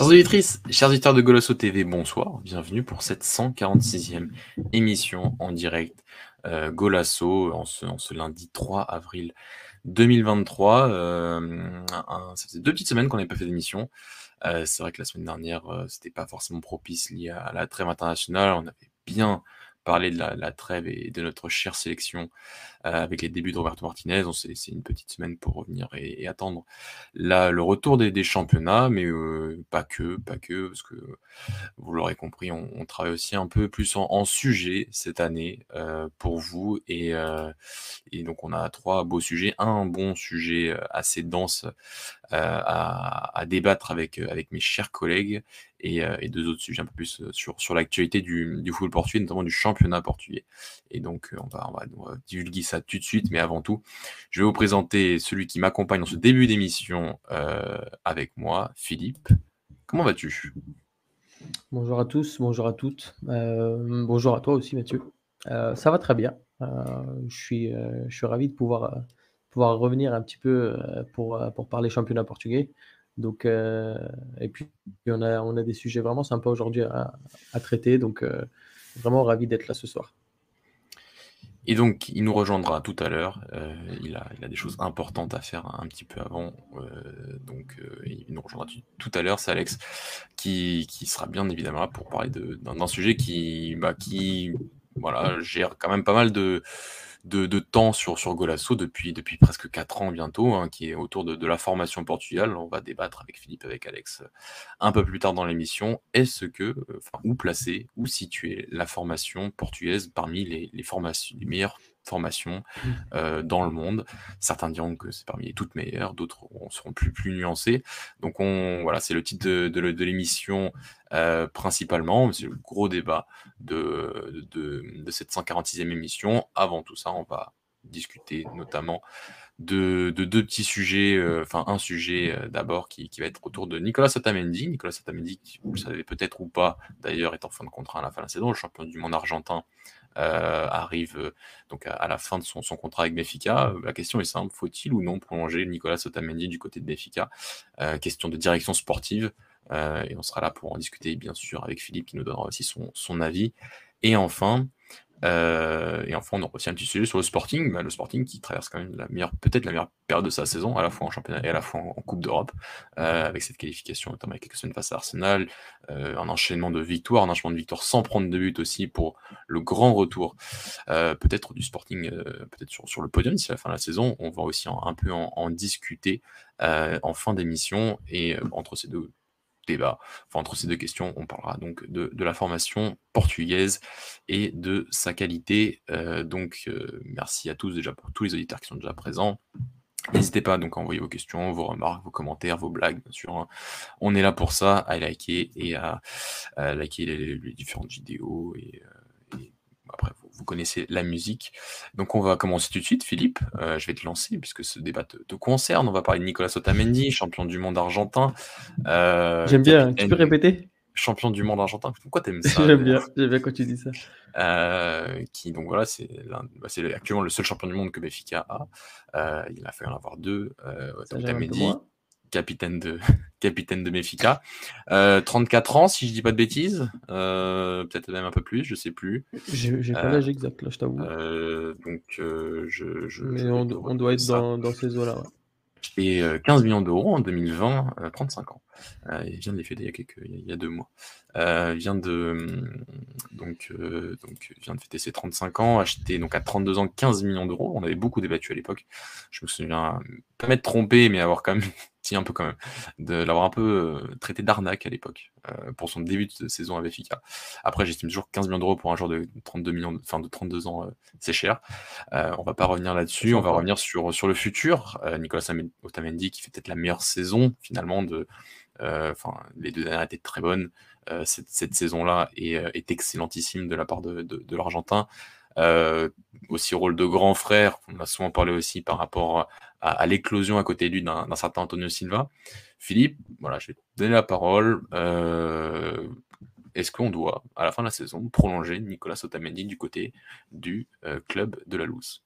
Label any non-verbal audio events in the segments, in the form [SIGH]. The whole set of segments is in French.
Chers auditrices, chers auditeurs de Golosso TV, bonsoir. Bienvenue pour cette 146e émission en direct euh, Golasso en ce, lundi 3 avril 2023. Euh, ça faisait deux petites semaines qu'on n'avait pas fait d'émission. Euh, c'est vrai que la semaine dernière, c'était pas forcément propice lié à la trêve internationale. On avait bien parler de la, trêve et de notre chère sélection euh, avec les débuts de Roberto Martinez. On C'est une petite semaine pour revenir et, attendre le retour des, championnats, mais euh, pas que, pas que, parce que vous l'aurez compris, on, travaille aussi un peu plus en, sujet cette année euh, pour vous. Et, et, donc on a trois beaux sujets, un bon sujet assez dense à, débattre avec, avec mes chers collègues et, deux autres sujets un peu plus sur, sur l'actualité du, du football portugais, notamment du championnat portugais. Et donc on va, on va divulguer ça tout de suite, mais avant tout, je vais vous présenter celui qui m'accompagne dans ce début d'émission euh, avec moi, Philippe. Comment vas-tu? Bonjour à tous, bonjour à toutes. Euh, bonjour à toi aussi, Mathieu. Euh, ça va très bien. je, suis, je suis ravi de pouvoir, pouvoir revenir un petit peu pour, pour parler championnat portugais. Donc, et puis, on a, on a des sujets vraiment sympas aujourd'hui à, traiter. Donc, vraiment ravi d'être là ce soir. Et donc, il nous rejoindra tout à l'heure. Euh, il, a, il, a, des choses importantes à faire un petit peu avant. Euh, donc, euh, il nous rejoindra tout à l'heure. C'est Alex qui, qui, sera bien évidemment là pour parler d'un sujet qui, bah, qui voilà, gère quand même pas mal de, de, temps sur, sur Golasso depuis, depuis presque 4 ans bientôt, hein, qui est autour de, la formation portugale. On va débattre avec Philippe, avec Alex un peu plus tard dans l'émission. Est-ce que, enfin, où placer, où situer la formation portugaise parmi les, les formations, les meilleures formations mmh. euh, dans le monde. Certains diront que c'est parmi les toutes meilleures, d'autres seront plus, plus nuancés. Donc on, voilà, c'est le titre de, de, l'émission euh, principalement. C'est le gros débat de, cette 146e émission. Avant tout ça, on va discuter notamment de, de, deux petits sujets, euh, enfin un sujet d'abord qui, qui, va être autour de Nicolas Satamendi. Nicolas Satamendi, vous le savez peut-être ou pas, d'ailleurs est en fin de contrat à la fin de la saison, le champion du monde argentin arrive euh, donc à, la fin de son, contrat avec Benfica. La question est simple, faut-il ou non prolonger Nicolas Otamendi du côté de Benfica? Euh, Question de direction sportive. et on sera là pour en discuter bien sûr avec Philippe qui nous donnera aussi son avis. Et enfin, euh, et enfin, on aura aussi un petit sujet sur le Sporting, bah, le Sporting qui traverse quand même la meilleure, peut-être la meilleure période de sa saison, à la fois en championnat et à la fois en, Coupe d'Europe, euh, avec cette qualification notamment avec quelques semaines face à Arsenal, euh, un enchaînement de victoires, un enchaînement de victoires sans prendre de but aussi pour le grand retour, peut-être du Sporting, peut-être sur, sur, le podium d'ici la fin de la saison. On va aussi un peu en, en discuter en fin d'émission et entre ces deux débat. Enfin, entre ces deux questions, on parlera donc de, la formation portugaise et de sa qualité. Euh, donc, euh, merci à tous déjà pour tous les auditeurs qui sont déjà présents. N'hésitez pas donc à envoyer vos questions, vos remarques, vos commentaires, vos blagues, bien sûr. Hein. On est là pour ça, à liker et à, liker les, différentes vidéos et, euh, après vous connaissez la musique. Donc on va commencer tout de suite, Philippe. Euh, je vais te lancer puisque ce débat te, concerne. On va parler de Nicolas Otamendi, champion du monde argentin. Euh, J'aime bien. Tu peux répéter? Champion du monde argentin. Pourquoi t'aimes ça [LAUGHS] J'aime bien. J'aime bien quand tu dis ça. Euh, qui donc voilà, c'est bah, actuellement le seul champion du monde que Benfica a. il a fallu en avoir deux. Otamendi capitaine de, [LAUGHS] capitaine de Méfica. 34 euh, ans, si je dis pas de bêtises. Euh, peut-être même un peu plus, je sais plus. J'ai pas l'âge exact, là, je t'avoue. Euh, donc, je, Mais on, doit être dans, dans, ces eaux-là. Et 15 millions d'euros en 2020, 35 ans. il vient de les fêter il y a, quelques, il y a deux mois. il vient de donc, donc vient de fêter ses 35 ans, acheté donc à 32 ans 15 millions d'euros. On avait beaucoup débattu à l'époque. Je me souviens pas m'être trompé, mais avoir quand même si un peu quand même, de l'avoir un peu euh, traité d'arnaque à l'époque euh, pour son début de saison à Benfica. Après, j'estime toujours 15 millions d'euros pour un joueur de 32 millions, de 32 ans, euh, c'est cher. on va pas revenir là-dessus, on va revenir sur, le futur. Nicolas Otamendi qui fait peut-être la meilleure saison finalement les deux dernières étaient très bonnes. cette, saison-là est, excellentissime de la part de l'Argentin. Euh, aussi rôle de grand frère, on a souvent parlé aussi par rapport à, l'éclosion à côté de d'un certain Antonio Silva. Philippe, voilà, je vais te donner la parole. Euh, est-ce qu'on doit, à la fin de la saison, prolonger Nicolas Otamendi du côté du euh, club de la Louse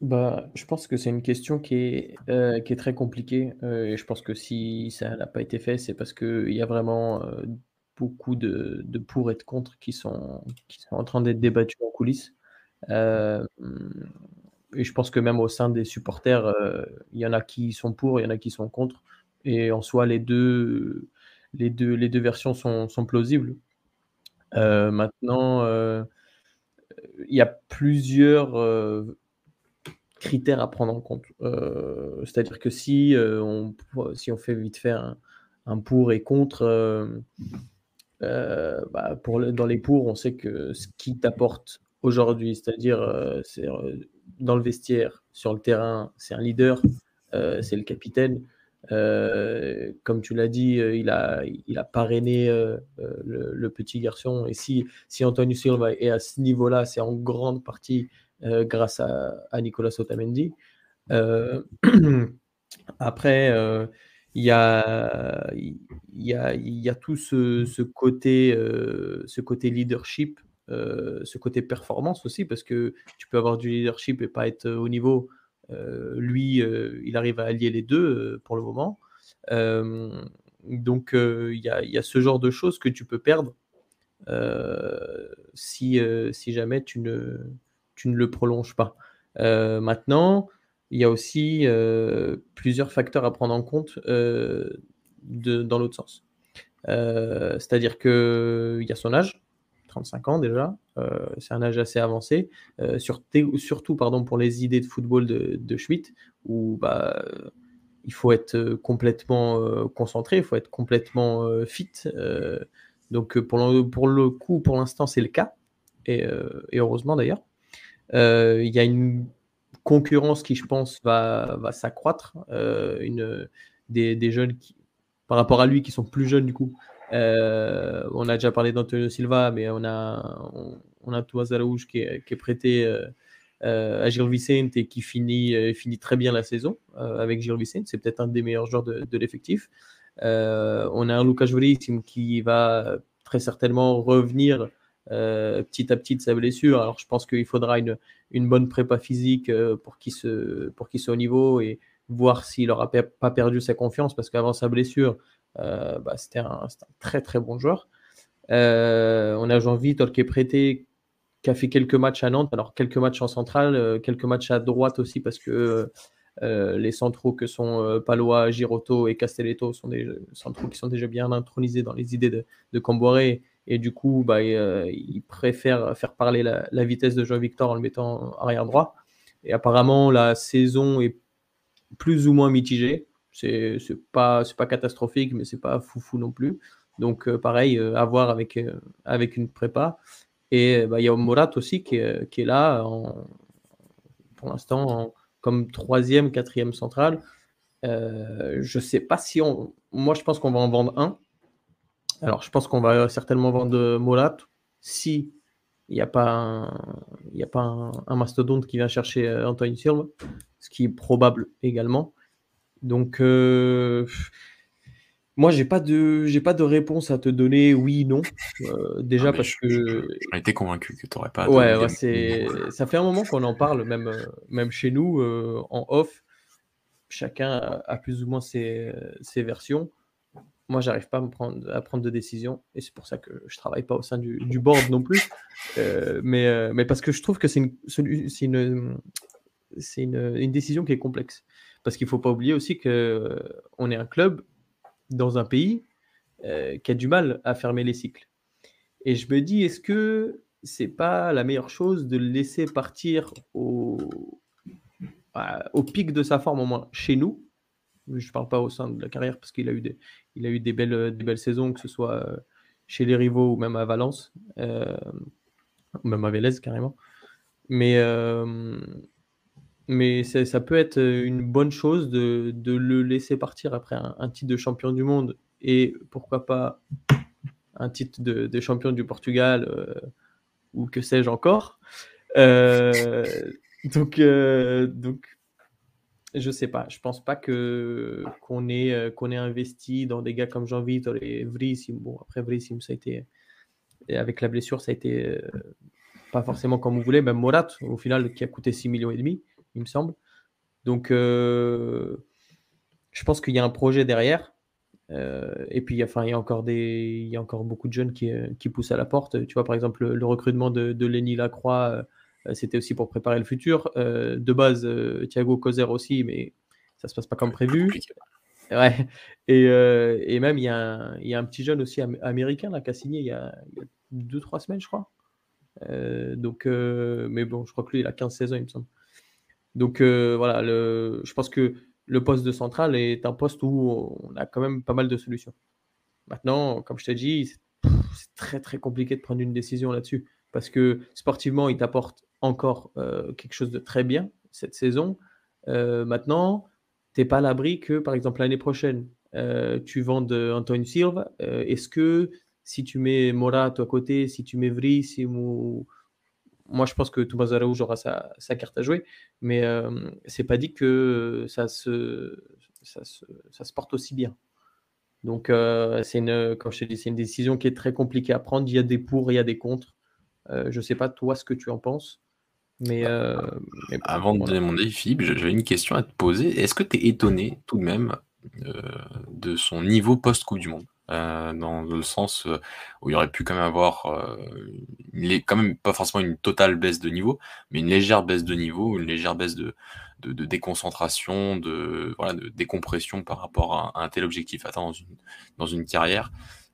Bah, je pense que c'est une question qui est, très compliquée, et je pense que si ça n'a pas été fait, c'est parce qu'il y a vraiment, beaucoup de de pour et de contre qui sont qui sont en train d'être débattus en coulisses. Hem et je pense que même au sein des supporters, heu, il y en a qui sont pour, il y en a qui sont contre et en soi les 2 les 2 les 2 versions sont sont plausibles. Heu, maintenant, il y a plusieurs, critères à prendre en compte. C'est-à-dire que si, on si on fait vite fait un un pour et contre, heu, bah, pour dans les pour, on sait que ce qui t'apporte aujourd'hui, c'est-à-dire, c'est, heu, dans le vestiaire, sur le terrain, c'est un leader, heu, c'est le capitaine. Comme tu l'as dit, il a il a parrainé, le petit garçon et si si Antonio Silva est à ce niveau-là, c'est en grande partie, grâce à à Nicolas Otamendi. [CLEARS THROAT] Après, il y a y a y a tout ce côté, heu, ce côté leadership, heu, ce côté performance aussi parce que tu peux avoir du leadership et pas être au niveau. Lui, il arrive à allier les 2 heu, pour le moment. Donc il y a y a ce genre de choses que tu peux perdre, si, si jamais tu ne tu ne le prolonges pas. Maintenant, il y a aussi, heu, plusieurs facteurs à prendre en compte, de dans l'autre sens. Heu, c'est-à-dire qu'il y a son âge, 35 ans déjà, c'est un âge assez avancé, surtout pardon pour les idées de football de de Schmitt où bah, il faut être, complètement, concentré, il faut être complètement, fit, donc pour le coup, pour l'instant, c'est le cas et et heureusement d'ailleurs. Il y a une concurrence qui, je pense, va va s'accroître, heu, une, des des jeunes qui par rapport à lui, qui sont plus jeunes du coup. Heu, on a déjà parlé d'Antonio Silva, mais on a on on a qui est qui est prêté, heu, à Gil Vicente et qui finit, finit très bien la saison, avec Gil Vicente. C'est peut-être un des meilleurs joueurs de l'effectif. On a un Lucas Veríssimo qui va très certainement revenir, petit à petit de sa blessure. Alors je pense qu'il faudra une une bonne prépa physique, heu, pour qu'il se pour soit au niveau et voir s'il aura pas perdu sa confiance parce qu'avant sa blessure, heu, bah, c'était un très, très bon joueur. Heu, on a Jean-Vitor qui est prêté, qui a fait quelques matchs à Nantes, alors quelques matchs en centrale, quelques matchs à droite aussi parce que, les centraux que sont, Palois, Girotto et Castelletto sont des centraux qui sont déjà bien intronisés dans les idées de de et du coup, bah, il préfère faire parler la vitesse de Jean-Victor en le mettant arrière droit et apparemment la saison est plus ou moins mitigée. C'est pas pas catastrophique, mais c'est pas foufou non plus. Donc heu, pareil, heu, à voir avec, avec une prépa et bah, il y a Mourad aussi qui est qui est là pour l'instant comme 3e, 4e central. Heu, je sais pas si on moi je pense qu'on va en vendre un. Alors je pense qu'on va certainement vendre, Mourad si il y a pas un il y a pas un un mastodonte qui vient chercher, heu, Antoine Silva, ce qui est probable également. Donc heu, moi j'ai pas de j'ai pas de réponse à te donner oui, non. Heu, déjà parce je que j'en étais convaincu que tu aurais pas ouais, c'est ça fait un moment qu'on en parle même, chez nous, en off. Chacun a a plus ou moins ses versions. Moi, j'arrive pas à me prendre à prendre de décision et c'est pour ça que je travaille pas au sein du du board non plus. [LAUGHS] Mais heu, mais parce que je trouve que c'est une solu c'est une, hem, c'est une, heu, une décision qui est complexe. Parce qu'il faut pas oublier aussi qu'on est un club dans un pays, qui a du mal à fermer les cycles et je me dis: «Est-ce que c'est pas la meilleure chose de le laisser partir au à au pic de sa forme, au moins chez nous?» Je parle pas au sein de la carrière parce qu'il a eu des il a eu des belles, des belles saisons, que ce soit, heu, chez les rivaux ou même à Valence, hem, ou même à Vélez carrément. Mais hem, mais ça peut être, une bonne chose de de le laisser partir après un titre de champion du monde et pourquoi pas un titre de champion du Portugal, ou que sais-je encore. Donc donc je sais pas, je pense pas que qu'on ait, heu, qu'on ait investi dans des gars comme Jean-Vitor et Veríssimo. Bon après Veríssimo ça a été et avec la blessure ça a été, heu, pas forcément comme on voulait. Même Mourad au final qui a coûté 6 millions et demi. il me semble. Donc, je pense qu'il y a un projet derrière. et puis, enfin, il y a encore des, il y a encore beaucoup de jeunes qui, qui poussent à la porte. Tu vois, par exemple, le, recrutement de, de Lenny Lacroix, c'était aussi pour préparer le futur. de base, Thiago Coser aussi, mais ça se passe pas comme prévu. Ouais. Et, et, même, il y, a un, il y, a un petit jeune aussi américain là, qui a signé il y a, deux, trois semaines, je crois. donc, mais bon, je crois que lui, il a 15 16 ans, il me semble. Donc voilà, le, je pense que le poste de central est un poste où on a quand même pas mal de solutions. Maintenant, comme je t'ai dit, c'est très très compliqué de prendre une décision là-dessus parce que sportivement, il t'apporte encore quelque chose de très bien cette saison. maintenant, tu n'es pas à l'abri que, par exemple, l'année prochaine, tu vendes Antoine Silva. Est-ce que si tu mets Morat à côté, si tu mets Vries, si moi, je pense que Thomas Araújo aura sa, sa, carte à jouer, mais euh, c'est pas dit que ça se, ça se, ça se porte aussi bien. Donc, euh, c'est une, je te dis, c'est une décision qui est très compliquée à prendre. Il y a des pour, il y a des contre. Euh, je sais pas toi ce que tu en penses. Mais, euh, avant de demander, Philippe, j'avais une question à te poser. Est-ce que tu es étonné tout de même de son niveau post-Coupe du Monde? Euh, dans le sens euh, où il aurait pu quand même avoir, euh, quand même pas forcément une totale baisse de niveau, mais une légère baisse de niveau, une légère baisse de, de, de déconcentration, de, voilà, de décompression par rapport à, un tel objectif atteint dans une, dans une carrière.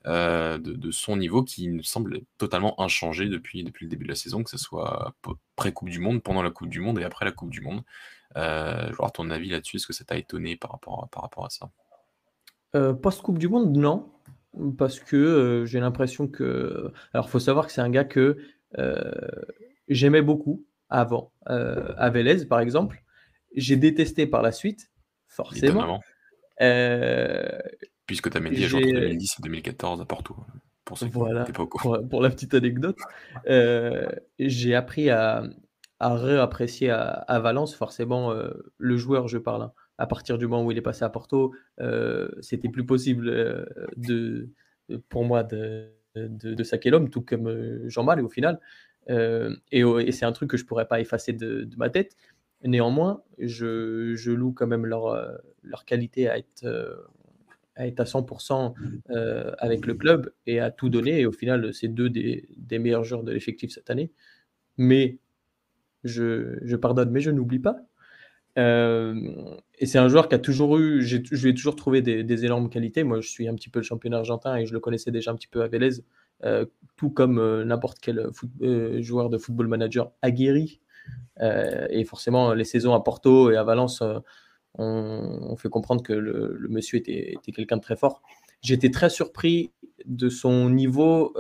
Euh, de, de, son niveau qui me semble totalement inchangé depuis, depuis le début de la saison, que ce soit pré-Coupe du Monde, pendant la Coupe du Monde et après la Coupe du Monde. Euh, je veux avoir ton avis là-dessus, est-ce que ça t'a étonné par rapport, par rapport à ça? Post-Coupe du Monde, non parce que j'ai l'impression que. Alors, il faut savoir que c'est un gars que j'aimais beaucoup avant, à Vélez, par exemple. J'ai détesté par la suite, forcément. Puisque tu as mis des joueurs 2010 et 2014 à Porto. Pour, voilà, pour, la petite anecdote. j'ai appris à, à réapprécier à, à, Valence, forcément, le joueur, je parle. Hein à partir du moment où il est passé à Porto, euh, c'était plus possible euh, de, pour moi de, de, saquer l'homme, tout comme euh, Jean-Mal, au final. et, c'est un truc que je pourrais pas effacer de, ma tête. Néanmoins, je, je, loue quand même leur, leur qualité à être, à être à 100% avec le club et à tout donner. Et au final, c'est deux des, des, meilleurs joueurs de l'effectif cette année. Mais je, je pardonne, mais je n'oublie pas. Euh, et c'est un joueur qui a toujours eu, je lui ai toujours trouvé des, énormes qualités. Moi, je suis un petit peu le championnat argentin et je le connaissais déjà un petit peu à Vélez, euh, tout comme euh, n'importe quel joueur de football manager aguerri. et forcément, les saisons à Porto et à Valence ont fait comprendre que le, monsieur était, quelqu'un de très fort. J'étais très surpris de son niveau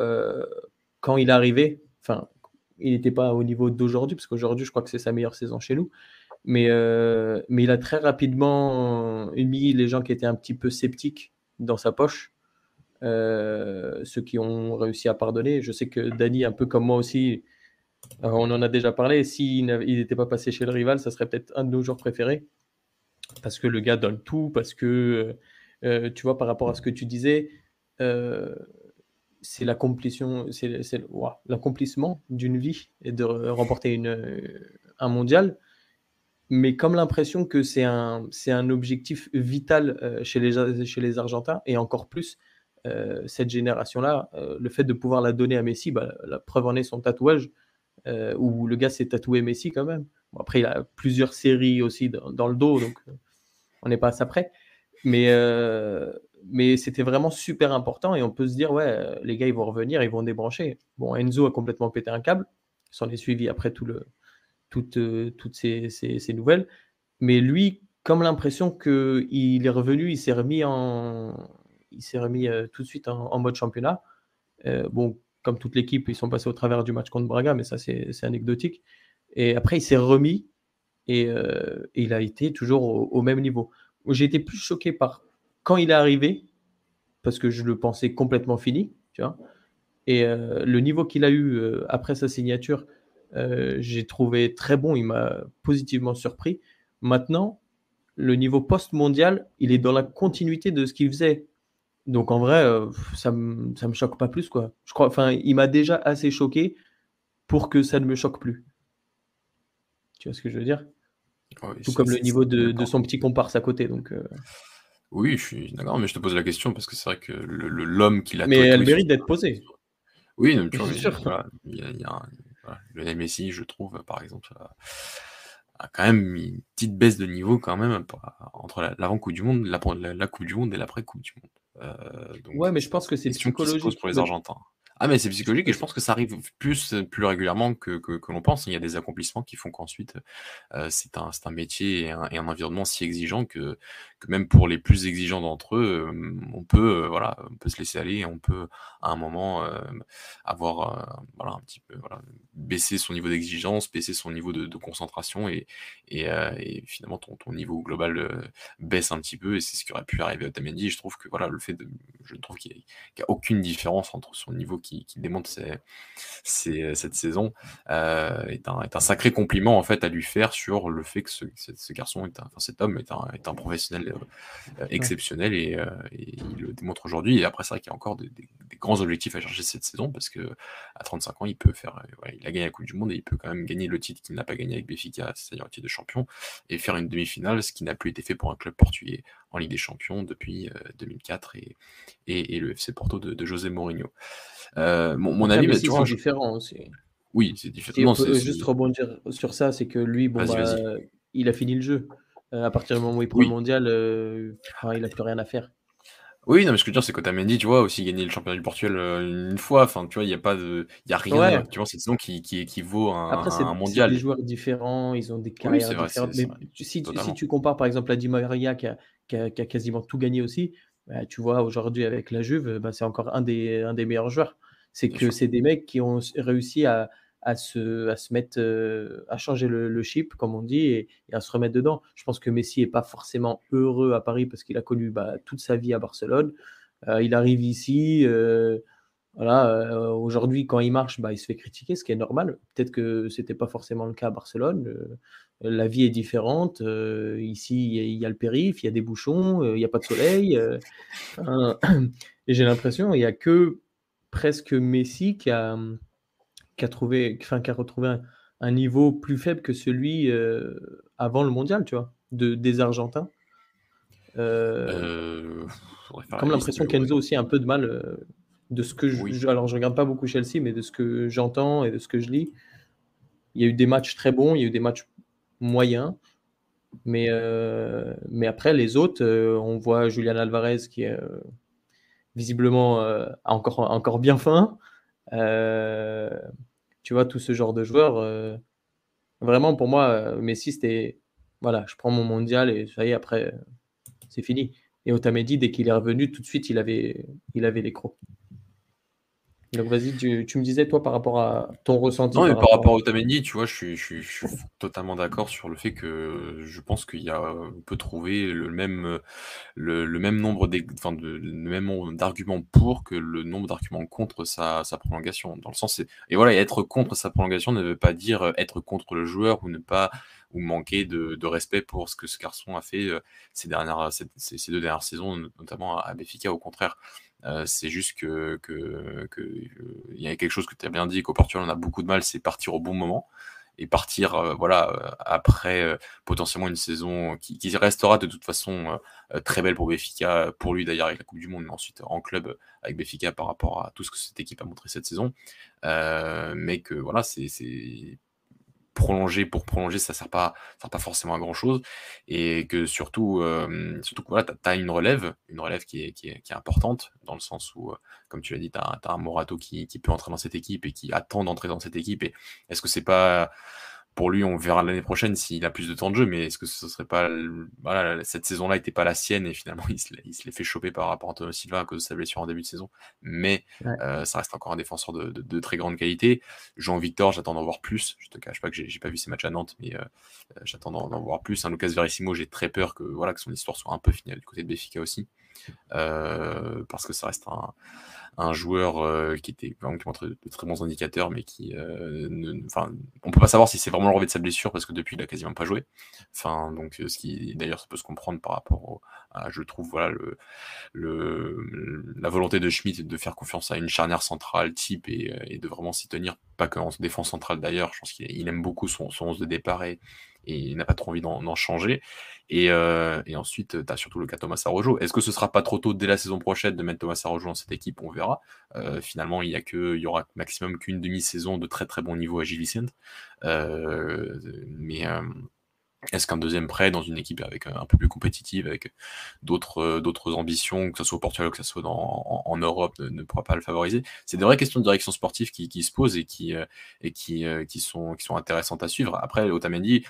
quand il arrivé. Enfin, il n'était pas au niveau d'aujourd'hui, parce qu'aujourd'hui, je crois que c'est sa meilleure saison chez nous. Mais, euh, mais il a très rapidement mis les gens qui étaient un petit peu sceptiques dans sa poche. Euh, ceux qui ont réussi à pardonner. Je sais que Dany, un peu comme moi aussi, euh, on en a déjà parlé. S'il n'était pas passé chez le rival, ça serait peut-être un de nos joueurs préférés. Parce que le gars donne tout, parce que, tu vois, par rapport à ce que tu disais, c'est l'accomplissement d'une vie et de remporter un mondial mais comme l'impression que c'est un, objectif vital euh, chez, les, Argentins, et encore plus euh, cette génération-là, euh, le fait de pouvoir la donner à Messi, bah, la preuve en est son tatouage, où le gars s'est tatoué Messi quand même. Après, il a plusieurs séries aussi dans, le dos, donc on n'est pas à ça près. Mais, mais c'était vraiment super important, et on peut se dire, ouais, les gars, ils vont revenir, ils vont débrancher. Bon, Enzo a complètement pété un câble, s'en est suivi après tout le, toutes, euh, toutes ces, ces, nouvelles. Mais lui, comme l'impression qu'il est revenu, il s'est remis, en, il s'est remis euh, tout de suite en, mode championnat. Euh, bon, comme toute l'équipe, ils sont passés au travers du match contre Braga, mais ça, c'est, anecdotique. Et après, il s'est remis et, il a été toujours au, même niveau. J'ai été plus choqué par quand il est arrivé, parce que je le pensais complètement fini, tu vois. Et le niveau qu'il a eu après sa signature, euh, j'ai trouvé très bon, il m'a positivement surpris. Maintenant, le niveau post-mondial, il est dans la continuité de ce qu'il faisait. Donc en vrai, euh, ça ne me choque pas plus. Quoi. Je crois, il m'a déjà assez choqué pour que ça ne me choque plus. Tu vois ce que je veux dire? Tout comme le niveau de, son petit comparse à côté. Donc, Oui, je suis d'accord, mais je te pose la question parce que c'est vrai que l'homme qui l'a Mais elle mérite d'être posée. Oui, tu vois, il y a, Lionel Messi, je trouve, par exemple, a, quand même une petite baisse de niveau quand même entre l'avant Coupe du Monde, la, la, Coupe du Monde et l'après Coupe du Monde. Euh, ouais, mais je pense que c'est psychologique pour les Argentins. Ah, mais c'est psychologique et je pense que ça arrive plus, régulièrement que, que, l'on pense. Il y a des accomplissements qui font qu'ensuite, euh, c'est un, métier et un, environnement si exigeant que, même pour les plus exigeants d'entre eux, euh, on peut, euh, voilà, on peut se laisser aller on peut à un moment euh, avoir voilà, un petit peu baisser son niveau d'exigence, baisser son niveau de, concentration et, finalement ton, niveau global baisse un petit peu et c'est ce qui aurait pu arriver à Otamendi. Je trouve que voilà, le fait de, je trouve qu'il n'y a, aucune différence entre son niveau qui, démontre cette saison est, un, sacré compliment en fait à lui faire sur le fait que garçon, est un, cet homme est un, est un professionnel exceptionnel et, euh, et, il le démontre aujourd'hui. Et après, c'est vrai qu'il y a encore des, des, des, grands objectifs à chercher cette saison parce que à 35 ans, il peut faire, ouais, il a gagné la Coupe du Monde et il peut quand même gagner le titre qu'il n'a pas gagné avec Béfica, c'est-à-dire le titre de champion, et faire une demi-finale, ce qui n'a plus été fait pour un club portugais en Ligue des Champions depuis 2004 et, et, et, le FC Porto de, de José Mourinho. Euh, mon, mon avis, vois, différent aussi. Oui, c'est différent. Si juste rebondir sur ça, c'est que lui, bon, bah, il a fini le jeu. Euh, à partir du moment où il prend oui. le mondial, euh, enfin, il n'a plus rien à faire. Oui, non, mais ce que je veux dire, c'est qu'Otamendi, tu vois, aussi gagné le championnat du Portugal euh, une fois. Enfin, tu vois, il n'y a pas de, il y a rien. Ouais. Tu vois, cette saison qui, qui équivaut à un, Après, un mondial. des joueurs différents, ils ont des carrières oui, vrai, différentes. Mais si, si, tu compares, par exemple, à Di Maria qui a, qui a, qui a quasiment tout gagné aussi, bah, tu vois, aujourd'hui avec la Juve, bah, c'est encore un des, un des meilleurs joueurs. C'est que c'est des mecs qui ont réussi à, à, se, à se mettre, euh, à changer le, le, chip, comme on dit, et, à se remettre dedans. Je pense que Messi n'est pas forcément heureux à Paris parce qu'il a connu bah, toute sa vie à Barcelone. Euh, il arrive ici, euh, voilà, aujourd'hui, quand il marche, bah, il se fait critiquer, ce qui est normal. Peut-être que c'était pas forcément le cas à Barcelone. La vie est différente. Ici, il y, a le périph', il y a des bouchons, il n'y a pas de soleil. [CLEARS THROAT] et j'ai l'impression, il n'y a que presque Messi qui a, qui a, trouvé, enfin, qui a retrouvé un, un, niveau plus faible que celui euh, avant le mondial, tu vois, de, des Argentins. Euh, euh, comme l'impression qu'Enzo aussi a un peu de mal de ce que je, oui. alors je regarde pas beaucoup Chelsea, mais de ce que j'entends et de ce que je lis. Il y a eu des matchs très bons, il y a eu des matchs moyens. Mais, euh, mais après, les autres, euh, on voit Julian Alvarez qui est euh, visiblement encore, encore bien fin. Tu vois, tout ce genre de joueurs. vraiment, pour moi, Messi, c'était voilà, je prends mon mondial et ça y est, après, c'est fini. Et Otamendi, dès qu'il est revenu, tout de suite, il avait, il avait les crocs. Donc vas-y, tu, tu, me disais toi par rapport à ton ressenti. Non, mais par, rapport, à Otamendi, tu vois, je suis, je suis, je suis totalement d'accord sur le fait que je pense qu'il y a, on peut trouver le même, le, le même nombre enfin, de, le même nombre d'arguments pour que le nombre d'arguments contre sa, sa prolongation. Dans le sens, et voilà, être contre sa prolongation ne veut pas dire être contre le joueur ou ne pas ou manquer de, de respect pour ce que ce garçon a fait ces dernières, ces, ces deux dernières saisons, notamment à Béfica. Au contraire, euh, c'est juste que, que, euh, y a quelque chose que tu as bien dit, qu'au Portugal on a beaucoup de mal, c'est partir au bon moment et partir euh, voilà après potentiellement une saison qui, qui, restera de toute façon très belle pour Béfica, pour lui d'ailleurs avec la Coupe du Monde, mais ensuite en club avec Béfica par rapport à tout ce que cette équipe a montré cette saison. mais que voilà, c'est prolonger pour prolonger, ça sert pas, ça sert pas forcément à grand chose. Et que surtout, euh, surtout voilà, tu as, une relève, une relève qui est, qui est, qui est importante, dans le sens où, euh, comme tu l'as dit, tu as, as, un Morato qui, qui peut entrer dans cette équipe et qui attend d'entrer dans cette équipe. Et est-ce que c'est pas pour lui, on verra l'année prochaine s'il a plus de temps de jeu, mais est-ce que ce serait pas, voilà, cette saison-là n'était pas la sienne et finalement [LAUGHS] il se, l'est fait choper par rapport à Antonio Silva à cause de sa blessure en début de saison. Mais ouais. euh, ça reste encore un défenseur de, de, de très grande qualité. Jean-Victor, j'attends d'en voir plus. Je te cache pas que j'ai pas vu ses matchs à Nantes, mais euh, j'attends d'en voir plus. Un Lucas Verissimo, j'ai très peur que voilà que son histoire soit un peu finie du côté de Béfica aussi, parce que ça reste un joueur euh, qui était qui montre de, très bons indicateurs, mais qui, euh, enfin, on peut pas savoir si c'est vraiment le relevé de sa blessure parce que depuis il a quasiment pas joué. Enfin, donc ce qui, d'ailleurs, ça peut se comprendre par rapport au, à, je trouve, voilà, le, la volonté de Schmidt de faire confiance à une charnière centrale type et, de vraiment s'y tenir, pas qu'en défense centrale d'ailleurs. Je pense qu'il aime beaucoup son, son 11 de départ et il n'a pas trop envie d'en changer. Et, euh, ensuite, tu as surtout le cas Thomas Arrojo. Est-ce que ce sera pas trop tôt dès la saison prochaine de mettre Thomas Arrojo dans cette équipe? On verra. Euh, finalement, il y, y aura maximum qu'une demi-saison de très très bon niveau à Gilles. Euh, mais est-ce qu'un deuxième prêt dans une équipe avec un peu plus compétitive, avec d'autres ambitions, que ce soit au Portugal, que ce soit en, Europe, ne, pourra pas le favoriser? C'est des vraies questions de direction sportive qui, qui se posent et qui et qui, qui sont qui sont intéressantes à suivre. Après, Otamendi,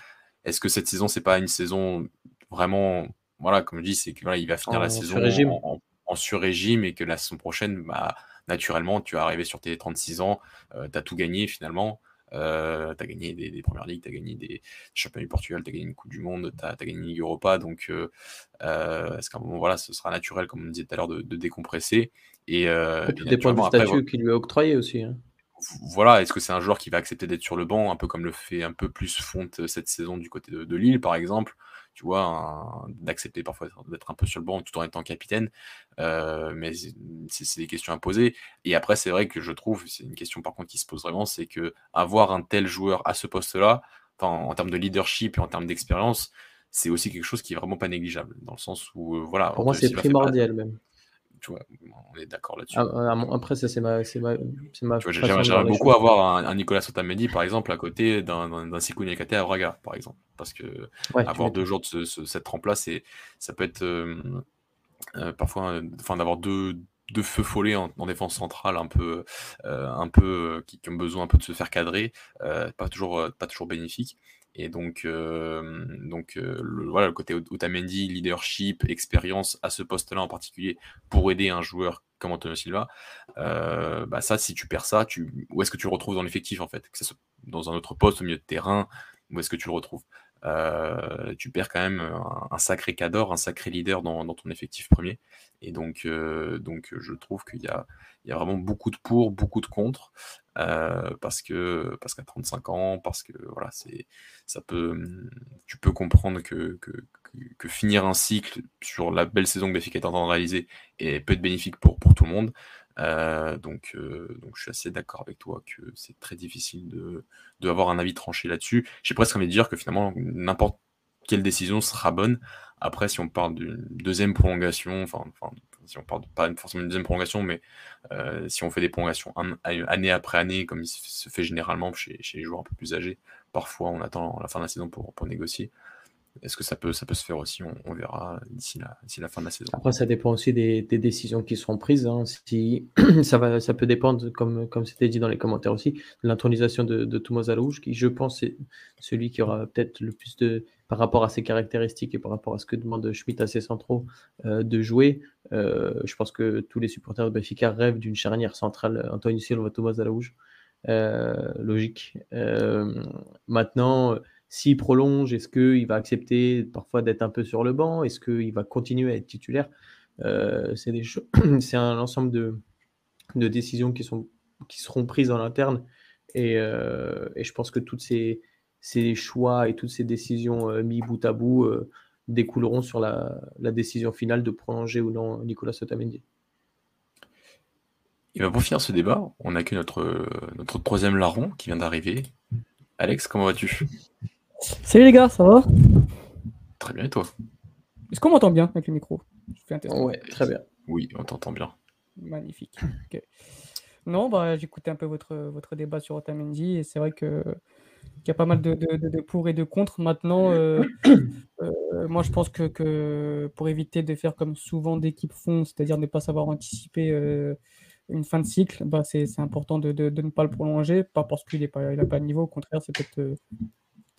est-ce que cette saison c'est pas une saison vraiment voilà comme je dis c'est qu'il il va finir la saison en, en, sur-régime et que la saison prochaine bah naturellement tu vas arriver sur tes 36 ans, tu as tout gagné finalement. Euh, tu as gagné des, premières ligues, tu as gagné des championnats du Portugal, tu as gagné une Coupe du Monde, tu as, gagné une Ligue Europa. Donc, euh, euh, est-ce qu'à un moment, voilà, ce sera naturel, comme on disait tout à l'heure, de, décompresser Et, euh, tout dépend du statut qu'il lui a octroyé aussi. Hein. Voilà, est-ce que c'est un joueur qui va accepter d'être sur le banc, un peu comme le fait un peu plus Fonte cette saison du côté de Lille, par exemple tu vois, d'accepter parfois d'être un peu sur le banc tout en étant capitaine. Euh, mais c'est des questions à poser. Et après, c'est vrai que je trouve, c'est une question par contre qui se pose vraiment, c'est que avoir un tel joueur à ce poste-là, en termes de leadership et en termes d'expérience, c'est aussi quelque chose qui est vraiment pas négligeable, dans le sens où, euh, voilà. Pour moi, c'est primordial même on est d'accord là-dessus. Ah, ah, après, ça, c'est ma. ma, ma J'aimerais beaucoup avoir un, Nicolas Sotamendi, par exemple, à côté d'un Sikou Nyakate à Braga, par exemple. Parce que avoir deux jours de cette trempe-là, ça peut être euh, euh, parfois. Enfin, d'avoir deux, deux feux follets en, défense centrale un peu, euh, un peu qui, qui, ont besoin un peu de se faire cadrer, pas, toujours, pas toujours bénéfique. Et donc, euh, donc euh, le, voilà, le côté Otamendi, leadership, expérience à ce poste-là en particulier pour aider un joueur comme Antonio Silva, euh, bah ça, si tu perds ça, tu, où est-ce que tu le retrouves dans l'effectif en fait? Que ce soit dans un autre poste au milieu de terrain, où est-ce que tu le retrouves? Euh, tu perds quand même un, sacré cadre, un sacré leader dans, ton effectif premier. Et donc, euh, donc je trouve qu'il y a, il y a vraiment beaucoup de pour, beaucoup de contre, euh, parce que parce qu'à 35 ans, parce que voilà, c'est ça peut, tu peux comprendre que, que, finir un cycle sur la belle saison que Benfica est en train de réaliser est, peut être bénéfique pour, pour tout le monde. Euh, donc, euh, donc, je suis assez d'accord avec toi que c'est très difficile de, de, avoir un avis tranché là-dessus. J'ai presque envie de dire que finalement, n'importe quelle décision sera bonne. Après, si on parle d'une deuxième prolongation, enfin, si on parle pas forcément d'une deuxième prolongation, mais euh, si on fait des prolongations année après année, comme il se fait généralement chez, chez, les joueurs un peu plus âgés, parfois on attend la fin de la saison pour, pour négocier. Est-ce que ça peut, ça peut se faire aussi? On, verra d'ici la, la, fin de la saison. Après, ça dépend aussi des, décisions qui seront prises. Hein. Si, [CLEARS THROAT] ça, va, ça peut dépendre, comme, comme c'était dit dans les commentaires aussi, de l'intronisation de, de Thomas Alouche, qui, je pense, est celui qui aura peut-être le plus de, par rapport à ses caractéristiques et par rapport à ce que demande Schmitt à ses centraux, euh, de jouer. Euh, je pense que tous les supporters de Benfica rêvent d'une charnière centrale Antonio Silva, Thomas. Euh, logique. maintenant, s'il prolonge, est-ce qu'il va accepter parfois d'être un peu sur le banc? Est-ce qu'il va continuer à être titulaire? Euh, C'est [CLEARS THROAT] un ensemble de, décisions qui, seront prises en interne. Et, euh, je pense que tous ces, choix et toutes ces décisions euh, mis bout à bout découleront sur la, décision finale de prolonger ou non Nicolas Sotamendi. Et bien pour finir ce débat, on a que notre, notre troisième larron qui vient d'arriver. Alex, comment vas-tu? Salut les gars, ça va? Très bien, et toi? Est-ce qu'on m'entend bien avec le micro? Ouais, très bien. Oui, on t'entend bien. Magnifique. Non, bah, j'écoutais un peu votre, votre débat sur Otamendi et c'est vrai que qu'il y a pas mal de, de, pour et de contre. Maintenant, euh, euh, moi je pense que, que, pour éviter de faire comme souvent d'équipes font, c'est-à-dire ne pas savoir anticiper euh, une fin de cycle, bah, c'est important de, ne pas le prolonger, pas parce qu'il n'a pas, pas de niveau, au contraire, c'est peut-être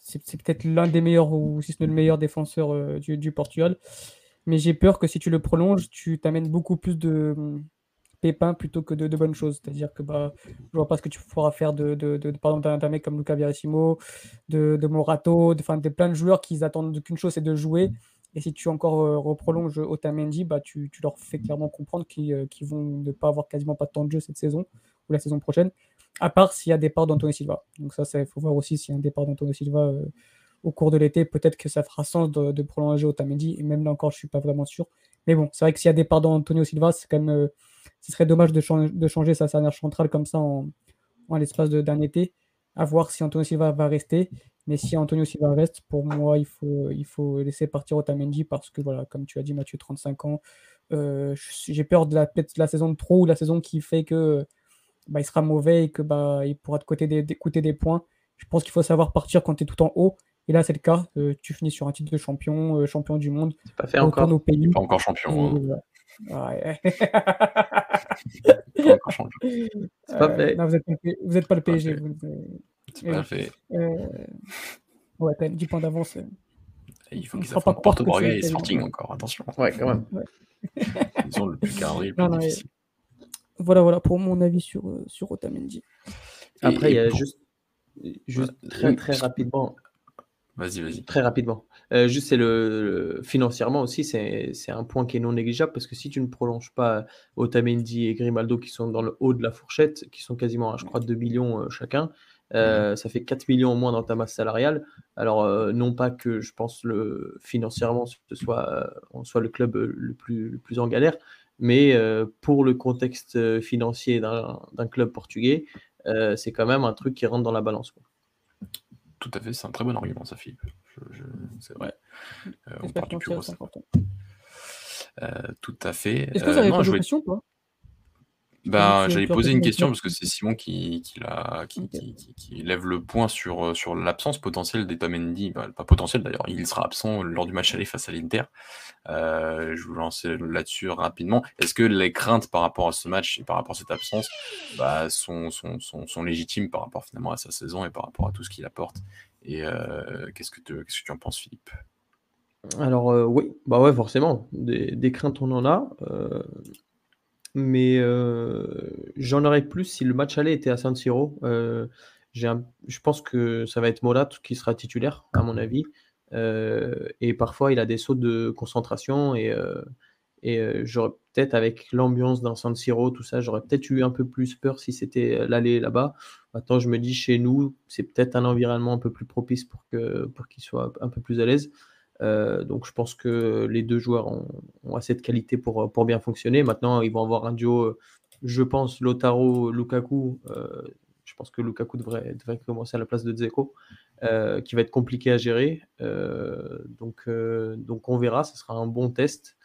c'est peut-être l'un des meilleurs, ou si ce n'est le meilleur défenseur euh, du, Portugal. Mais j'ai peur que si tu le prolonges, tu t'amènes beaucoup plus de pépins plutôt que de, bonnes choses. C'est-à-dire que bah, je vois pas ce que tu pourras faire de, de, d'un mec comme Luca Verissimo, de, Morato, de, de plein de joueurs qui attendent qu'une chose, c'est de jouer. Et si tu encore euh, reprolonges Otamendi, bah, tu, tu, leur fais clairement comprendre qu'ils euh, vont ne pas avoir quasiment pas de temps de jeu cette saison ou la saison prochaine à part s'il y a départ d'Antonio Silva. Donc ça, il faut voir aussi s'il y a un départ d'Antonio Silva euh, au cours de l'été. Peut-être que ça fera sens de, prolonger Otamendi. Et même là encore, je ne suis pas vraiment sûr. Mais bon, c'est vrai que s'il y a départ d'Antonio Silva, c'est quand même, euh, ce serait dommage de, changer, sa dernière centrale comme ça en, en l'espace d'un été. à voir si Antonio Silva va rester. Mais si Antonio Silva reste, pour moi, il faut, il faut laisser partir Otamendi parce que, voilà, comme tu as dit, Mathieu, 35 ans, euh, j'ai peur de la, saison de trop ou la saison qui fait que bah, il sera mauvais et que bah, il pourra te coûter des, des points. Je pense qu'il faut savoir partir quand tu es tout en haut. Et là, c'est le cas. Euh, tu finis sur un titre de champion, euh, champion du monde. C'est pas fait encore. Au pays. Pas encore champion. Hein. Ouais. pas encore champion. [LAUGHS] C'est pas fait. Non, vous n'êtes pas, le PSG. C'est pas fait. Ouais, t'as 10 points d'avance. Il faut qu'ils affrontent Porto Braga et Sporting encore, attention. Ouais, quand même. [LAUGHS] Ils ont le plus carré, le plus difficile. Voilà, voilà pour mon avis sur, euh, sur Otamendi. Après, il y a juste, juste très, très rapidement. Vas-y, vas-y. Très rapidement. Euh, juste, c'est le, financièrement aussi, c'est un point qui est non négligeable parce que si tu ne prolonges pas Otamendi et Grimaldo qui sont dans le haut de la fourchette, qui sont quasiment, je crois, 2 millions euh, chacun, euh, ça fait 4 millions en moins dans ta masse salariale. Alors, non pas que je pense le financièrement ce soit, on soit le club le plus, le plus en galère, mais pour le contexte financier d'un club portugais, c'est quand même un truc qui rentre dans la balance. Quoi. Tout à fait, c'est un très bon argument, ça, Philippe. C'est vrai. on part du plus tout à fait. Est-ce que vous avez non, des questions, toi? Ben, j'allais poser une question parce que c'est Simon qui, qui, qui, qui, lève le point sur, euh, sur l'absence potentielle d'Etamendi. Ben, pas potentiel d'ailleurs, il sera absent lors du match aller face à l'Inter. Euh, je vous lance là-dessus rapidement. Est-ce que les craintes par rapport à ce match et par rapport à cette absence bah, sont, sont, sont, sont, légitimes par rapport finalement à sa saison et par rapport à tout ce qu'il apporte? Et euh, qu'est-ce, que tu, qu'est-ce que tu en penses, Philippe? Alors oui, bah ouais, forcément. Des, des, craintes, on en a mais euh, j'en aurais plus si le match aller était à San Siro. Euh, je pense que ça va être Molat qui sera titulaire, à mon avis. Euh, et parfois, il a des sauts de concentration. Et, et j'aurais peut-être, avec l'ambiance d'un San Siro, tout ça, j'aurais peut-être eu un peu plus peur si c'était l'aller là-bas. Maintenant, je me dis, chez nous, c'est peut-être un environnement un peu plus propice pour qu'il pour soit un peu plus à l'aise. Euh, donc je pense que les deux joueurs ont, assez de qualité pour, pour, bien fonctionner. Maintenant, ils vont avoir un duo, je pense, Lotaro-Lukaku. Euh, je pense que Lukaku devrait, commencer à la place de Dzeko, euh, qui va être compliqué à gérer. donc, on verra, ce sera un bon test.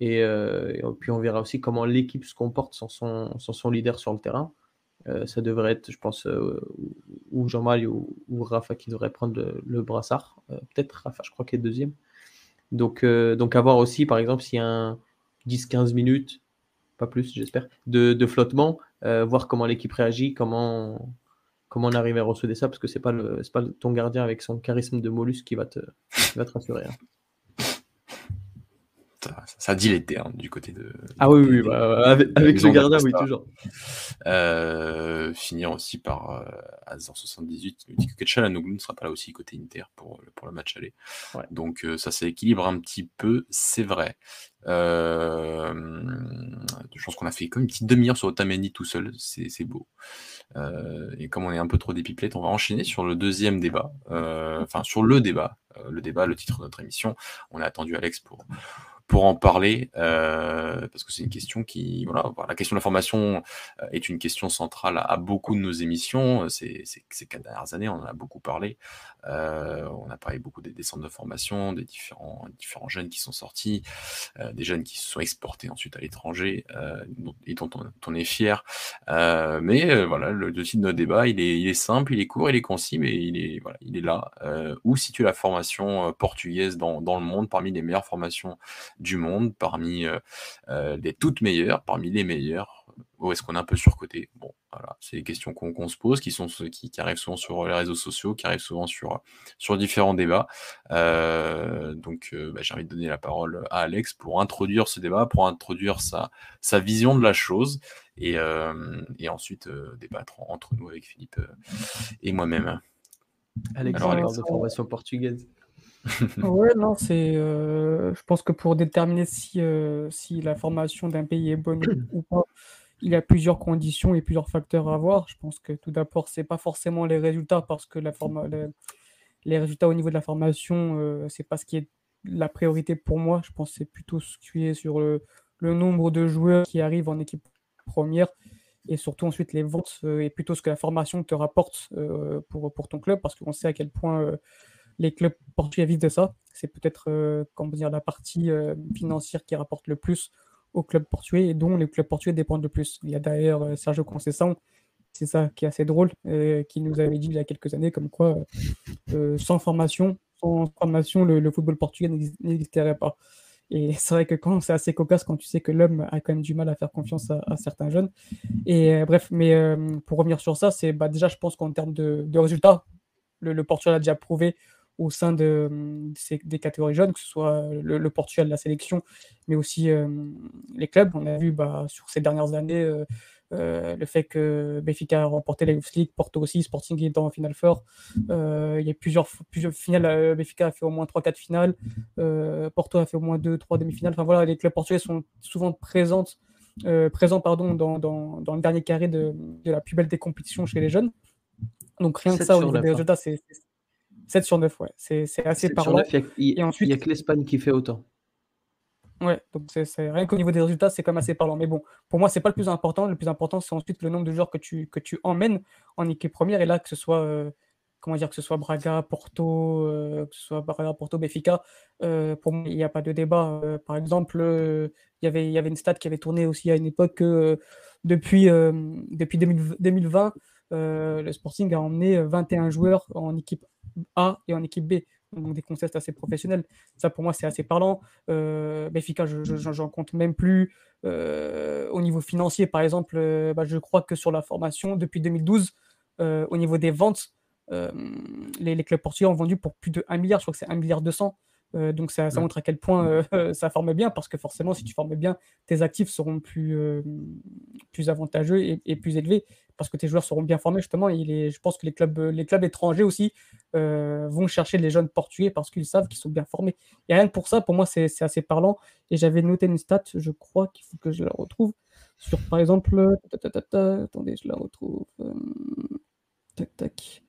Et, et puis on verra aussi comment l'équipe se comporte sans son, sans son leader sur le terrain. Euh, ça devrait être, je pense, euh, ou Jean-Marie ou, Rafa qui devrait prendre le, brassard. Euh, peut-être Rafa, je crois qu'il est deuxième. Donc, donc avoir aussi, par exemple, s'il y a un 10-15 minutes, pas plus, j'espère, de, flottement, voir comment l'équipe réagit, comment, comment on arrive à recevoir ça, parce que c'est pas, pas ton gardien avec son charisme de mollusque qui va te, va te rassurer. Hein ça, dit les termes du côté de. Ah oui, oui, bah, avec, le gardien, oui, toujours. Euh, finir aussi par euh, Azor78 qui nous dit que Ketchalanoglu ne sera pas là aussi côté Inter pour, pour le match aller. Donc euh, ça s'équilibre un petit peu, c'est vrai. je pense qu'on a fait comme une petite demi-heure sur Otamendi tout seul, c'est beau. et comme on est un peu trop dépiplettes, on va enchaîner sur le deuxième débat, enfin sur le débat, le débat, le titre de notre émission. On a attendu Alex pour pour en parler, euh, parce que c'est une question qui, voilà, la question de la formation euh, est une question centrale à, beaucoup de nos émissions. Ces, ces, quatre dernières années, on en a beaucoup parlé. Euh, on a parlé beaucoup des, des, centres de formation, des différents, différents jeunes qui sont sortis, des jeunes qui se sont exportés ensuite à l'étranger et dont on, est fier. mais voilà, le, le titre de notre débat, il est, il est, simple, il est court, il est concis, mais il est, voilà, il est là. où situe la formation portugaise dans, dans le monde parmi les meilleures formations du monde, parmi euh, euh, les toutes meilleures, parmi les meilleures Ou est-ce qu'on est un peu surcoté? Bon, voilà, c'est des questions qu'on se pose, qui, sont, qui, qui, arrivent souvent sur les réseaux sociaux, qui arrivent souvent sur, sur différents débats. Euh, donc, bah, j'ai envie de donner la parole à Alex pour introduire ce débat, pour introduire sa, sa vision de la chose, et, et ensuite débattre entre nous avec Philippe et moi-même. Alex, Alors, de formation portugaise. Ouais, non, c'est, euh, je pense que pour déterminer si, euh, si la formation d'un pays est bonne [CLEARS THROAT] ou pas, il y a plusieurs conditions et plusieurs facteurs à voir. Je pense que tout d'abord, c'est pas forcément les résultats parce que la forma les résultats au niveau de la formation, euh, c'est pas ce qui est la priorité pour moi. Je pense que c'est plutôt ce qui est sur le le nombre de joueurs qui arrivent en équipe première et surtout ensuite les ventes et plutôt ce que la formation te rapporte pour, pour ton club, parce qu'on sait à quel point les clubs portugais vivent de ça. C'est peut-être dire, la partie financière qui rapporte le plus aux clubs portugais et dont les clubs portugais dépendent le plus. Il y a d'ailleurs Sergio Conceição, c'est ça qui est assez drôle, qui nous avait dit il y a quelques années comme quoi sans formation, sans formation, le, football portugais n'existerait pas. Et [LAUGHS] c'est vrai que quand c'est assez cocasse quand tu sais que l'homme a quand même du mal à faire confiance à, certains jeunes. Et bref, mais pour revenir sur ça, c'est bah, déjà, je pense qu'en termes de, résultats, le, Portugal a déjà prouvé au sein de, des catégories jeunes, que ce soit le, Portugal, la sélection, mais aussi les clubs. On a vu bah, sur ces dernières années euh, le fait que Benfica a remporté la Youth League, Porto aussi, Sporting est dans Final Four. Euh, il y a plusieurs, plusieurs finales. Euh, Benfica a fait au moins 3-4 finales. Porto a fait au moins 2-3 demi-finales. Enfin voilà, les clubs portugais sont souvent présents, présents pardon, dans, dans, dans, le dernier carré de, de, la plus belle des compétitions chez les jeunes. Donc rien que ça, au niveau des résultats, c'est 7 sur 9. Ouais. C'est assez parlant. il n'y a que l'Espagne qui fait autant. Ouais, donc c'est rien qu'au niveau des résultats, c'est quand même assez parlant. Mais bon, pour moi, c'est pas le plus important. Le plus important, c'est ensuite le nombre de joueurs que tu, que tu emmènes en équipe première. Et là, que ce soit, euh, comment dire, que ce soit Braga, Porto, euh, que ce soit Braga, Porto, Benfica, euh, pour moi, il n'y a pas de débat. par exemple, il y avait, y avait une stat qui avait tourné aussi à une époque que depuis, depuis 2020, le Sporting a emmené 21 joueurs en équipe A et en équipe B donc des concepts assez professionnels. Ça, pour moi, c'est assez parlant. Euh, j'en compte même plus. Euh, au niveau financier, par exemple, euh, bah, je crois que sur la formation, depuis 2012, euh, au niveau des ventes, les, les, clubs portugais ont vendu pour plus de 1 milliard. Je crois que c'est 1 milliard 200. Euh, donc ça, montre à quel point euh, [LAUGHS] ça forme bien, parce que forcément, si tu formes bien, tes actifs seront plus, euh, plus avantageux et, plus élevés, parce que tes joueurs seront bien formés, justement. Et je pense que les clubs, les clubs étrangers aussi vont chercher les jeunes portugais parce qu'ils savent qu'ils sont bien formés. Et rien que pour ça, pour moi, c'est assez parlant. Et j'avais noté une stat, je crois qu'il faut que je la retrouve, sur par exemple... attendez, je la retrouve. tac, tac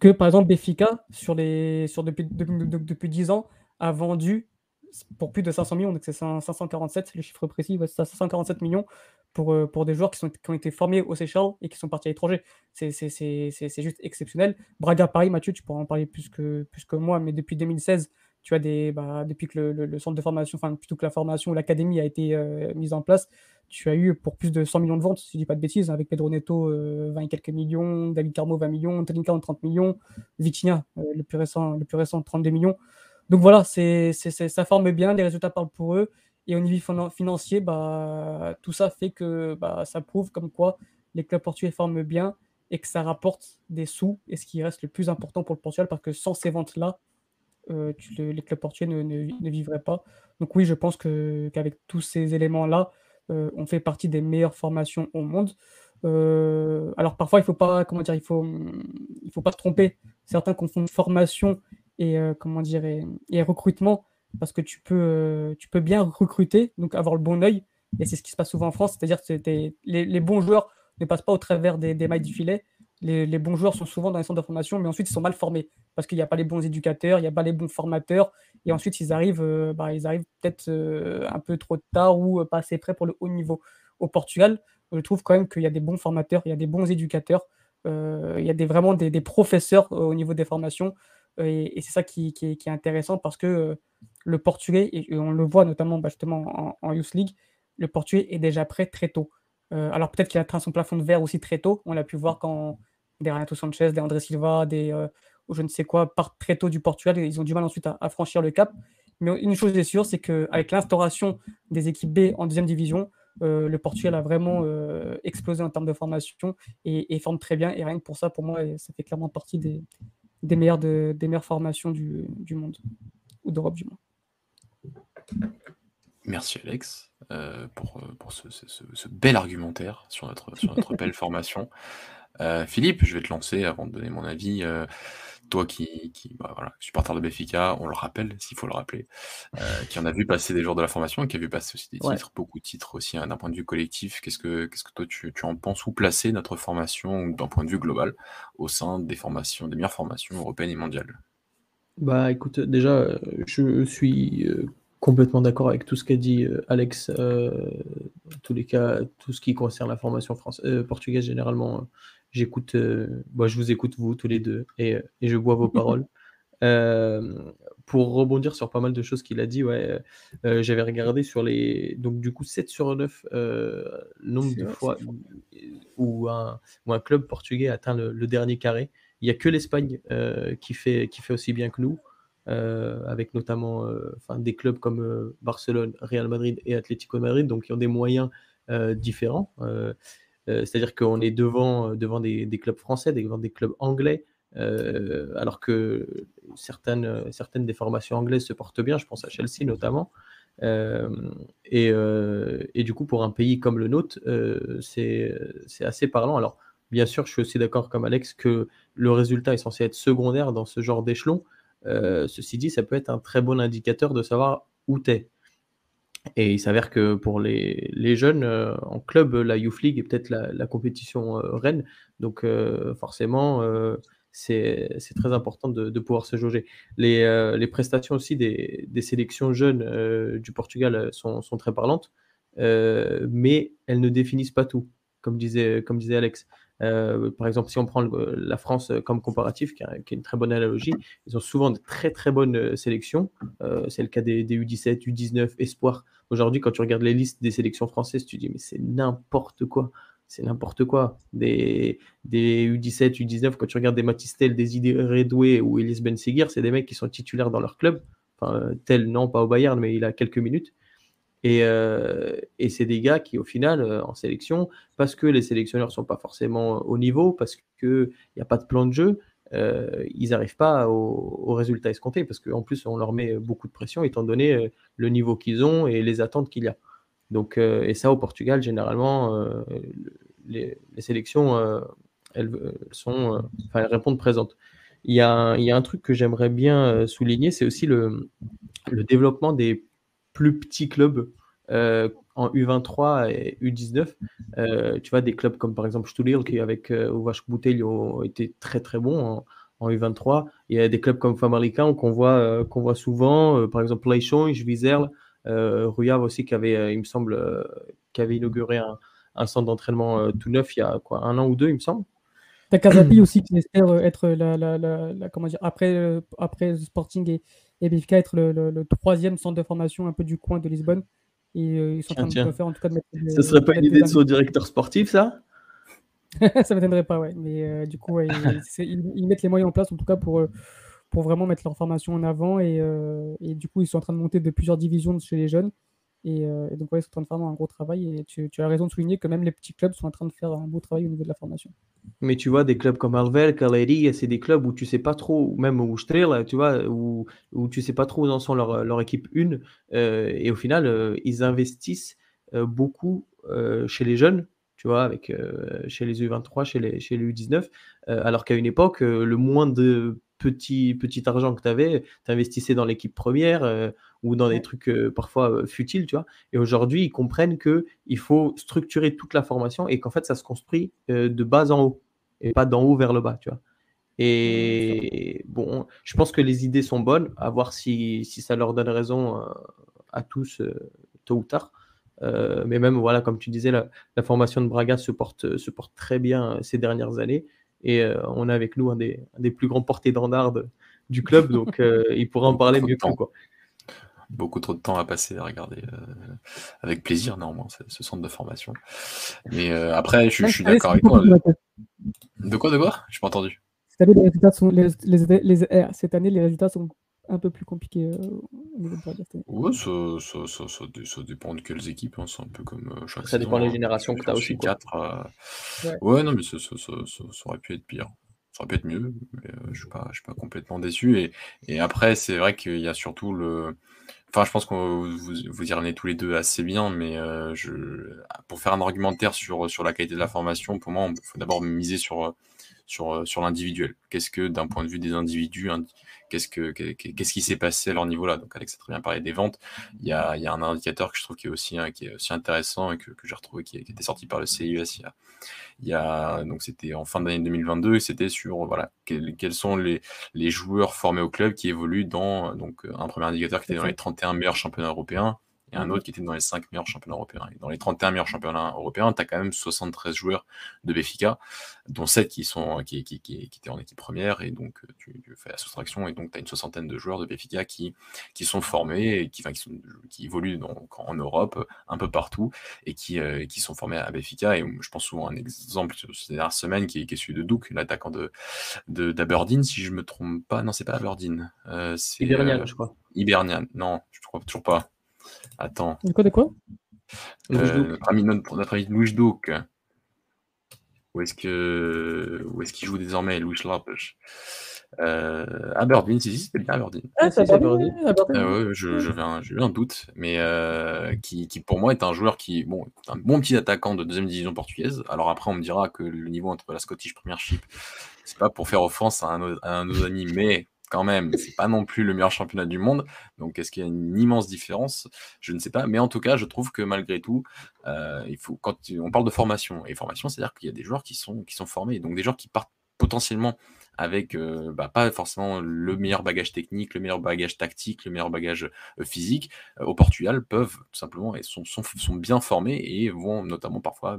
que par exemple Béfica, sur les, sur depuis, depuis, 10 ans, a vendu pour plus de 500 millions, donc c'est 547, le chiffre précis, c'est 547 millions pour, euh, pour des joueurs qui, sont, qui ont été formés au Seychelles et qui sont partis à l'étranger. C'est juste exceptionnel. Braga, Paris, Mathieu, tu pourras en parler plus que, plus que moi, mais depuis 2016, tu as des, bah, depuis que le, centre de formation, enfin plutôt que la formation, l'académie a été euh, mise en place, tu as eu pour plus de 100 millions de ventes, si je dis pas de bêtises, avec Pedro Neto 20 euh, et quelques millions, David Carmo 20 millions, Telinka 30 millions, Vitinha euh, le, plus récent, le plus récent 32 millions. Donc voilà, c'est, ça forme bien, les résultats parlent pour eux. Et au niveau financier, bah, tout ça fait que bah, ça prouve comme quoi les clubs portugais forment bien et que ça rapporte des sous, et ce qui reste le plus important pour le Portugal, parce que sans ces ventes-là, euh, les clubs portugais ne, ne, vivraient pas. Donc oui, je pense qu'avec tous ces éléments-là, euh, on fait partie des meilleures formations au monde. Euh, alors parfois, il faut pas, comment dire, il faut, il faut pas se tromper. Certains confondent formation et comment dire et, recrutement parce que tu peux, tu peux bien recruter, donc avoir le bon œil. Et c'est ce qui se passe souvent en France, c'est-à-dire que les, les, bons joueurs ne passent pas au travers des, des mailles du filet les, bons joueurs sont souvent dans les centres de formation, mais ensuite ils sont mal formés parce qu'il n'y a pas les bons éducateurs, il n'y a pas les bons formateurs, et ensuite ils arrivent, euh, bah, ils arrivent peut-être euh, un peu trop tard ou euh, pas assez près pour le haut niveau. Au Portugal, je trouve quand même qu'il y a des bons formateurs, il y a des bons éducateurs, il y a des, vraiment des, professeurs au niveau des formations, et, c'est ça qui, est, intéressant parce que le portugais, et on le voit notamment bah, justement en, en Youth League, le portugais est déjà prêt très tôt. alors peut-être qu'il atteint son plafond de verre aussi très tôt. On l'a pu voir quand, des Renato Sanchez, des André Silva, des euh, je ne sais quoi, partent très tôt du Portugal et ils ont du mal ensuite à, franchir le cap. Mais une chose est sûre, c'est qu'avec l'instauration des équipes B en deuxième division, euh, le Portugal a vraiment euh, explosé en termes de formation et, forme très bien. Et rien que pour ça, pour moi, ça fait clairement partie des, des, meilleures, des meilleures formations du, du monde, ou d'Europe du moins. Merci Alex pour, pour ce, ce, bel argumentaire sur notre, sur notre belle formation. Euh, Philippe, je vais te lancer avant de donner mon avis. Euh, toi qui, qui bah, voilà, supporter de Béfica, on le rappelle, s'il faut le rappeler, euh, qui en a vu passer des jours de la formation et qui a vu passer aussi des titres, beaucoup de titres aussi hein, d'un point de vue collectif. Qu'est-ce que, qu'est-ce que toi tu, tu en penses? Ou placer notre formation d'un point de vue global au sein des formations, des meilleures formations européennes et mondiales? Bah écoute, déjà, je suis complètement d'accord avec tout ce qu'a dit Alex. Euh, en tous les cas, tout ce qui concerne la formation française, euh, portugaise, généralement, j'écoute. moi, je vous écoute, vous, tous les deux, et, et je bois vos [LAUGHS] paroles. pour rebondir sur pas mal de choses qu'il a dit, ouais, j'avais regardé sur les. Donc, du coup, 7 sur 9, nombre de fois où un, où un, club portugais atteint le, le dernier carré. Il n'y a que l'Espagne qui, fait, qui fait aussi bien que nous. Euh, avec notamment euh, des clubs comme euh, Barcelone, Real Madrid et Atlético Madrid, donc qui ont des moyens différents. C'est-à-dire qu'on est devant, devant des, clubs français, devant des clubs anglais, alors que certaines, des formations anglaises se portent bien, je pense à Chelsea notamment. et, du coup, pour un pays comme le nôtre, c'est assez parlant. Alors, bien sûr, je suis aussi d'accord comme Alex que le résultat est censé être secondaire dans ce genre d'échelon, euh, ceci dit, ça peut être un très bon indicateur de savoir où tu. Et il s'avère que pour les, les jeunes, euh, en club, la Youth League est peut-être la, compétition euh, reine. Donc forcément, c'est très important de, pouvoir se jauger. Les, les prestations aussi des, des sélections jeunes du Portugal sont, sont très parlantes, mais elles ne définissent pas tout, comme disait, comme disait Alex. Euh, par exemple, si on prend la France comme comparatif, qui, est une très bonne analogie, ils ont souvent de très très bonnes euh, sélections. Euh, c'est le cas des, U17, U19, Espoir. Aujourd'hui, quand tu regardes les listes des sélections françaises, tu dis mais c'est n'importe quoi. C'est n'importe quoi. Des, des U17, U19, quand tu regardes des Matistel, des Idé Redoué ou Elis Ben c'est des mecs qui sont titulaires dans leur club. Enfin, tel, non, pas au Bayern, mais il a quelques minutes. Euh, et, c'est des gars qui, au final, euh, en sélection, parce que les sélectionneurs ne sont pas forcément au niveau, parce qu'il n'y a pas de plan de jeu, euh, ils n'arrivent pas au, au, résultat escompté, parce qu'en plus, on leur met beaucoup de pression, étant donné le niveau qu'ils ont et les attentes qu'il y a. Donc, et ça, au Portugal, généralement, les, sélections, elles, sont, elles répondent présentes. Il y, a un, il y a un truc que j'aimerais bien souligner, c'est aussi le développement des plus petits clubs euh, en U23 et U19. Euh, tu vois, des clubs comme par exemple Stulil, qui avec euh, Bouteille ont été très très bons en, U23. Il y a des clubs comme Famalicão qu'on voit, euh, qu'on voit souvent, par exemple Leichange, Wieserl, Ruyav aussi qui avait, il me semble, qui avait inauguré un, centre d'entraînement tout neuf il y a quoi, un an ou deux, il me semble. T'as Casapi aussi qui espère être la, la, la, comment dire, après, après Sporting et, et BFK être le, le, troisième centre de formation un peu du coin de Lisbonne. Et euh, ils sont en train de faire en tout cas de mettre. Ça serait pas une idée de son directeur sportif, ça? [LAUGHS] Ça m'étonnerait pas, ouais. Mais euh, du coup, ils, mettent les moyens en place en tout cas pour, euh, pour vraiment mettre leur formation en avant. Et, et, du coup, ils sont en train de monter de plusieurs divisions chez les jeunes. Et, donc, ouais, ils sont en train de faire un gros travail. Et tu, as raison de souligner que même les petits clubs sont en train de faire un beau travail au niveau de la formation. Mais tu vois, des clubs comme Alvel, Caleri, c'est des clubs où tu sais pas trop, même où Strel, tu vois, où, où tu sais pas trop où en sont leur, leur équipe une. Euh, et au final, euh, ils investissent euh, beaucoup chez les jeunes, tu vois, avec, chez les U23, chez les, chez les U19, alors qu'à une époque, le moins de petit, petit argent que tu avais, tu investissais dans l'équipe première ou dans des trucs parfois futiles, tu vois. Et aujourd'hui, ils comprennent qu'il faut structurer toute la formation et qu'en fait, ça se construit de bas en haut et pas d'en haut vers le bas, tu vois. Et bon, je pense que les idées sont bonnes, à voir si, si ça leur donne raison à tous tôt ou tard. mais même, voilà, comme tu disais, la, la, formation de Braga se porte, se porte très bien ces dernières années. Et on a avec nous un des, un des plus grands portés d'étendard du club, donc il pourra en [LAUGHS] parler mieux que nous. Quoi beaucoup trop de temps à passer à regarder euh, avec plaisir, néanmoins, ce centre de formation. Mais euh, après, je, suis d'accord avec toi. De quoi, de quoi? Je pas entendu. Cette année, les résultats sont, les, les, eh, cette année, les résultats sont un peu plus compliqués euh, au niveau de Ouais, ça, ça, ça, ça, dépend de quelles équipes. Hein. C'est un peu comme chaque Ça dépend des générations que tu as aussi. ouais. ouais. non, mais ça, aurait pu être pire ça aurait pu être mieux, mais je ne suis, pas, je suis pas complètement déçu. Et, et après, c'est vrai qu'il y a surtout le, Enfin, je pense que vous, vous y revenez tous les deux assez bien, mais euh, je, pour faire un argumentaire sur, sur la qualité de la formation, pour moi, il faut d'abord miser sur, sur, sur l'individuel. Qu'est-ce que, d'un point de vue des individus, qu'est-ce, que, qu'est-ce qui s'est passé à leur niveau-là? Donc, Alex a très bien parlé des ventes. Il y a, il y a un indicateur que je trouve qui est aussi, hein, qui est aussi intéressant et que, que j'ai retrouvé qui, qui, était sorti par le CIS il y a, il y a donc c'était en fin d'année 2022 et c'était sur voilà quels, quels sont les, les, joueurs formés au club qui évoluent dans donc un premier indicateur qui était dans les 31 meilleurs championnats europééens et un autre qui était dans les 5 meilleurs championnats européens. Et dans les 31 meilleurs championnats européens, tu as quand même 73 joueurs de Béfica, dont 7 qui, sont, qui, qui, qui, étaient en équipe première, et donc tu, fais la soustraction, et donc tu as une soixantaine de joueurs de Béfica qui, qui sont formés, et qui, enfin, qui, sont, qui évoluent en Europe, un peu partout, et qui, euh, qui sont formés à Béfica. Et je pense souvent à un exemple ces dernières semaines qui, est celui de Duke, l'attaquant d'Aberdeen, de, si je me trompe pas. Non, c'est pas Aberdeen. Euh, c'est Hibernian, euh, je crois. Hibernian, non, je crois toujours pas. Attends. De quoi, de quoi? Euh, notre, ami, notre, ami Louis Douk. Où est-ce que où est-ce qu'il joue désormais, Louis Schlappes euh, Aberdeen, si, si c'était bien Aberdeen. Ah, c'est Aberdeen. Euh, ouais, je, j'ai eu un doute, mais euh, qui, qui, pour moi est un joueur qui, bon, un bon petit attaquant de deuxième division portugaise. Alors après, on me dira que le niveau entre la Scottish Premiership, c'est pas pour faire offense à un, à un de nos amis, mais quand même, c'est pas non plus le meilleur championnat du monde. Donc, est-ce qu'il y a une immense différence? Je ne sais pas. Mais en tout cas, je trouve que malgré tout, euh, il faut, quand on parle de formation, et formation, c'est-à-dire qu'il y a des joueurs qui sont, qui sont formés, donc des joueurs qui partent potentiellement avec euh, bah, pas forcément le meilleur bagage technique, le meilleur bagage tactique, le meilleur bagage euh, physique, au Portugal peuvent tout simplement et sont, bien formés et vont notamment parfois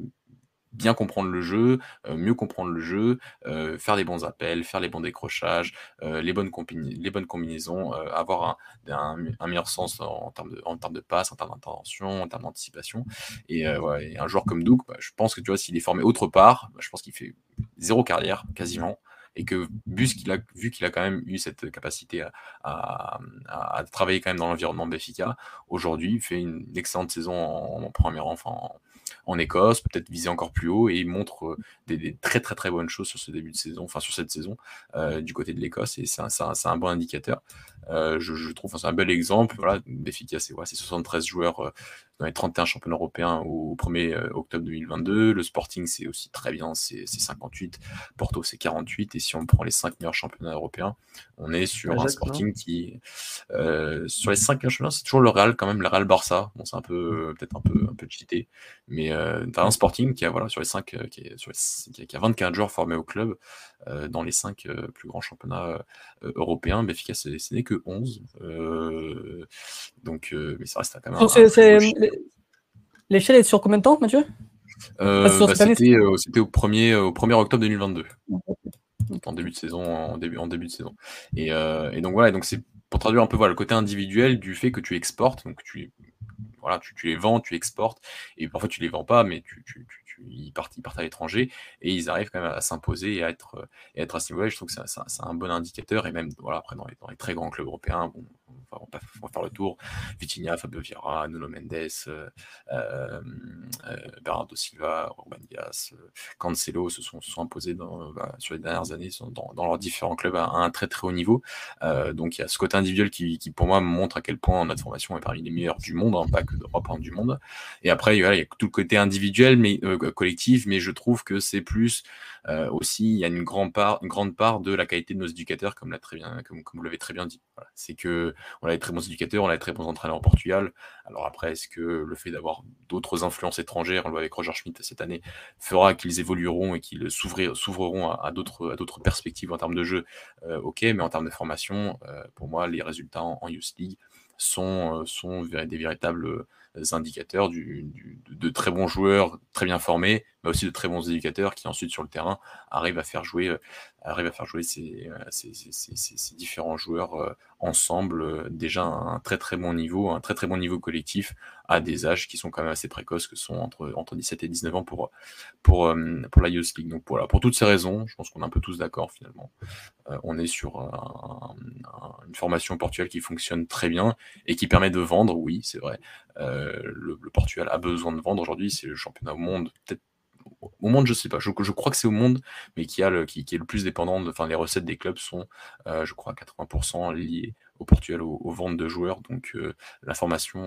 bien comprendre le jeu, euh, mieux comprendre le jeu, euh, faire les bons appels, faire les bons décrochages, euh, les, bonnes combinaisons, avoir un, meilleur sens en, termes de, en termes de passe, en termes d'intervention, en termes d'anticipation. Et, un joueur comme Doug, bah, je pense que tu vois, s'il est formé autre part, bah, je pense qu'il fait zéro carrière quasiment et que qu'il a, vu qu'il a quand même eu cette capacité à, travailler quand même dans l'environnement Béfica, aujourd'hui il fait une excellente saison en, en première enfin en Écosse, peut-être viser encore plus haut, et il montre euh, des, très très très bonnes choses sur ce début de saison, enfin sur cette saison euh, du côté de l'Écosse, et c'est un, bon indicateur. Euh, je, trouve, c'est un bel exemple. Voilà, Béfica, c'est 73 joueurs dans les 31 championnats européens au 1er octobre 2022. Le Sporting, c'est aussi très bien, c'est 58. Porto, c'est 48. Et si on prend les 5 meilleurs championnats européens, on est sur un Sporting qui, sur les 5 meilleurs championnats, c'est toujours le Real, quand même, le Real Barça. Bon, c'est un peu, peut-être un peu, un peu cheaté, mais euh, t'as un Sporting qui a, voilà, sur les 5, qui, qui, a 24 joueurs formés au club dans les 5 plus grands championnats européens. Béfica, ce n'est que 11. donc, mais ça reste quand même. L'échelle est sur combien de temps, Mathieu? Euh, bah, C'était au, 1er, au 1er octobre 2022. En début de saison, en début, en début de saison. Et, et donc voilà, donc c'est pour traduire un peu voilà, le côté individuel du fait que tu exportes, donc tu, voilà, tu, tu les vends, tu exportes, et parfois tu les vends pas, mais tu, tu, ils, partent, ils partent à l'étranger et ils arrivent quand même à s'imposer et à être, et être à ce niveau-là. Je trouve que c'est un, bon indicateur, et même voilà, après dans les, très grands clubs européens, on va, faire le tour. Vitinha, Fabio Vieira, Nuno Mendes, euh, euh, Bernardo Silva, Ruben Dias, Cancelo se sont, imposés bah, sur les dernières années dans, dans, leurs différents clubs à, un très très haut niveau. Euh, donc il y a ce côté individuel qui, pour moi montre à quel point notre formation est parmi les meilleurs du monde, hein, pas que d'Europe, hein, du monde. Et après, il y a tout le côté individuel, mais collectif, mais je trouve que c'est plus euh, aussi, il y a une grande part, une grande part de la qualité de nos éducateurs, comme, très bien, comme, vous l'avez très bien dit. C'est que on a des très bons éducateurs, on a des très bons entraîneurs en Portugal. Alors après, est-ce que le fait d'avoir d'autres influences étrangères, on le voit avec Roger Schmidt cette année, fera qu'ils évolueront et qu'ils s'ouvriront à, d'autres, à d'autres perspectives en termes de jeu? Euh, Ok, mais en termes de formation, euh, pour moi, les résultats en, Youth League sont, sont des véritables indicateurs du, de, très bons joueurs, très bien formés, mais aussi de très bons éducateurs qui ensuite sur le terrain arrivent à faire jouer, euh, arrivent à faire jouer ces, euh, différents joueurs euh, ensemble. Déjà un très très bon niveau, un très très bon niveau collectif à des âges qui sont quand même assez précoces, que sont entre, entre 17 et 19 ans pour, pour, pour la Youth League. Donc voilà, pour toutes ces raisons, je pense qu'on est un peu tous d'accord finalement. on est sur une formation portuelle qui fonctionne très bien et qui permet de vendre, oui, c'est vrai. le, le Portugal a besoin de vendre aujourd'hui, c'est le championnat au monde, peut-être au monde, je sais pas. Je, crois que c'est au monde, mais qui, a le, qui, est le plus dépendant. Enfin, les recettes des clubs sont, euh, je crois, 80% liées au Portugal aux, ventes de joueurs. Donc, euh, la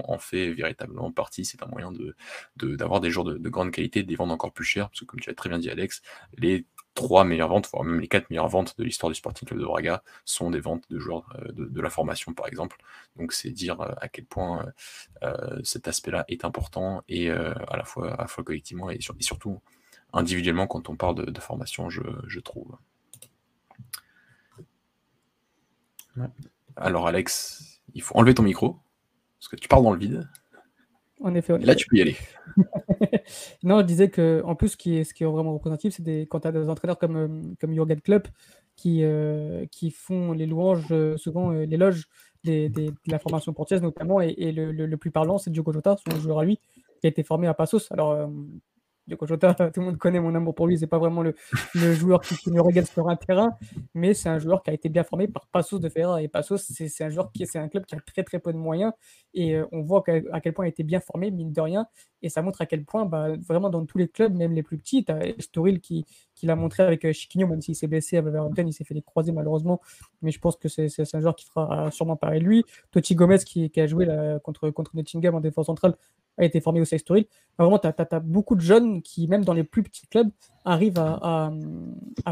en fait véritablement partie. C'est un moyen de d'avoir des joueurs de, de, grande qualité, des ventes encore plus chères, parce que comme tu as très bien dit, Alex, les trois meilleures ventes, voire même les quatre meilleures ventes de l'histoire du Sporting Club de Braga sont des ventes de joueurs euh, de, la formation, par exemple. Donc c'est dire euh, à quel point euh, cet aspect-là est important et à la fois, à la fois collectivement et, surtout individuellement quand on parle de, formation, je, trouve. Alors Alex, il faut enlever ton micro parce que tu parles dans le vide. En effet. là, tu peux y aller. [LAUGHS] non, je disais que, en plus, ce qui est, ce qui est vraiment représentatif, c'est quand tu as des entraîneurs comme, euh, comme Jurgen Klopp qui, euh, qui font les louanges, euh, souvent l'éloge des, des, de la formation portugaise notamment. Et, le, le, plus parlant, c'est Diogo Jota, son joueur à lui, qui a été formé à Passos. Alors, Diogo Jota, [LAUGHS] tout le monde connaît mon amour pour lui. C'est pas vraiment le, joueur qui, me regarde sur un terrain, mais c'est un joueur qui a été bien formé par Passos de Ferreira. Et Passos, c'est un joueur qui c'est un club qui a très très peu de moyens. Et euh, on voit à quel point il a été bien formé, mine de rien. Et ça montre à quel point, bah, vraiment dans tous les clubs, même les plus petits, tu as Storil qui, qui l'a montré avec euh, Chiquinho, même s'il s'est blessé à Wolverhampton, il s'est fait des croisés malheureusement. Mais je pense que c'est un joueur qui fera sûrement pareil lui. Totti Gomez qui, qui a joué contre, contre Nottingham en défense centrale a été formé au Sextoril. Vraiment, tu as, beaucoup de jeunes qui, même dans les plus petits clubs, arrivent à,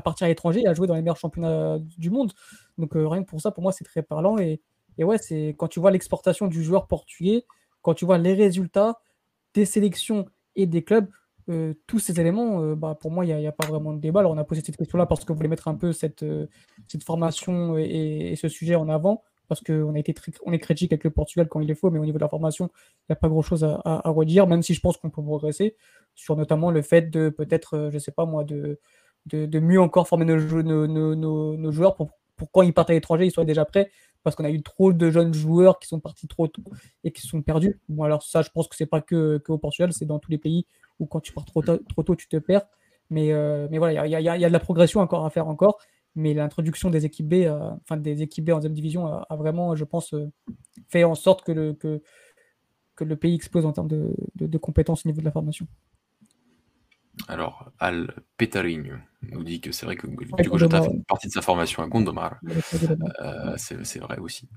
partir à l'étranger et à jouer dans les meilleurs championnats du monde. Donc, euh, rien que pour ça, pour moi, c'est très parlant. Et, ouais, c'est quand tu vois l'exportation du joueur portugais, quand tu vois les résultats des sélections et des clubs, euh, tous ces éléments, euh, bah, pour moi, il n'y a, pas vraiment de débat. Alors, on a posé cette question-là parce que vous voulez mettre un peu cette formation et, ce sujet en avant parce qu'on a été on est critique avec le Portugal quand il est faux, mais au niveau de la formation, il n'y a pas grand chose à, redire, même si je pense qu'on peut progresser sur notamment le fait de peut-être, euh, je ne sais pas moi, de, de, mieux encore former nos, joueurs pour, quand ils partent à l'étranger, ils soient déjà prêts, parce qu'on a eu trop de jeunes joueurs qui sont partis trop tôt et qui sont perdus. Bon, alors ça, je pense que c'est pas que, au Portugal, c'est dans tous les pays où quand tu pars trop, trop tôt, tu te perds. Mais, euh, mais voilà, il y, y, a de la progression encore à faire encore mais l'introduction des équipes B, euh, enfin des équipes B en deuxième division a, vraiment, je pense, euh, fait en sorte que le, que, que le pays explose en termes de, de, compétences au niveau de la formation. Alors, Al Petarigno nous dit que c'est vrai que Diogo Jota fait partie de sa formation à Gondomar. Euh, c'est vrai aussi.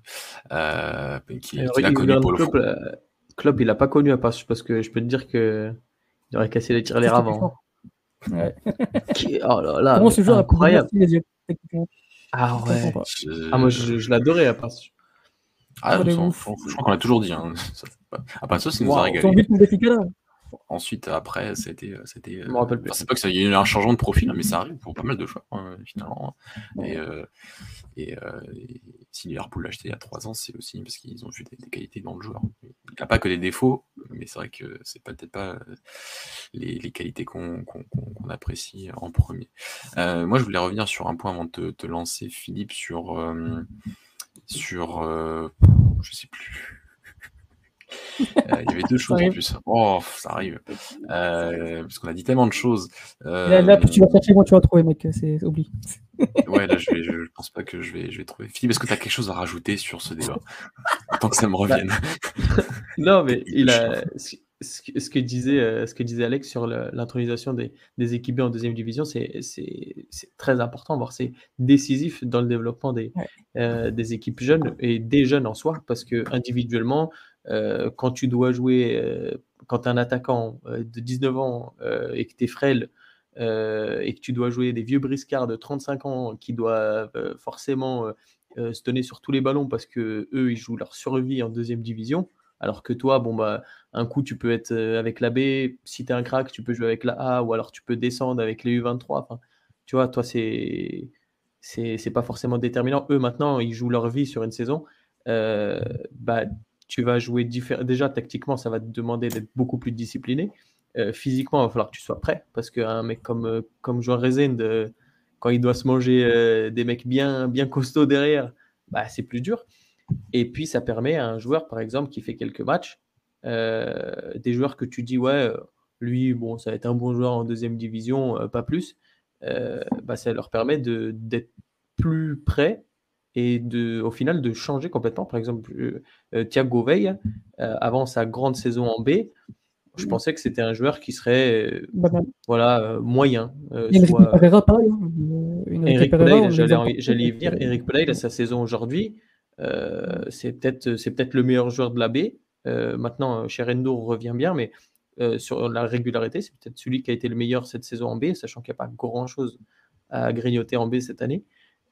Euh, qui, a connu pour le club, il n'a pas connu à parce que je peux te dire qu'il aurait cassé les tirelires avant. Ouais. oh là là, Comment ce joueur incroyable. Ah ouais. Ah, moi, je, l'adorais à part. Ah, je crois qu'on l'a toujours dit. Hein. [LAUGHS] À part ça, c'est nous a régalé. Ensuite, après, c'était. c'était c'est pas que ça y a eu un changement de profil, mais ça arrive pour pas mal de choix, hein, finalement. Et, euh, euh, et, si Liverpool l'a acheté il y a 3 ans, c'est aussi parce qu'ils ont vu des, qualités dans le joueur. Il n'a pas que des défauts, mais c'est vrai que c'est peut-être pas euh, les, les qualités qu'on apprécie en premier. moi, je voulais revenir sur un point avant de te, lancer, Philippe, sur. sur je sais plus euh, il y avait deux choses en plus. Oh, ça arrive. Euh, parce qu'on a dit tellement de choses. Là, là, tu vas chercher, moi, tu vas trouver, mec. C'est oublié. [LAUGHS] ouais, là, je, vais, je pense pas que je vais, je vais trouver. Philippe, est-ce que tu as quelque chose à rajouter sur ce débat? Tant que ça me revienne. [LAUGHS] non, mais il a. Ce que, disait, euh, ce que disait Alex sur l'intronisation des, des équipes en deuxième division, c'est très important, voire c'est décisif dans le développement des, des équipes jeunes et des jeunes en soi, parce que individuellement, euh, quand tu dois jouer, euh, quand tu es un attaquant euh, de 19 ans et que tu es frêle et que tu dois jouer des vieux briscards de 35 ans qui doivent forcément se tenir sur tous les ballons parce que eux ils jouent leur survie en deuxième division. Alors que toi, bon bah, un coup tu peux être avec la B, si tu es un crack, tu peux jouer avec la A, ou alors tu peux descendre avec les U23. Enfin, tu vois, toi c'est c'est pas forcément déterminant. Eux maintenant, ils jouent leur vie sur une saison. bah tu vas jouer différent. Déjà, tactiquement, ça va te demander d'être beaucoup plus discipliné. Euh, physiquement, il va falloir que tu sois prêt parce qu'un mec comme, euh, comme Joan euh, quand il doit se manger des mecs bien, bien costauds derrière, bah, c'est plus dur. Et puis, ça permet à un joueur, par exemple, qui fait quelques matchs, des joueurs que tu dis, ouais, lui, bon, ça va être un bon joueur en deuxième division, pas plus, bah, ça leur permet d'être plus prêt et de, au final de changer complètement. Par exemple, euh, euh, Thiago Veil, euh, avant sa grande saison en B, je pensais que c'était un joueur qui serait voilà, moyen. soit... Pereira, pareil. Eric Pereira, j'allais y venir. Eric Pereira, sa saison aujourd'hui, c'est peut-être c'est peut-être le meilleur joueur de la B. maintenant, Cherendo revient bien, mais sur la régularité, c'est peut-être celui qui a été le meilleur cette saison en B, sachant qu'il n'y a pas grand-chose à grignoter en B cette année.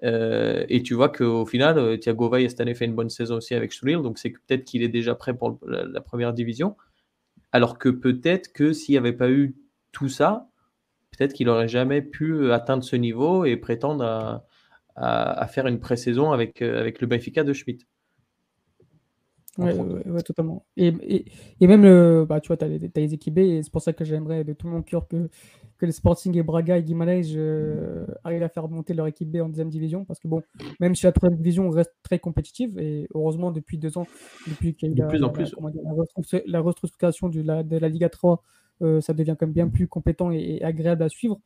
Euh, et tu vois qu'au final, euh, Thiago Valle cette année fait une bonne saison aussi avec Schuril, donc c'est peut-être qu'il est déjà prêt pour la, première division. Alors que peut-être que s'il n'y avait pas eu tout ça, peut-être qu'il n'aurait jamais pu atteindre ce niveau et prétendre à, à, faire une pré-saison avec, euh, avec le Benfica de Schmidt. Oui, ouais, totalement. Et, et, et, même, le, bah, tu vois, tu as, les équipes B, et c'est pour ça que j'aimerais de tout mon cœur que, que les Sporting et Braga et Guimarães euh, arrivent à faire monter leur équipe B en deuxième division. Parce que, bon, même si la troisième division reste très compétitive, et heureusement, depuis deux ans, depuis qu'il y a eu la, plus en plus. La, restructuration de la, de la Liga 3, euh, ça devient quand même bien plus compétent et agréable à suivre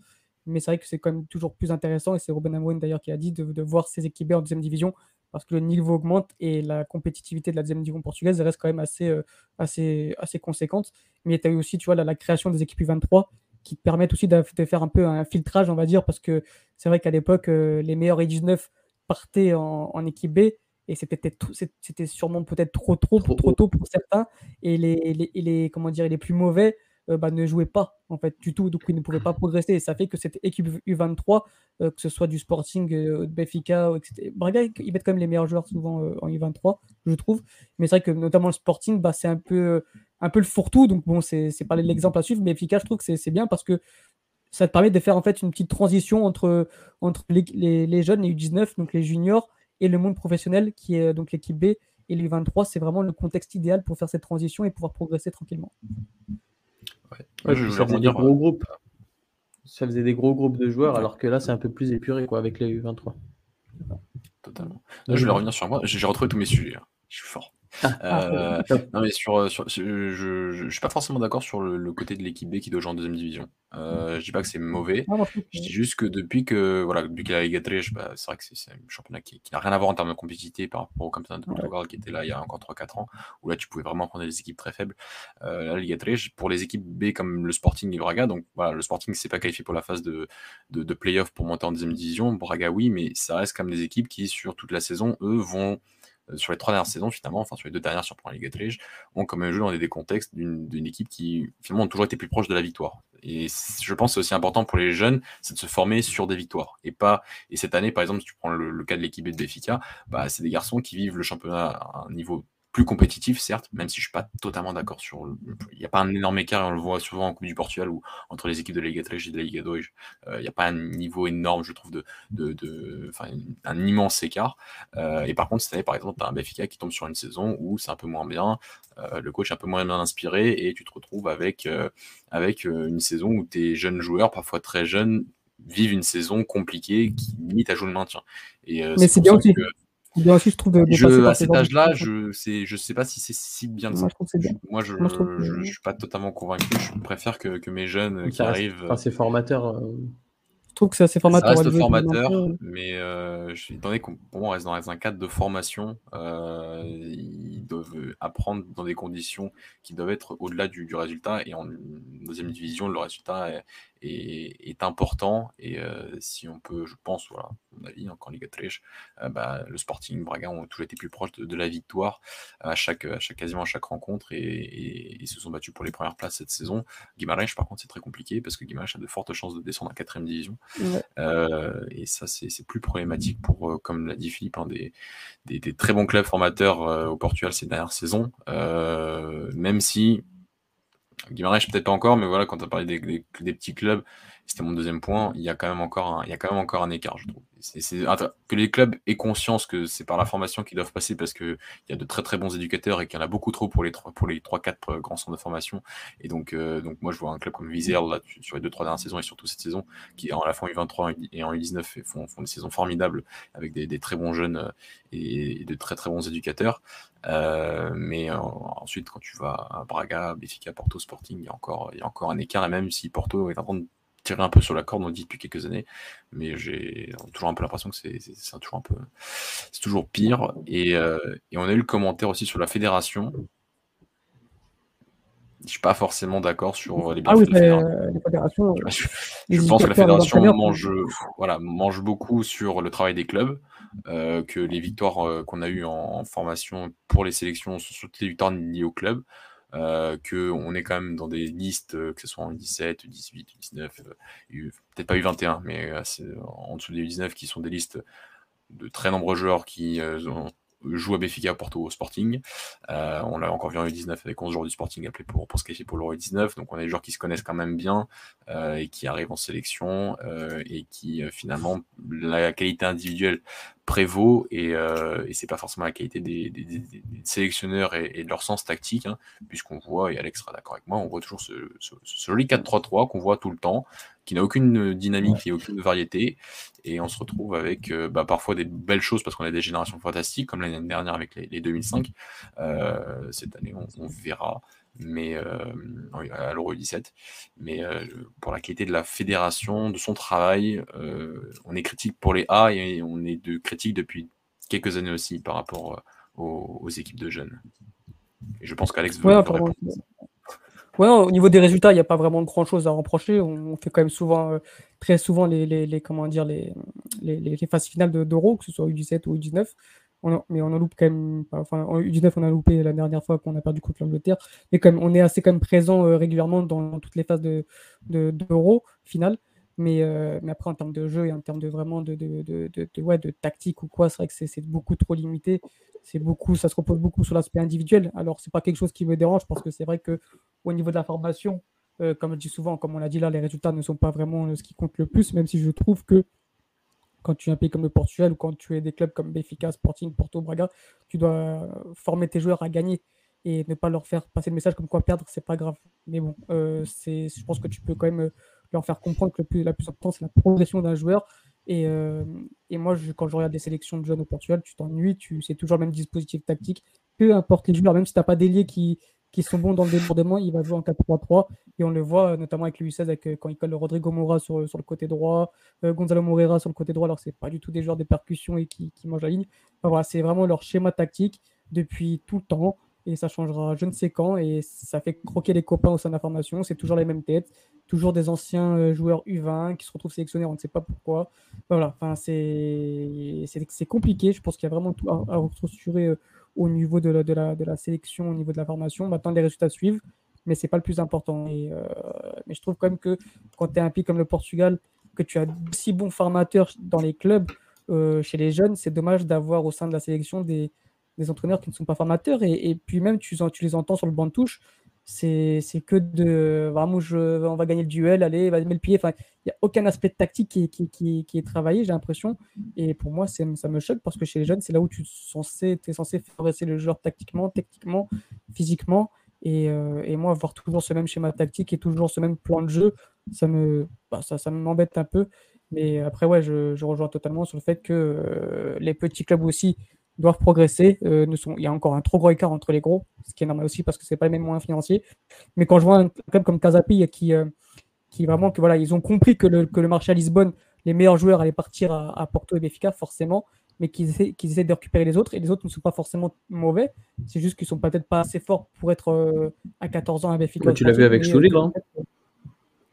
mais c'est vrai que c'est quand même toujours plus intéressant, et c'est Robin Amorim d'ailleurs qui a dit de, voir ses équipes en deuxième division, parce que le niveau augmente et la compétitivité de la deuxième division portugaise reste quand même assez, euh, assez, assez conséquente. Mais tu as eu aussi tu vois, la, création des équipes U23 qui te permettent aussi de, faire un peu un filtrage, on va dire, parce que c'est vrai qu'à l'époque, euh, les meilleurs U19 partaient en, équipe B, et c'était sûrement peut-être trop, trop, trop, trop tôt pour certains, et les, les, les, comment dire, les plus mauvais bah, ne jouaient pas en fait du tout, donc ils ne pouvaient pas progresser. Et ça fait que cette équipe U23, euh, que ce soit du Sporting, euh, de Benfica, etc. Braga, ils mettent quand même les meilleurs joueurs souvent en U23, je trouve. Mais c'est vrai que notamment le Sporting, bah, c'est un peu, un peu le fourre-tout. Donc bon, c'est pas l'exemple à suivre, mais Benfica, je trouve que c'est bien parce que ça te permet de faire en fait une petite transition entre, entre les, les, jeunes, les U19, donc les juniors, et le monde professionnel qui est donc l'équipe B et les U23. C'est vraiment le contexte idéal pour faire cette transition et pouvoir progresser tranquillement je ça faisait des gros groupes. Ça faisait des gros groupes de joueurs, alors que là, c'est un peu plus épuré quoi, avec les U23. Totalement. je vais revenir sur moi. J'ai retrouvé tous mes sujets. Hein. Je suis fort. Ah, euh, [LAUGHS] non, mais sur, sur je, je, suis pas forcément d'accord sur le, côté de l'équipe B qui doit jouer en deuxième division. Euh, je dis pas que c'est mauvais. je dis juste que depuis que voilà, depuis qu'il a Liga bah, c'est vrai que c'est un championnat qui, n'a rien à voir en termes de compétitivité par rapport au championnat de Portugal qui était là il y a encore 3-4 ans, où là tu pouvais vraiment prendre des équipes très faibles. Euh, la Liga 3, pour les équipes B comme le Sporting et Braga, donc voilà, le Sporting s'est pas qualifié pour la phase de, de, de playoff pour monter en deuxième division. Braga oui, mais ça reste comme des équipes qui sur toute la saison, eux, vont euh, sur les trois dernières saisons, finalement, enfin sur les deux dernières sur la Ligue Trige, ont quand même joué dans des, contextes d'une équipe qui finalement ont toujours été plus proche de la victoire. Et je pense que c'est aussi important pour les jeunes, c'est de se former sur des victoires. Et pas et cette année, par exemple, si tu prends le, cas de l'équipe de Béfica, bah, c'est des garçons qui vivent le championnat à un niveau plus compétitif, certes, même si je suis pas totalement d'accord sur. Il n'y a pas un énorme écart, et on le voit souvent en Coupe du Portugal, ou entre les équipes de la Liga 3 et de la Liga 2, il n'y a pas un niveau énorme, je trouve, de, de, de un immense écart. Euh, et par contre, cette année, par exemple, tu as un Benfica qui tombe sur une saison où c'est un peu moins bien, euh, le coach est un peu moins bien inspiré, et tu te retrouves avec, euh, avec une saison où tes jeunes joueurs, parfois très jeunes, vivent une saison compliquée qui limite à jouer le maintien. Et, Mais c'est bien aussi je trouve, de, à cet âge-là, je sais, je sais pas si c'est si bien que ça. Moi, je, je, suis pas totalement convaincu. Je préfère que, que mes jeunes qui arrivent. Enfin, ces formateurs. Je trouve que c'est assez formateur. Ça reste formateur, mais euh, étant donné qu'on reste dans un cadre de formation, euh, ils doivent apprendre dans des conditions qui doivent être au-delà du, du, résultat. Et en deuxième division, le résultat est, est, important. Et euh, si on peut, je pense, voilà, mon avis, encore Liga Triche, euh, bah, le Sporting Braga ont toujours été plus proches de, la victoire à chaque, à chaque, quasiment à chaque rencontre et, ils se sont battus pour les premières places cette saison. Guimarães, par contre, c'est très compliqué parce que Guimarães a de fortes chances de descendre en quatrième division. Euh, et ça, c'est plus problématique pour, comme l'a dit Philippe, hein, des, très bons clubs formateurs au Portugal ces dernières saisons. même si Guimarães, peut-être pas encore, mais voilà, quand tu as parlé des, petits clubs, c'était mon deuxième point, il y a quand même encore un, il y a quand même encore un écart, je trouve. C'est, que les clubs aient conscience que c'est par la formation qu'ils doivent passer parce qu'il y a de très très bons éducateurs et qu'il y en a beaucoup trop pour les pour les 3-4 grands centres de formation. Et donc, euh, donc moi je vois un club comme Vizère là, sur les deux trois dernières saisons et surtout cette saison qui en la fois U23 et en U19 font, font des saisons formidables avec des, très bons jeunes euh, et, de très très bons éducateurs. Euh, mais ensuite, quand tu vas à Braga, Benfica, Porto, Sporting, il y a encore, il y a encore un écart. Et même si Porto est en train de tirer un peu sur la corde, on dit depuis quelques années, mais j'ai toujours un peu l'impression que c'est toujours un peu, c'est toujours pire. Et, euh, et, on a eu le commentaire aussi sur la fédération. Je suis pas forcément d'accord sur les ah oui, les fédérations. [LAUGHS] Je, pense que la fédération mange, voilà, mange beaucoup sur le travail des clubs, euh, que les victoires euh, qu'on a eues en, formation pour les sélections sont toutes les victoires liées au club. Euh, qu'on est quand même dans des listes, que ce soit en 17, 18, 19, peut-être pas U21, mais en dessous des U19 qui sont des listes de très nombreux joueurs qui ont joue à Béfica, Porto, au Sporting. Euh, on l'a encore vu en U19 avec 11 joueurs du Sporting appelés pour, pour se qualifier pour l'Euro 19. Donc on a des joueurs qui se connaissent quand même bien euh, et qui arrivent en sélection euh, et qui finalement la qualité individuelle prévaut et, euh, et c'est pas forcément la qualité des, des, des, sélectionneurs et, et, de leur sens tactique, hein, puisqu'on voit, et Alex sera d'accord avec moi, on voit toujours ce, ce, ce joli 4-3-3 qu'on voit tout le temps, qui n'a aucune dynamique et aucune variété, et on se retrouve avec euh, bah, parfois des belles choses parce qu'on a des générations fantastiques, comme l'année dernière avec les, les 2005. Euh, cette année, on, on verra mais euh, à l'Euro 17. Mais euh, pour la qualité de la fédération, de son travail, euh, on est critique pour les A et on est de critique depuis quelques années aussi par rapport aux, aux équipes de jeunes. Et je pense qu'Alex veut, ouais, ouais, au niveau des résultats, il n'y a pas vraiment grand chose à reprocher. On fait quand même souvent, très souvent les, les, les, comment dire, les, les, les phases finales d'Euro, que ce soit U17 ou U19 mais on en loupe quand même. Enfin, en U19, on a loupé la dernière fois qu'on a perdu contre l'Angleterre. Mais quand même, on est assez quand même présent euh, régulièrement dans, toutes les phases de, d'Euro final. Mais, euh, mais après, en termes de jeu et en termes de vraiment de, de, de, ouais, de tactique ou quoi, c'est vrai que c'est, beaucoup trop limité. Beaucoup, ça se repose beaucoup sur l'aspect individuel. Alors, c'est pas quelque chose qui me dérange parce que c'est vrai que au niveau de la formation, euh, comme je dis souvent, comme on l'a dit là, les résultats ne sont pas vraiment ce qui compte le plus, même si je trouve que quand tu es un pays comme le Portugal ou quand tu es des clubs comme Benfica, Sporting, Porto, Braga, tu dois former tes joueurs à gagner et ne pas leur faire passer le message comme quoi perdre, c'est pas grave. Mais bon, euh, je pense que tu peux quand même euh, leur faire comprendre que la plus importante, c'est la progression d'un joueur. Et, euh, moi, quand je regarde des sélections de jeunes au Portugal, tu t'ennuies, tu, c'est toujours le même dispositif tactique, peu importe les joueurs, même si tu n'as pas d'ailier qui, qui sont bons dans le débordement, il va jouer en 4-3-3. Et on le voit euh, notamment avec le U16, avec, euh, quand il colle Rodrigo Moura sur, sur le côté droit, euh, Gonzalo Moreira sur le côté droit, alors c'est pas du tout des joueurs de percussion et qui, qui mangent la ligne. voilà, c'est vraiment leur schéma tactique depuis tout le temps. Et ça changera je ne sais quand. Et ça fait croquer les copains au sein de la formation. C'est toujours les mêmes têtes. Toujours des anciens joueurs U20 qui se retrouvent sélectionnés, on ne sait pas pourquoi. Voilà, enfin, c'est compliqué. Je pense qu'il y a vraiment tout à, à restructurer au niveau de la, sélection, au niveau de la formation. Maintenant, les résultats suivent, mais ce n'est pas le plus important. Euh, mais je trouve quand même que quand tu es un pays comme le Portugal, que tu as si bons formateurs dans les clubs, euh, chez les jeunes, c'est dommage d'avoir au sein de la sélection des, entraîneurs qui ne sont pas formateurs. Et, puis même, tu, les entends sur le banc de touche, c'est que de vraiment, je, on va gagner le duel, allez, va mettre le pied. Il n'y a aucun aspect tactique qui, qui, qui, est travaillé, j'ai l'impression. Et pour moi, ça me choque parce que chez les jeunes, c'est là où tu es censé, es censé le joueur tactiquement, techniquement, physiquement. Et, euh, et, moi, avoir toujours ce même schéma tactique et toujours ce même plan de jeu, ça me bah, ça, ça m'embête un peu. Mais après, ouais, je, je, rejoins totalement sur le fait que euh, les petits clubs aussi doivent progresser. Euh, ne sont, il y a encore un trop gros écart entre les gros, ce qui est normal aussi parce que c'est pas les mêmes moyens financiers. Mais quand je vois un club comme Casapi qui, euh, qui vraiment, que voilà, ils ont compris que le, que le marché à Lisbonne, les meilleurs joueurs allaient partir à, à Porto et Benfica, forcément, mais qu'ils essaient, qu'ils essaient de récupérer les autres. Et les autres ne sont pas forcément mauvais. C'est juste qu'ils sont peut-être pas assez forts pour être euh, à 14 ans à Benfica. tu l'as vu avec Stoulig, hein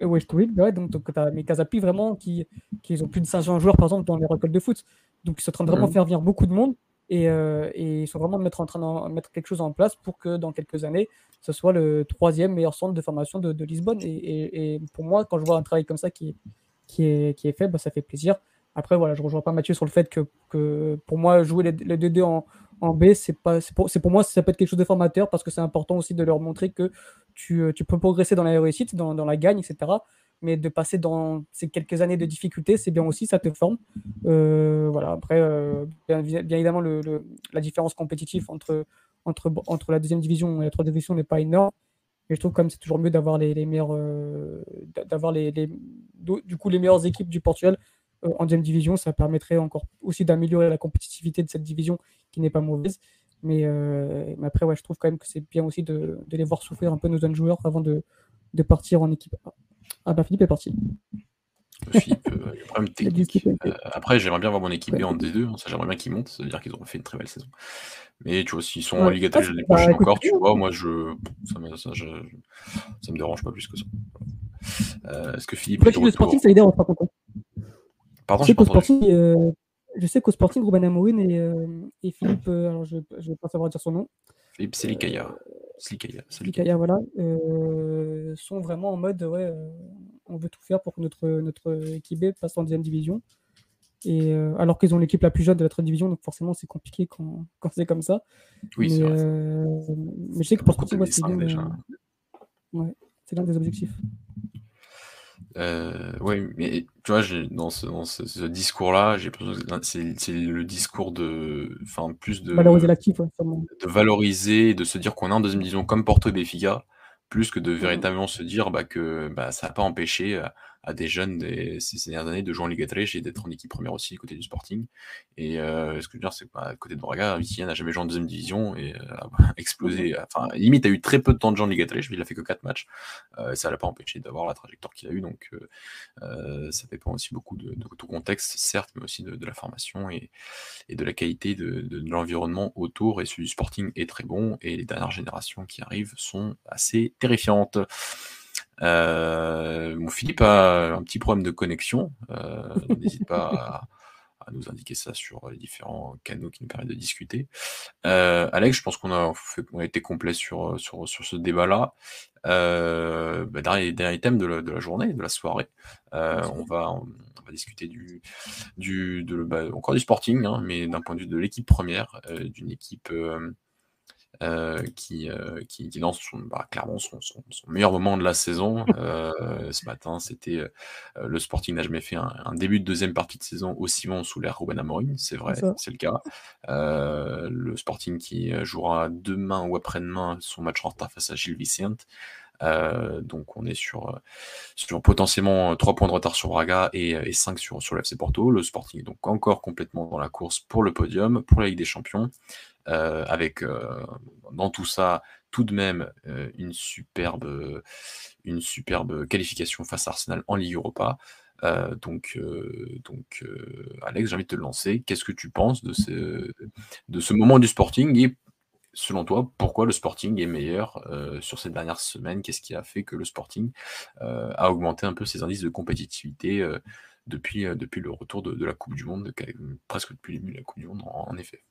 oui, ouais, donc, donc tu as mes Casapi vraiment qui, qui ont plus de 500 joueurs par exemple dans les récoltes de foot. Donc ils sont en train de vraiment mmh. faire venir beaucoup de monde et, euh, et, ils sont vraiment mettre, en train de mettre quelque chose en place pour que dans quelques années, ce soit le troisième meilleur centre de formation de, Lisbonne. Et, pour moi, quand je vois un travail comme ça qui, qui, est, qui est fait, bah, ça fait plaisir. Après, voilà, je ne rejoins pas Mathieu sur le fait que, que pour moi, jouer les, les 2-2 en, en, B, c'est pour, pour, moi, ça peut être quelque chose de formateur parce que c'est important aussi de leur montrer que tu, tu peux progresser dans la réussite, dans, dans la gagne, etc mais de passer dans ces quelques années de difficulté, c'est bien aussi, ça te forme. Euh, voilà. Après, euh, bien, évidemment, la différence compétitive entre, entre, entre la deuxième division et la troisième division n'est pas énorme. Mais je trouve quand même c'est toujours mieux d'avoir les, les, meilleurs, euh, d'avoir les, du coup les meilleures équipes du Portugal en deuxième division. Ça permettrait encore aussi d'améliorer la compétitivité de cette division qui n'est pas mauvaise. Mais, après, ouais, je trouve quand même que c'est bien aussi de, les voir souffrir un peu nos jeunes joueurs avant de, de partir en équipe. Ah bah Philippe est parti. Philippe, euh, le problème [LAUGHS] technique. Euh, après, j'aimerais bien voir mon équipe B en D2, hein, ça j'aimerais bien qu'ils montent, ça veut dire qu'ils auront fait une très belle saison. Mais tu vois, s'ils sont ouais. en Ligue ah, l'année prochaine bah, encore, tu vois, moi je ça me, ça, je, ça me dérange pas plus que ça. Euh, Est-ce que Philippe. est le sporting, ça les dérange pas contre. Pardon, je sais qu'au sporting, euh, je sais qu'au sporting, Ruben et, euh, et Philippe, alors je ne vais pas savoir dire son nom. Philippe Selikaya. Slikaya, voilà, sont vraiment en mode ouais, on veut tout faire pour que notre, notre équipe B passe en deuxième division. Et alors qu'ils ont l'équipe la plus jeune de la troisième division, donc forcément c'est compliqué quand, [LAUGHS] quand c'est comme ça. Oui, mais, vrai. mais je sais que pour moi, c'est l'un des objectifs. Euh, oui, mais tu vois, dans ce, dans ce, discours-là, j'ai c'est le discours de, enfin, plus de valoriser l'actif, de valoriser, de se dire qu'on est en deuxième division comme Porto et Benfica, plus que de véritablement se dire bah, que bah, ça n'a pas empêché euh, à des jeunes des, ces dernières années de jouer en Ligue 3 et d'être en équipe première aussi côté du Sporting. Et euh, ce que je veux dire, c'est que bah, côté de Braga, Vitinha n'a jamais joué en deuxième division et euh, a [LAUGHS] explosé. Enfin, limite, a eu très peu de temps de jeu en Ligue 3 il a fait que 4 matchs. Euh, ça l'a pas empêché d'avoir la trajectoire qu'il a eu. Donc, ça dépend aussi beaucoup de, tout contexte, certes, mais aussi de, la formation et, et, de la qualité de, de l'environnement autour. Et celui du Sporting est très bon et les dernières générations qui arrivent sont assez terrifiantes. Euh, mon Philippe a un petit problème de connexion. Euh, n'hésite pas à, nous indiquer ça sur les différents canaux qui nous permettent de discuter. Euh, Alex, je pense qu'on a, a, été complet sur, sur, sur ce débat-là. Euh, bah, dernier, dernier, thème de la, journée, de la soirée. on, va, on, va discuter du, du, de, bah, encore du sporting, hein, mais d'un point de vue de l'équipe première, d'une équipe euh, qui, euh, qui, qui, lance son, bah, clairement son, son, son, meilleur moment de la saison. Euh, ce matin, c'était euh, le Sporting n'a jamais fait un, un, début de deuxième partie de saison aussi bon sous l'ère Ruben Amorim, c'est vrai, c'est le cas. Le Sporting qui jouera demain ou après-demain son match en retard face à Gilles Vicente. Euh, donc on est sur, sur potentiellement 3 points de retard sur Braga et, et 5 sur, sur le FC Porto. Le Sporting est donc encore complètement dans la course pour le podium, pour la Ligue des Champions. Euh, avec euh, dans tout ça tout de même euh, une superbe une superbe qualification face à Arsenal en Ligue Europa. Donc, donc Alex, j'ai envie de te lancer. Qu'est-ce que tu penses de ce, de ce moment du Sporting et selon toi, pourquoi le Sporting est meilleur sur ces dernières semaines Qu'est-ce qui a fait que le Sporting a augmenté un peu ses indices de compétitivité depuis, depuis le retour de, la Coupe du Monde, presque depuis le début de la Coupe du Monde, en effet?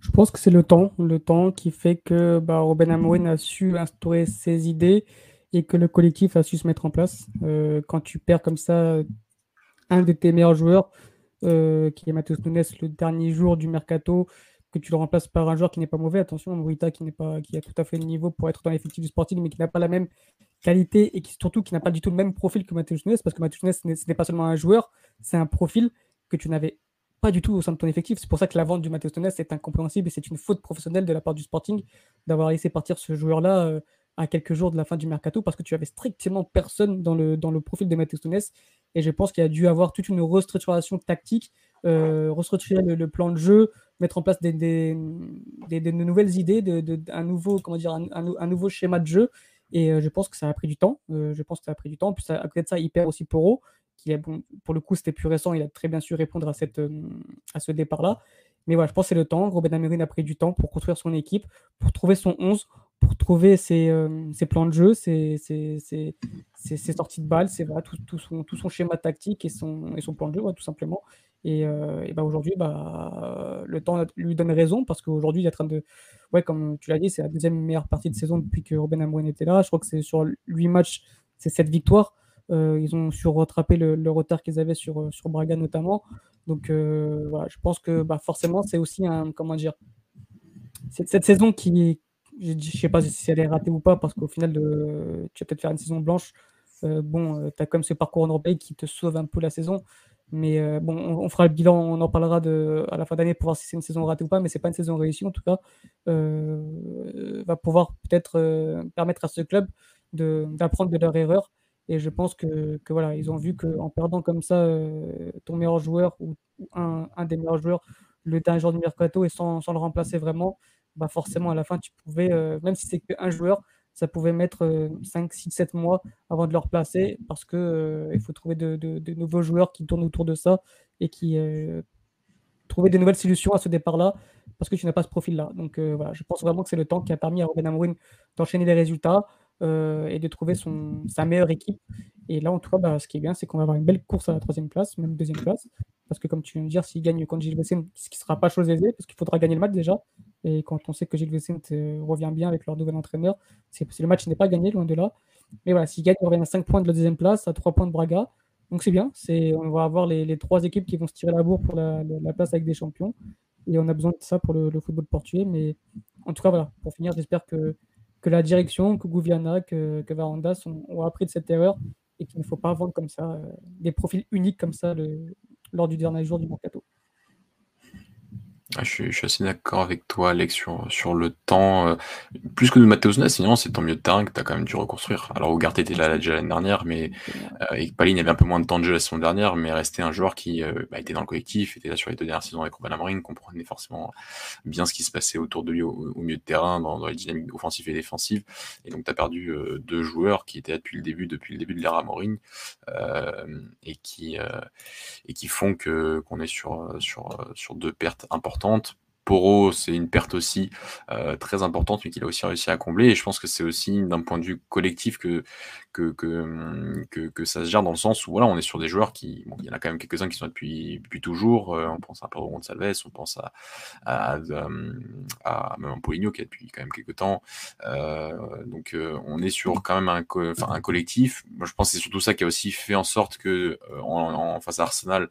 Je pense que c'est le temps, le temps qui fait que bah, Robin Amorin a su instaurer ses idées et que le collectif a su se mettre en place. Euh, quand tu perds comme ça un de tes meilleurs joueurs, euh, qui est Matheus Nunes, le dernier jour du mercato, que tu le remplaces par un joueur qui n'est pas mauvais, attention, Mouita qui, n'est qui a tout à fait le niveau pour être dans l'effectif du Sporting, mais qui n'a pas la même qualité et qui surtout qui n'a pas du tout le même profil que Matheus Nunes, parce que Matheus Nunes, ce n'est pas seulement un joueur, c'est un profil que tu n'avais pas du tout au sein de ton effectif. C'est pour ça que la vente du Matheus Nunes est incompréhensible et c'est une faute professionnelle de la part du Sporting d'avoir laissé partir ce joueur-là euh, à quelques jours de la fin du mercato parce que tu avais strictement personne dans le, dans le profil de Matheus Nunes. Et je pense qu'il a dû avoir toute une restructuration tactique, euh, restructurer le, plan de jeu, mettre en place des, des, nouvelles idées, de, un, nouveau, comment dire, un, nouveau schéma de jeu. Et euh, je pense que ça a pris du temps. je pense que ça a pris du temps. Puis à côté de ça, il perd aussi Poro qui est bon, pour le coup, c'était plus récent, il a très bien su répondre à, cette, euh, à ce départ-là. Mais voilà, je pense que c'est le temps. Robin Amerin a pris du temps pour construire son équipe, pour trouver son 11, pour trouver ses, euh, ses plans de jeu, ses, ses, ses, sorties de balles, vrai, tout, tout, son, tout son schéma tactique et son, et son plan de jeu, tout simplement. Et, euh, et bah aujourd'hui, bah, le temps lui donne raison parce qu'aujourd'hui, il est en train de. Ouais, comme tu l'as dit, c'est la deuxième meilleure partie de saison depuis que Robin Amorin était là. Je crois que c'est sur 8 matchs, c'est cette victoire. Euh, ils ont su rattraper le, retard qu'ils avaient sur, euh, sur Braga notamment. Donc euh, voilà, je pense que bah, forcément, c'est aussi un. Comment dire Cette, saison qui. Je ne sais pas si elle est ratée ou pas, parce qu'au final, tu vas peut-être faire une saison blanche. bon, tu as comme ce parcours en Europe qui te sauve un peu la saison. Mais bon, on, fera le bilan, on en parlera de, à la fin d'année pour voir si c'est une saison ratée ou pas, mais c'est pas une saison réussie en tout cas. va pouvoir peut-être permettre à ce club d'apprendre de, de leurs erreurs et je pense que, voilà, ils ont vu qu'en perdant comme ça euh, ton meilleur joueur ou, un, des meilleurs joueurs, le dernier du mercato et sans, le remplacer vraiment, bah forcément à la fin tu pouvais, euh, même si c'est qu'un joueur, ça pouvait mettre 5, 6, 7 mois avant de le replacer parce qu'il euh, faut trouver de, nouveaux joueurs qui tournent autour de ça et qui trouver de nouvelles solutions à ce départ-là parce que tu n'as pas ce profil-là. Donc voilà, je pense vraiment que c'est le temps qui a permis à Robin Amorim d'enchaîner les résultats. Euh, et de trouver son, sa meilleure équipe. Et là, en tout cas, bah, ce qui est bien, c'est qu'on va avoir une belle course à la troisième place, même deuxième place. Parce que, comme tu viens de dire, s'il gagne contre Gilles ce qui ne sera pas chose aisée, parce qu'il faudra gagner le match déjà. Et quand on sait que Gilles Vicente revient bien avec leur nouvel entraîneur, c'est, le match n'est pas gagné, loin de là. Mais voilà, s'ils gagnent, ils reviennent à 5 points de la deuxième place, à 3 points de Braga. Donc c'est bien. C'est, on va avoir les, trois équipes qui vont se tirer la bourre pour la, place avec des champions. Et on a besoin de ça pour le, football portugais. Mais en tout cas, voilà, pour finir, j'espère que, que la direction, que Gouviana, que, que Varandas ont, appris de cette erreur et qu'il ne faut pas vendre comme ça euh, des profils uniques comme ça lors du dernier jour du mercato. Ah, je, suis, assez d'accord avec toi, Alex, sur, le temps. Euh, plus que de Mateus sinon c'est ton mieux de terrain que tu as quand même dû reconstruire. Alors, Ugarte était là déjà l'année dernière, mais euh, et Paline avait un peu moins de temps de jeu la saison dernière, mais restait un joueur qui euh, bah, était dans le collectif, était là sur les deux dernières saisons avec Robin Amorim, comprenait forcément bien ce qui se passait autour de lui au, milieu de terrain, dans, les dynamiques offensives et défensives. Et donc, tu as perdu deux joueurs qui étaient là depuis le début, depuis le début de l'ère Amorim, et, qui, et qui font qu'on est sur, sur, sur deux pertes importantes attentes Poro, c'est une perte aussi euh, très importante, mais qu'il a aussi réussi à combler. Et je pense que c'est aussi d'un point de vue collectif que, que, que, que, ça se gère dans le sens où voilà, on est sur des joueurs qui. Il y en a quand même quelques-uns qui sont depuis, depuis toujours. Euh, on pense à Pedro Gonçalves, on pense à, à, à, même Poligno qui est depuis quand même quelques temps. Euh, donc on est sur quand même un, un collectif. Moi, je pense que c'est surtout ça qui a aussi fait en sorte que en, face à Arsenal,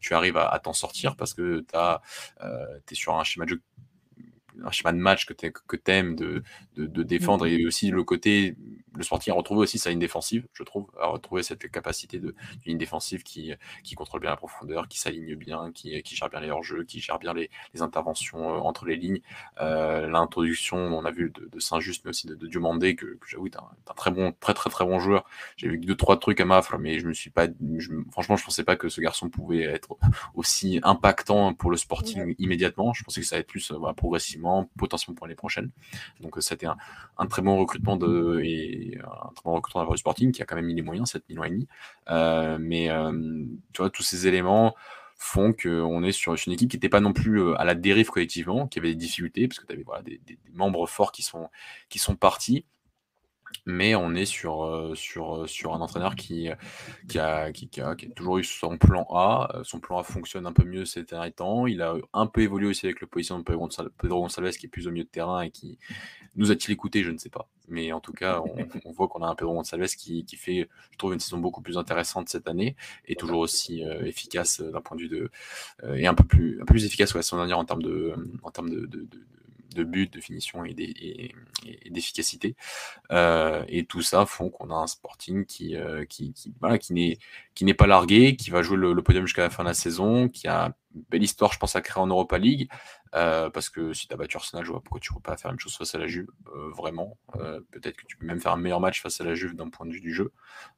tu arrives à, à t'en sortir parce que tu es sur un schéma de jeu un schéma de match que tu aimes de, de, de, défendre et aussi le côté le Sporting a retrouvé aussi sa ligne défensive, je trouve, a retrouvé cette capacité de ligne défensive qui, qui contrôle bien la profondeur, qui s'aligne bien, qui, qui gère bien les hors-jeux, qui gère bien les, les interventions euh, entre les lignes. Euh, L'introduction, on a vu de, de Saint-Just, mais aussi de, de Diomandé, que, que j'avoue, est un, un, très bon, très très très bon joueur. J'ai vu deux trois trucs à Mafre, mais je me suis pas, je, franchement, je pensais pas que ce garçon pouvait être aussi impactant pour le Sporting immédiatement. Je pensais que ça allait être plus euh, voilà, progressivement, potentiellement pour les prochaines. Donc c'était un, très bon recrutement de et un très bon recrutement du Sporting qui a quand même mis les moyens, 7 millions et demi. Euh, mais euh, tu vois, tous ces éléments font qu'on est sur une équipe qui n'était pas non plus euh, à la dérive collectivement, qui avait des difficultés, parce que tu avais des, des, membres forts qui sont, qui sont partis mais on est sur, euh, sur, euh, sur un entraîneur qui, qui, a, qui, a, qui, a, toujours eu son plan A. Euh, son plan A fonctionne un peu mieux ces derniers temps. Il a un peu évolué aussi avec le position de Pedro Gonçalves qui est plus au milieu de terrain et qui nous a-t-il écouté, je ne sais pas. Mais en tout cas, on, voit qu'on a un Pedro Gonçalves qui, qui fait, je trouve, une saison beaucoup plus intéressante cette année et toujours aussi efficace d'un point de vue de. et un peu plus, plus efficace que la saison en termes de, en termes de but, de finition et d'efficacité. Euh, et tout ça font qu'on a un Sporting qui, euh, qui, qui, voilà, qui n'est pas largué, qui va jouer le, podium jusqu'à la fin de la saison, qui a une belle histoire, je pense, à créer en Europa League. Euh, parce que si tu as battu Arsenal, je vois pourquoi tu ne peux pas faire une chose face à la Juve, vraiment. Peut-être que tu peux même faire un meilleur match face à la Juve d'un point de vue du jeu.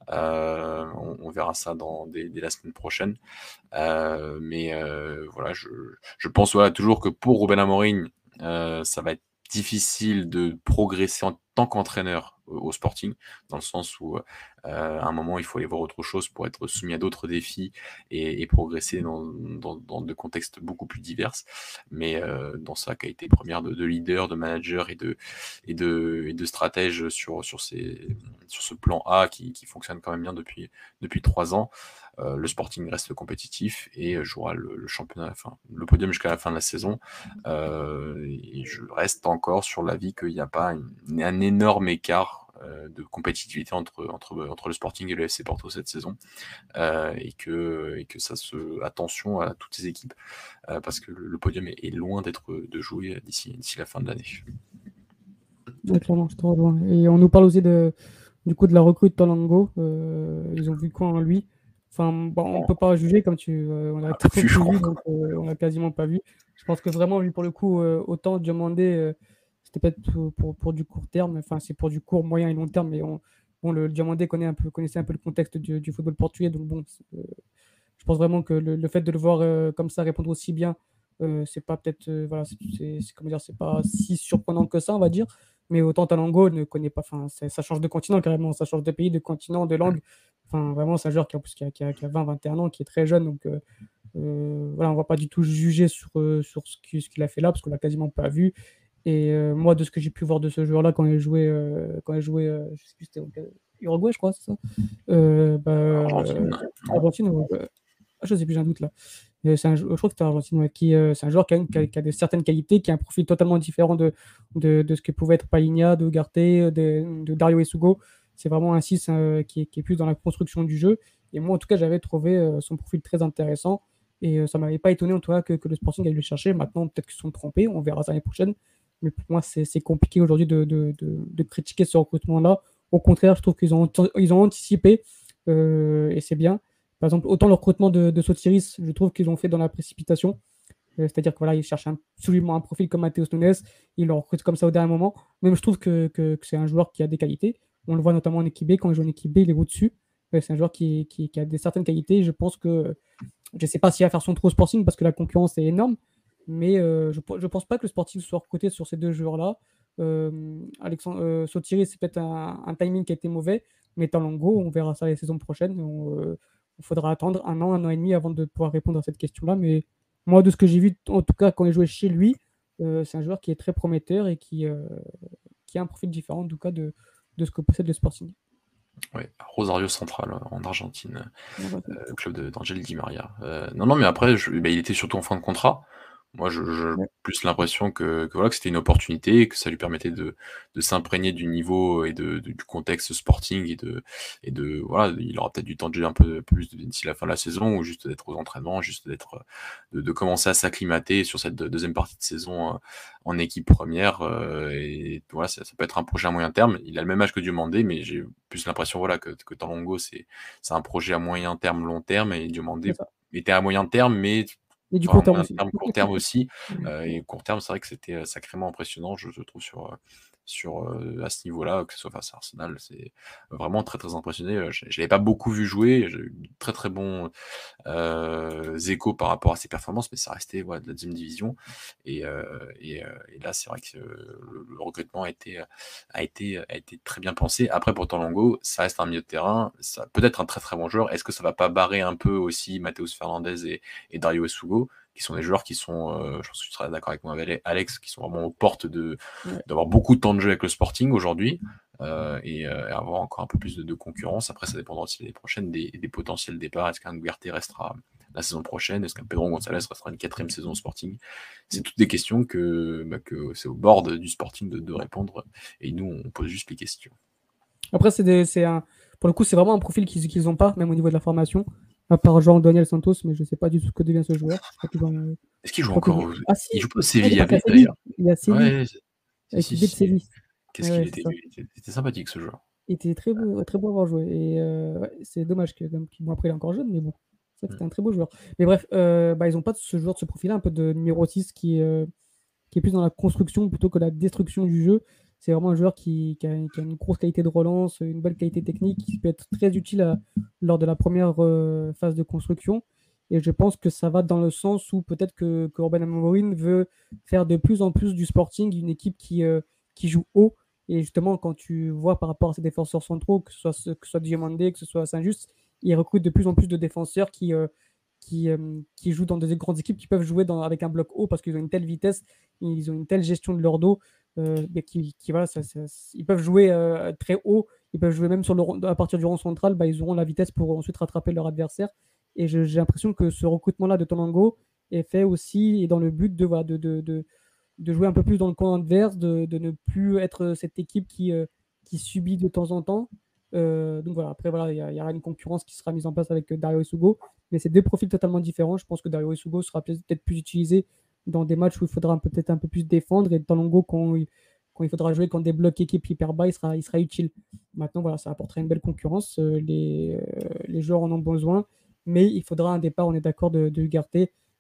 On, verra ça dans, dès, la semaine prochaine. mais voilà, je, je pense toujours que pour Ruben Amorim, euh, ça va être difficile de progresser en tant qu'entraîneur au Sporting, dans le sens où euh, à un moment il faut aller voir autre chose pour être soumis à d'autres défis et, progresser dans, dans, dans, de contextes beaucoup plus divers. Mais euh, dans sa qualité première de, de, leader, de manager et de, et de, et de stratège sur, sur, ces, sur ce plan A qui, qui fonctionne quand même bien depuis, depuis trois ans, euh, le Sporting reste compétitif et jouera le, championnat, enfin, le podium jusqu'à la fin de la saison. Euh, et je reste encore sur l'avis qu'il n'y a pas un énorme écart euh, de compétitivité entre, entre, entre le Sporting et le FC Porto cette saison. Et, que, et que ça se attention à toutes ces équipes parce que le, podium est, loin d'être de jouer d'ici la fin de l'année. Et on nous parle aussi de, du coup de la recrue de ils ont vu quoi en lui? Enfin, bon, on peut pas juger comme tu. Euh, on a ah, [LAUGHS] vu, donc euh, on a quasiment pas vu. Je pense que vraiment, lui, pour le coup, euh, autant Diamandé, c'était peut-être pour, pour, du court terme. Enfin, c'est pour du court, moyen et long terme, mais on, bon, le Diamandé connaît un peu, connaissait un peu le contexte du, du football portugais, donc bon, je pense vraiment que le, le, fait de le voir comme ça répondre aussi bien, c'est pas peut-être, voilà, c'est comment dire, c'est pas si surprenant que ça, on va dire. Mais autant Talango ne connaît pas, enfin, ça change de continent carrément, ça change de pays, de continent, de langue. Enfin, vraiment, c'est un joueur qui, a, qui, a, 20-21 ans, qui est très jeune. Donc, euh, euh, voilà, on va pas du tout juger sur, euh, sur ce qu'il a fait là, parce qu'on l'a quasiment pas vu. Et moi, de ce que j'ai pu voir de ce joueur-là, quand il jouait, quand il jouait je sais plus, c'était Uruguay, je crois, c'est ça? Bah, Argentine. Argentine, je sais plus, j'ai un doute là. c'est un, je crois que c'était Argentine, qui, c'est un joueur qui a, qui, de certaines qualités, qui a un profil totalement différent de, de, de ce que pouvait être Paligna, de Ugarte, de, de Dario Esugo. C'est vraiment un 6 qui, est, qui, plus dans la construction du jeu. Et moi, en tout cas, j'avais trouvé son profil très intéressant. Et ça ne m'avait pas étonné, en tout cas, que, le Sporting aille le chercher. Maintenant, peut-être qu'ils sont trompés. On verra l'année prochaine. Mais pour moi, c'est compliqué aujourd'hui de, critiquer ce recrutement-là. Au contraire, je trouve qu'ils ont, anticipé. et c'est bien. Par exemple, autant le recrutement de, Sotiris, je trouve qu'ils l'ont fait dans la précipitation. Euh, c'est-à-dire que voilà, ils cherchent absolument un profil comme Matheus Nunes, ils le recrutent comme ça au dernier moment. Même je trouve que, c'est un joueur qui a des qualités. On le voit notamment en équipe B, quand il joue en équipe B, il est au-dessus. Euh, c'est un joueur qui, a des certaines qualités. Je pense que je ne sais pas s'il va faire son trou au Sporting parce que la concurrence est énorme, mais euh, je ne pense pas que le Sporting soit recruté sur ces deux joueurs-là. Alexandre Sotiris, c'est peut-être un, timing qui a été mauvais, mais Talango, on verra ça la saison prochaine. On, il faudra attendre un an, un an et demi avant de pouvoir répondre à cette question-là. Mais moi, de ce que j'ai vu, en tout cas quand il jouait chez lui, euh, c'est un joueur qui est très prometteur et qui, euh, qui a un profil différent, en tout cas, de, de ce que possède le Sporting. Oui, Rosario Central en Argentine, le euh, club d'Angel Di Maria. non, non, mais après, je, bah, il était surtout en fin de contrat. Moi, j'ai plus l'impression que, voilà, que c'était une opportunité, que ça lui permettait de, de s'imprégner du niveau et de, du contexte sporting et de, et de voilà, il aura peut-être du temps de jeu un peu plus d'ici la fin de la saison ou juste d'être aux entraînements, juste d'être, de, commencer à s'acclimater sur cette deuxième partie de saison euh, en équipe première. Euh, et voilà, ça, peut être un projet à moyen terme. Il a le même âge que Diomandé, mais j'ai plus l'impression voilà, que, que Talongo, c'est un projet à moyen terme, long terme et Diomandé était à moyen terme, mais et du court terme aussi. court terme aussi. [LAUGHS] Euh, et court terme, c'est vrai que c'était euh, sacrément impressionnant, je, je trouve, sur, euh, sur, à ce niveau-là, que ce soit face à Arsenal. C'est vraiment très très impressionné. Je ne l'avais pas beaucoup vu jouer. J'ai eu très très bons euh, échos par rapport à ses performances, mais ça restait de la deuxième division. Et, euh, et, là, c'est vrai que le, recrutement a été, a, été, a été très bien pensé. Après, pour Longo, ça reste un milieu de terrain. Ça peut être un très très bon joueur. Est-ce que ça va pas barrer un peu aussi Matheus Fernandez et, et Dario Esugo qui sont des joueurs qui sont, euh, je pense que tu seras d'accord avec moi, Alex, qui sont vraiment aux portes de d'avoir beaucoup de temps de jeu avec le Sporting aujourd'hui euh, et, euh, avoir encore un peu plus de, de, concurrence. Après, ça dépendra aussi l'année prochaine des, des, potentiels départs. Est-ce qu'un Guerté restera la saison prochaine? Est-ce qu'un Pedro González restera une quatrième saison au Sporting? C'est toutes des questions que, bah, que c'est au bord du Sporting de, de, répondre et nous, on pose juste les questions. Après, c'est un, pour le coup, c'est vraiment un profil qu'ils n'ont pas, même au niveau de la formation à part Jean Daniel Santos, mais je ne sais pas du tout ce que devient ce joueur. Est-ce qu'il joue encore au... ah, si. Il joue pas au Séville d'ailleurs. Il a Séville. Ouais, avec si, si, si. Qu'est-ce qu'il était, était sympathique ce joueur. Il était très beau, très beau à avoir joué. Et euh, ouais, c'est dommage que, bon, après il est encore jeune, mais bon, c'est c'était un très beau joueur. Mais bref, euh, bah, ils n'ont pas ce joueur de ce profil-là, un peu de numéro 6 qui, euh, qui est plus dans la construction plutôt que la destruction du jeu. C'est vraiment un joueur qui, a, une grosse qualité de relance, une belle qualité technique, qui peut être très utile à, lors de la première euh, phase de construction. Et je pense que ça va dans le sens où peut-être que, que Robin Amorim veut faire de plus en plus du Sporting une équipe qui, euh, qui joue haut. Et justement, quand tu vois par rapport à ses défenseurs centraux, que ce soit, que soit Diomandé, que ce soit Saint-Just, il recrute de plus en plus de défenseurs qui, euh, qui, euh, qui, jouent dans des grandes équipes, qui peuvent jouer avec un bloc haut parce qu'ils ont une telle vitesse, ils ont une telle gestion de leur dos euh, qui, qui voilà, ça, ça, ils peuvent jouer euh, très haut, ils peuvent jouer même sur le, à partir du rond central, bah, ils auront la vitesse pour ensuite rattraper leur adversaire. Et j'ai l'impression que ce recrutement-là de Tonango est fait aussi et dans le but de, jouer un peu plus dans le camp adverse, de, ne plus être cette équipe qui, euh, qui subit de temps en temps. Euh, donc voilà, après, voilà, il y, y, aura une concurrence qui sera mise en place avec Dario Isugo, mais c'est deux profils totalement différents. Je pense que Dario Isugo sera peut-être plus utilisé dans des matchs où il faudra peut-être un peu plus défendre et Talongo quand quand il faudra jouer quand des blocs équipes hyper bas, il sera, il sera utile. Maintenant, voilà, ça apportera une belle concurrence. Euh, les, euh, les joueurs en ont besoin, mais il faudra un départ, on est d'accord, de, de Ugarte,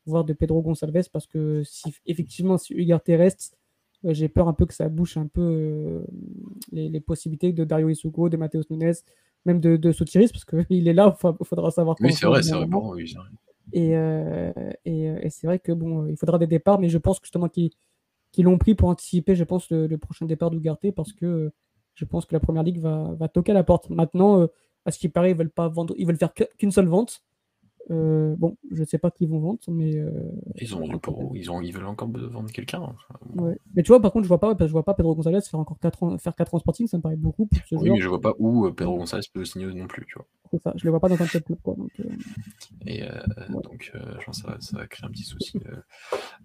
voire de Pedro Gonçalves, parce que si effectivement, si Ugarte reste, euh, j'ai peur un peu que ça bouche un peu les, les, possibilités de Dario Isugo, de Matheus Nunes, même de, de Sotiris, parce qu'il [LAUGHS] est là, il faudra savoir. Oui, c'est vrai, c'est vrai. Bon, oui, et, euh, et, et c'est vrai que bon, il faudra des départs, mais je pense que justement qu'ils l'ont pris pour anticiper, je pense, le, prochain départ d'Ougarté, parce que je pense que la première ligue va, va toquer à la porte. Maintenant, euh, à ce qui paraît, ils veulent pas vendre, ils veulent faire qu'une seule vente. Euh, bon, je ne sais pas qui vont vendre, mais. Euh, ils ont pour ils, ont, ils veulent encore vendre quelqu'un. Mais tu vois, par contre, je vois pas, je vois pas Pedro González faire encore 4 ans, faire 4 ans Sporting, ça me paraît beaucoup pour ce Oui, mais je vois pas où euh, Pedro González peut signer non plus, tu vois. C'est ça, je le vois pas dans un tel club, quoi. Donc, Et donc, je pense que ça va, créer un petit souci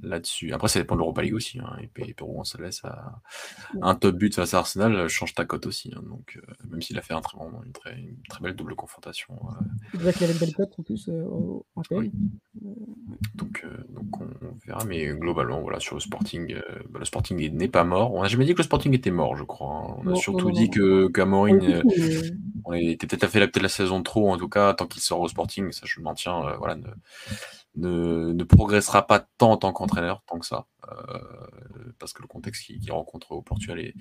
là-dessus. Après, ça dépend de l'Europa League aussi. Hein. Et Pedro González a un top but face à Arsenal, change ta cote aussi. Hein. Donc, même s'il a fait un très, une, très, une très belle double confrontation. Vrai qu'il avait une belle cote en plus. Donc, euh, donc on, verra, mais globalement, voilà, sur le Sporting, euh, bah, le Sporting n'est pas mort. On n'a jamais dit que le Sporting était mort, je crois. Hein. On a surtout dit que qu'Amorin, euh, on était peut-être à fait la, peut la saison trop, en tout cas, tant qu'il sort au Sporting, ça je le maintiens, voilà, ne, progressera pas tant en tant qu'entraîneur, tant que ça, parce que le contexte qu'il rencontre au Portugal est,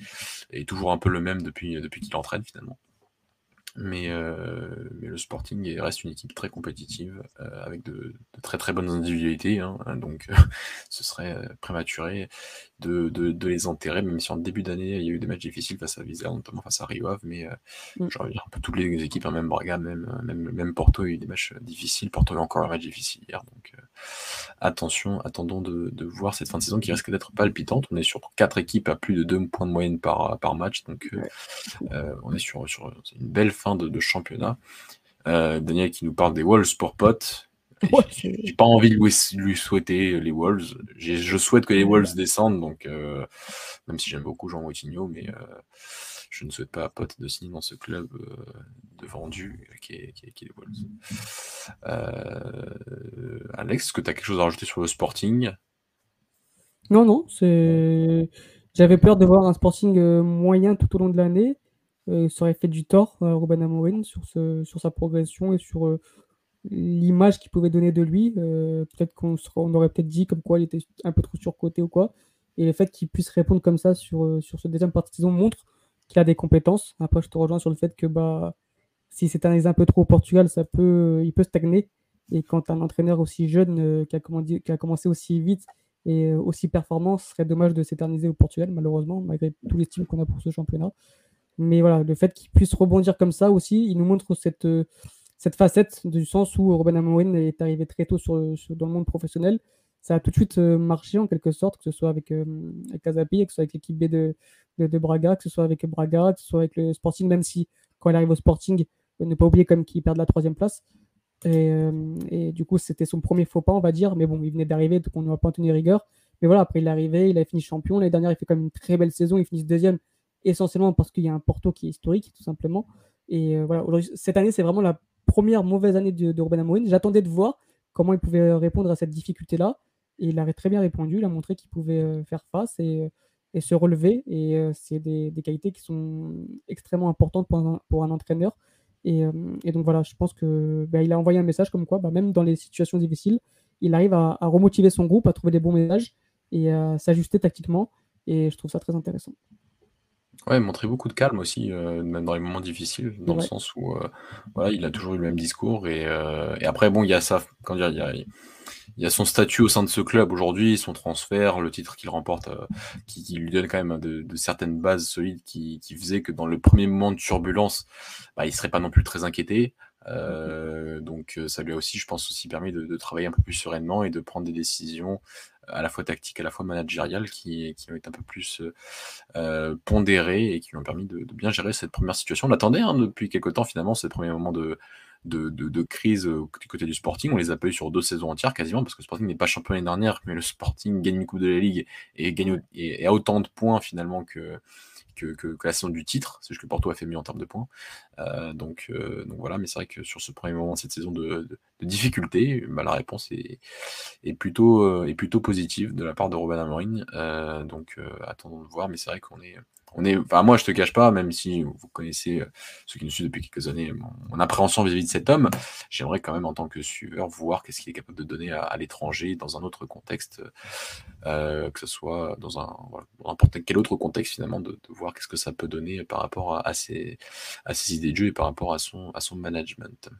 est, toujours un peu le même depuis, depuis qu'il entraîne finalement. Mais, euh, mais, le Sporting reste une équipe très compétitive, euh, avec de, très très bonnes individualités. Hein, hein, donc [LAUGHS] ce serait euh, prématuré de, de, les enterrer, même si en début d'année il y a eu des matchs difficiles face à Vizela, notamment face à Rio Ave. Mais mmh. un peu toutes les équipes, hein, même Braga, même, même, même, Porto, a eu des matchs difficiles. Porto a encore un match difficile hier. Donc attention, attendons de, de, voir cette fin de saison qui risque d'être palpitante. On est sur quatre équipes à plus de deux points de moyenne par, par match. Donc on est sur, sur une belle fin de, championnat. Euh, Daniel qui nous parle des Wolves pour potes. [LAUGHS] J'ai pas envie de lui, souhaiter les Wolves. Je souhaite que les Wolves descendent, donc euh, même si j'aime beaucoup Jean Moutinho, mais euh, je ne souhaite pas à Pote de signer dans ce club de vendu qui est, les Wolves. Alex, est-ce que tu as quelque chose à rajouter sur le Sporting? Non, non, c'est. J'avais peur de voir un Sporting moyen tout au long de l'année. Euh, ça aurait fait du tort à Ruben Amorim sur, sa progression et sur euh, l'image qu'il pouvait donner de lui. Euh, peut-être qu'on on aurait peut-être dit comme quoi il était un peu trop surcoté ou quoi. Et le fait qu'il puisse répondre comme ça sur, sur ce deuxième partie de saison montre qu'il a des compétences. Après, je te rejoins sur le fait que bah, si c'est un peu trop au Portugal, ça peut, il peut stagner. Et quand un entraîneur aussi jeune qui, a qui, a commencé aussi vite et aussi performant, ce serait dommage de s'éterniser au Portugal, malheureusement, malgré tout l'estime qu'on a pour ce championnat. Mais voilà, le fait qu'il puisse rebondir comme ça aussi, il nous montre cette, euh, cette facette du sens où Robin Amorim est arrivé très tôt sur, dans le monde professionnel. Ça a tout de suite euh, marché en quelque sorte, que ce soit avec, euh, que ce soit avec l'équipe B de, de, Braga, que ce soit avec Braga, que ce soit avec le Sporting, même si quand il arrive au Sporting, ne pas oublier comme qu'il perd la troisième place. Et, et, du coup, c'était son premier faux pas, on va dire. Mais bon, il venait d'arriver, donc on ne va pas en tenir rigueur. Mais voilà, après, il est arrivé, il a fini champion. L'année dernière, il fait quand même une très belle saison. Il finit deuxième essentiellement parce qu'il y a un Porto qui est historique, tout simplement. Et euh, voilà, cette année, c'est vraiment la première mauvaise année de, de Ruben. J'attendais de voir comment il pouvait répondre à cette difficulté-là. Et il a très bien répondu. Il a montré qu'il pouvait euh, faire face et, et se relever. Et euh, c'est des, des, qualités qui sont extrêmement importantes pour un, pour un entraîneur. Et, et, donc voilà, je pense que bah, il a envoyé un message comme quoi, bah, même dans les situations difficiles, il arrive à, à, remotiver son groupe, à trouver des bons messages et à s'ajuster tactiquement. Et je trouve ça très intéressant. Ouais, montrer beaucoup de calme aussi, euh, même dans les moments difficiles, dans le sens où euh, voilà, il a toujours eu le même discours. Et, euh, et après, bon, il y a ça, quand dire, il y a, il y a son statut au sein de ce club aujourd'hui, son transfert, le titre qu'il remporte, qui, qui, lui donne quand même de, de certaines bases solides qui, qui faisait que dans le premier moment de turbulence, bah, il serait pas non plus très inquiété. Euh, donc ça lui a aussi, je pense, aussi permis de, de, travailler un peu plus sereinement et de prendre des décisions à la fois tactique, à la fois managériale, qui, qui ont été un peu plus euh, euh et qui lui ont permis de, bien gérer cette première situation. On l'attendait hein, depuis quelques temps, finalement, ces premiers moments de, de, crise du côté du Sporting. On les a pas eu sur deux saisons entières quasiment, parce que le Sporting n'est pas champion l'année dernière, mais le Sporting gagne une Coupe de la Ligue et gagne et, a autant de points finalement que, la saison du titre. C'est juste que Porto a fait mieux en termes de points. Euh, donc, euh, donc voilà, mais c'est vrai que sur ce premier moment de cette saison de, difficulté, bah, la réponse est, plutôt, euh, est plutôt positive de la part de Robin Amorim. donc attendons de voir, mais c'est vrai qu'on est on est, enfin moi je te cache pas, même si vous connaissez euh, ceux qui nous suivent depuis quelques années, mon, appréhension vis-à-vis de cet homme, j'aimerais quand même en tant que suiveur voir qu'est-ce qu'il est capable de donner à, l'étranger dans un autre contexte, euh, que ce soit dans un n'importe quel autre contexte finalement, de, voir qu'est-ce que ça peut donner par rapport à, ses, à ses idées de jeu et par rapport à son, à son management.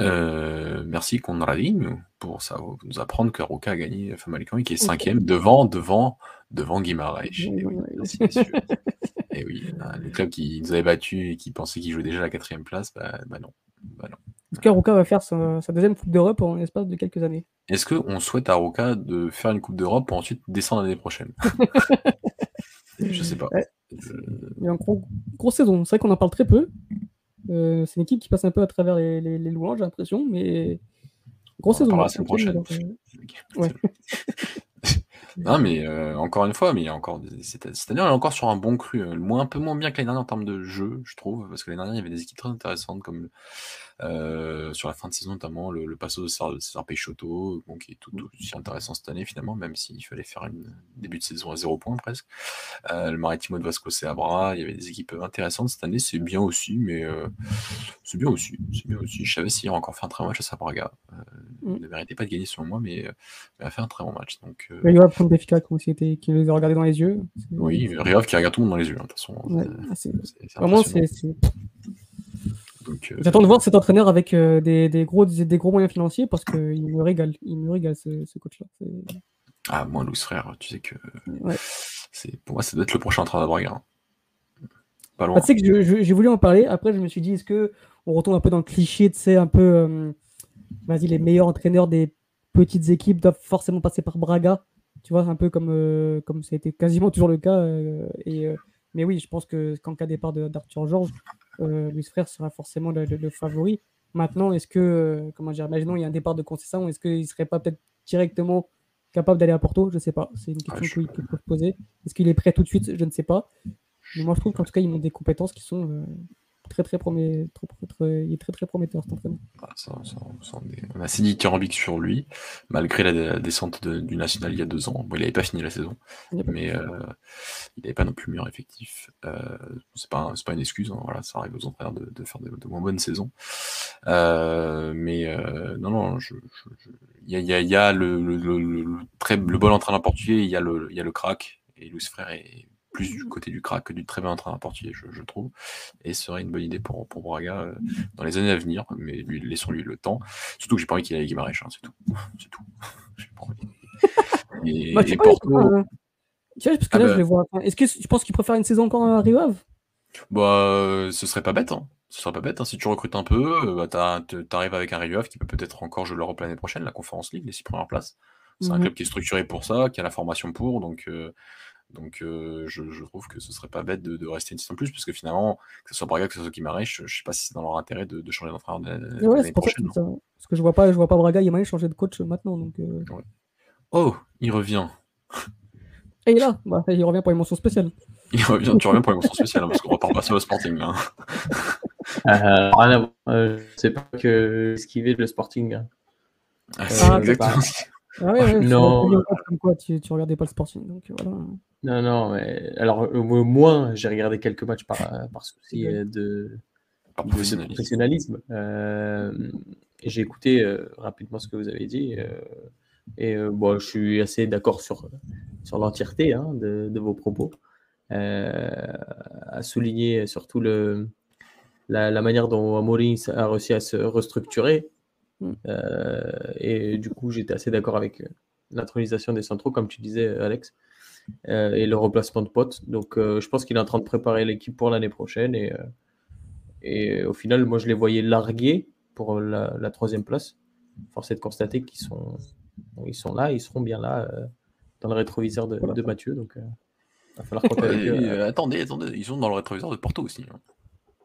Euh, merci Conradinho pour ça, nous apprendre que Roca a gagné Famalicão qui est cinquième devant, devant, devant Guimaraes. Et oui, et oui [LAUGHS] le club qui nous avait battu et qui pensait qu'il jouait déjà la quatrième place, bah, bah non. Bah non. Est-ce qu'Aruka va faire sa, deuxième Coupe d'Europe en l'espace de quelques années Est-ce qu'on souhaite à Aruka de faire une Coupe d'Europe pour ensuite descendre l'année prochaine? [LAUGHS] Je sais pas. Il y a une grosse saison. C'est vrai qu'on en parle très peu. Euh, c'est une équipe qui passe un peu à travers les, les, louanges, j'ai l'impression, mais grosse saison. La semaine prochaine. Euh, [LAUGHS] [LAUGHS] non, mais euh, encore une fois, mais il y a encore cette, année, on est encore sur un bon cru. Moins, un peu moins bien que l'année dernière en termes de jeu, je trouve, parce que l'année dernière, il y avait des équipes très intéressantes comme euh, sur la fin de saison, notamment le, le passo de César Peixoto, bon, qui est tout, aussi intéressant cette année finalement, même s'il fallait faire un début de saison à zéro point presque. Euh, le Maritimo de Vasco Abra, il y avait des équipes intéressantes cette année, c'est bien aussi, mais euh, c'est bien aussi, c'est bien aussi. Je savais s'il a encore fait un très bon match à Sabraga. Mm. Il ne méritait pas de gagner selon moi, mais il a fait un très bon match. Donc. Riov contre Benfica, qui les a regardés dans les yeux. Oui, Riov qui regarde tout le monde dans les yeux, hein, de toute façon. Vraiment, c'est euh, J'attends de voir cet entraîneur avec euh, des, des, gros, des, gros moyens financiers parce qu'il me régale. Il me régale ce, ce coach-là. Ah, moi, Louis Frère, tu sais que. c'est Pour moi, ça doit être le prochain entraîneur de Braga. Hein. Pas loin. Ah, tu sais que j'ai voulu en parler. Après, je me suis dit, est-ce que on retombe un peu dans le cliché, tu sais, un peu. Euh, vas-y, les meilleurs entraîneurs des petites équipes doivent forcément passer par Braga. Tu vois, un peu comme, comme ça a été quasiment toujours le cas. et, mais oui, je pense que qu'en cas de départ d'Arthur Georges, euh, Luis Frère sera forcément le, favori. Maintenant, est-ce que, euh, comment dire, imaginons il y a un départ de Concession, est-ce qu'il ne serait pas peut-être directement capable d'aller à Porto? Je ne sais pas. C'est une question qu'il peut se poser. Est-ce qu'il est prêt tout de suite? Je ne sais pas. Mais moi, je trouve qu'en tout cas, ils ont des compétences qui sont euh, très très, promet... il est très très prometteur cet entraîneur. Ah, on a assez dithyrambique sur lui, malgré la, descente du national il y a deux ans. Bon, il n'avait pas fini la saison, mais euh, il n'avait pas non plus le meilleur effectif. Euh, c'est pas, pas une excuse, hein, voilà, ça arrive aux entraîneurs de, de faire de, moins bonnes saisons. Euh, mais euh, non, non, il y, a, y a le, le, le, très, le bon entraîneur portugais, il y a le, il y a le crack, et Luis Frère est plus du côté du crack que du très bon entraîneur portugais, je, je, trouve. Et ce serait une bonne idée pour, pour Braga euh, dans les années à venir, mais lui, laissons-lui le temps. Surtout que j'ai pas envie qu'il aille Guimarães, hein, c'est tout. [LAUGHS] C'est tout. [LAUGHS] j'ai pas envie. Et, bah, tu et Porto... Euh, tu vois, parce que ah là, bah... je le vois. Est-ce que tu penses qu'il préfère une saison encore à Rio Ave? Bah, ce serait pas bête, hein. Ce serait pas bête, hein. si tu recrutes un peu, euh, bah, t'arrives avec un Rio qui peut peut-être encore jouer l'Europe l'année prochaine, la Conférence League, les six premières places. C'est un mhm. club qui est structuré pour ça, qui a la formation pour, donc euh, donc euh, je, je, trouve que ce serait pas bête de, de rester une saison plus, parce que finalement, que ce soit Braga, que ce soit Guimarães, je, je sais pas si c'est dans leur intérêt de, de changer d'entraîneur l'année ouais, prochaine. Ça, parce que je vois pas, je vois pas Braga Guimarães changer de coach maintenant. Donc, euh... ouais. Oh, il revient. Et là, bah, il revient pour une mention spéciale. [LAUGHS] Il revient, tu reviens pour une mention spéciale, hein, parce qu'on repart pas sur le Sporting. Là. [LAUGHS] euh, ah, euh, c'est pas que esquiver le Sporting. Hein. Ah, c'est ah, exactement. Ah ouais, ouais, non. Quoi, tu, tu regardais pas le Sporting, donc voilà. Non, non, mais alors euh, moi, j'ai regardé quelques matchs par, euh, par [LAUGHS] souci euh, de, professionnalisme. Euh, j'ai écouté rapidement ce que vous avez dit. et bon, je suis assez d'accord sur, sur l'entièreté hein, de, de, vos propos. à souligner surtout le, la, la manière dont Amorim a réussi à se restructurer. Mm. et du coup, j'étais assez d'accord avec l'intronisation des centraux, comme tu disais, Alex. Euh, et le remplacement de potes. Donc euh, je pense qu'il est en train de préparer l'équipe pour l'année prochaine. Et, euh, et au final, moi je les voyais larguer pour la, troisième place. Force est de constater qu'ils sont, ils sont là, ils seront bien là dans le rétroviseur de, de Mathieu. Donc il va falloir compter attendez, attendez, ils sont dans le rétroviseur de Porto aussi. Hein.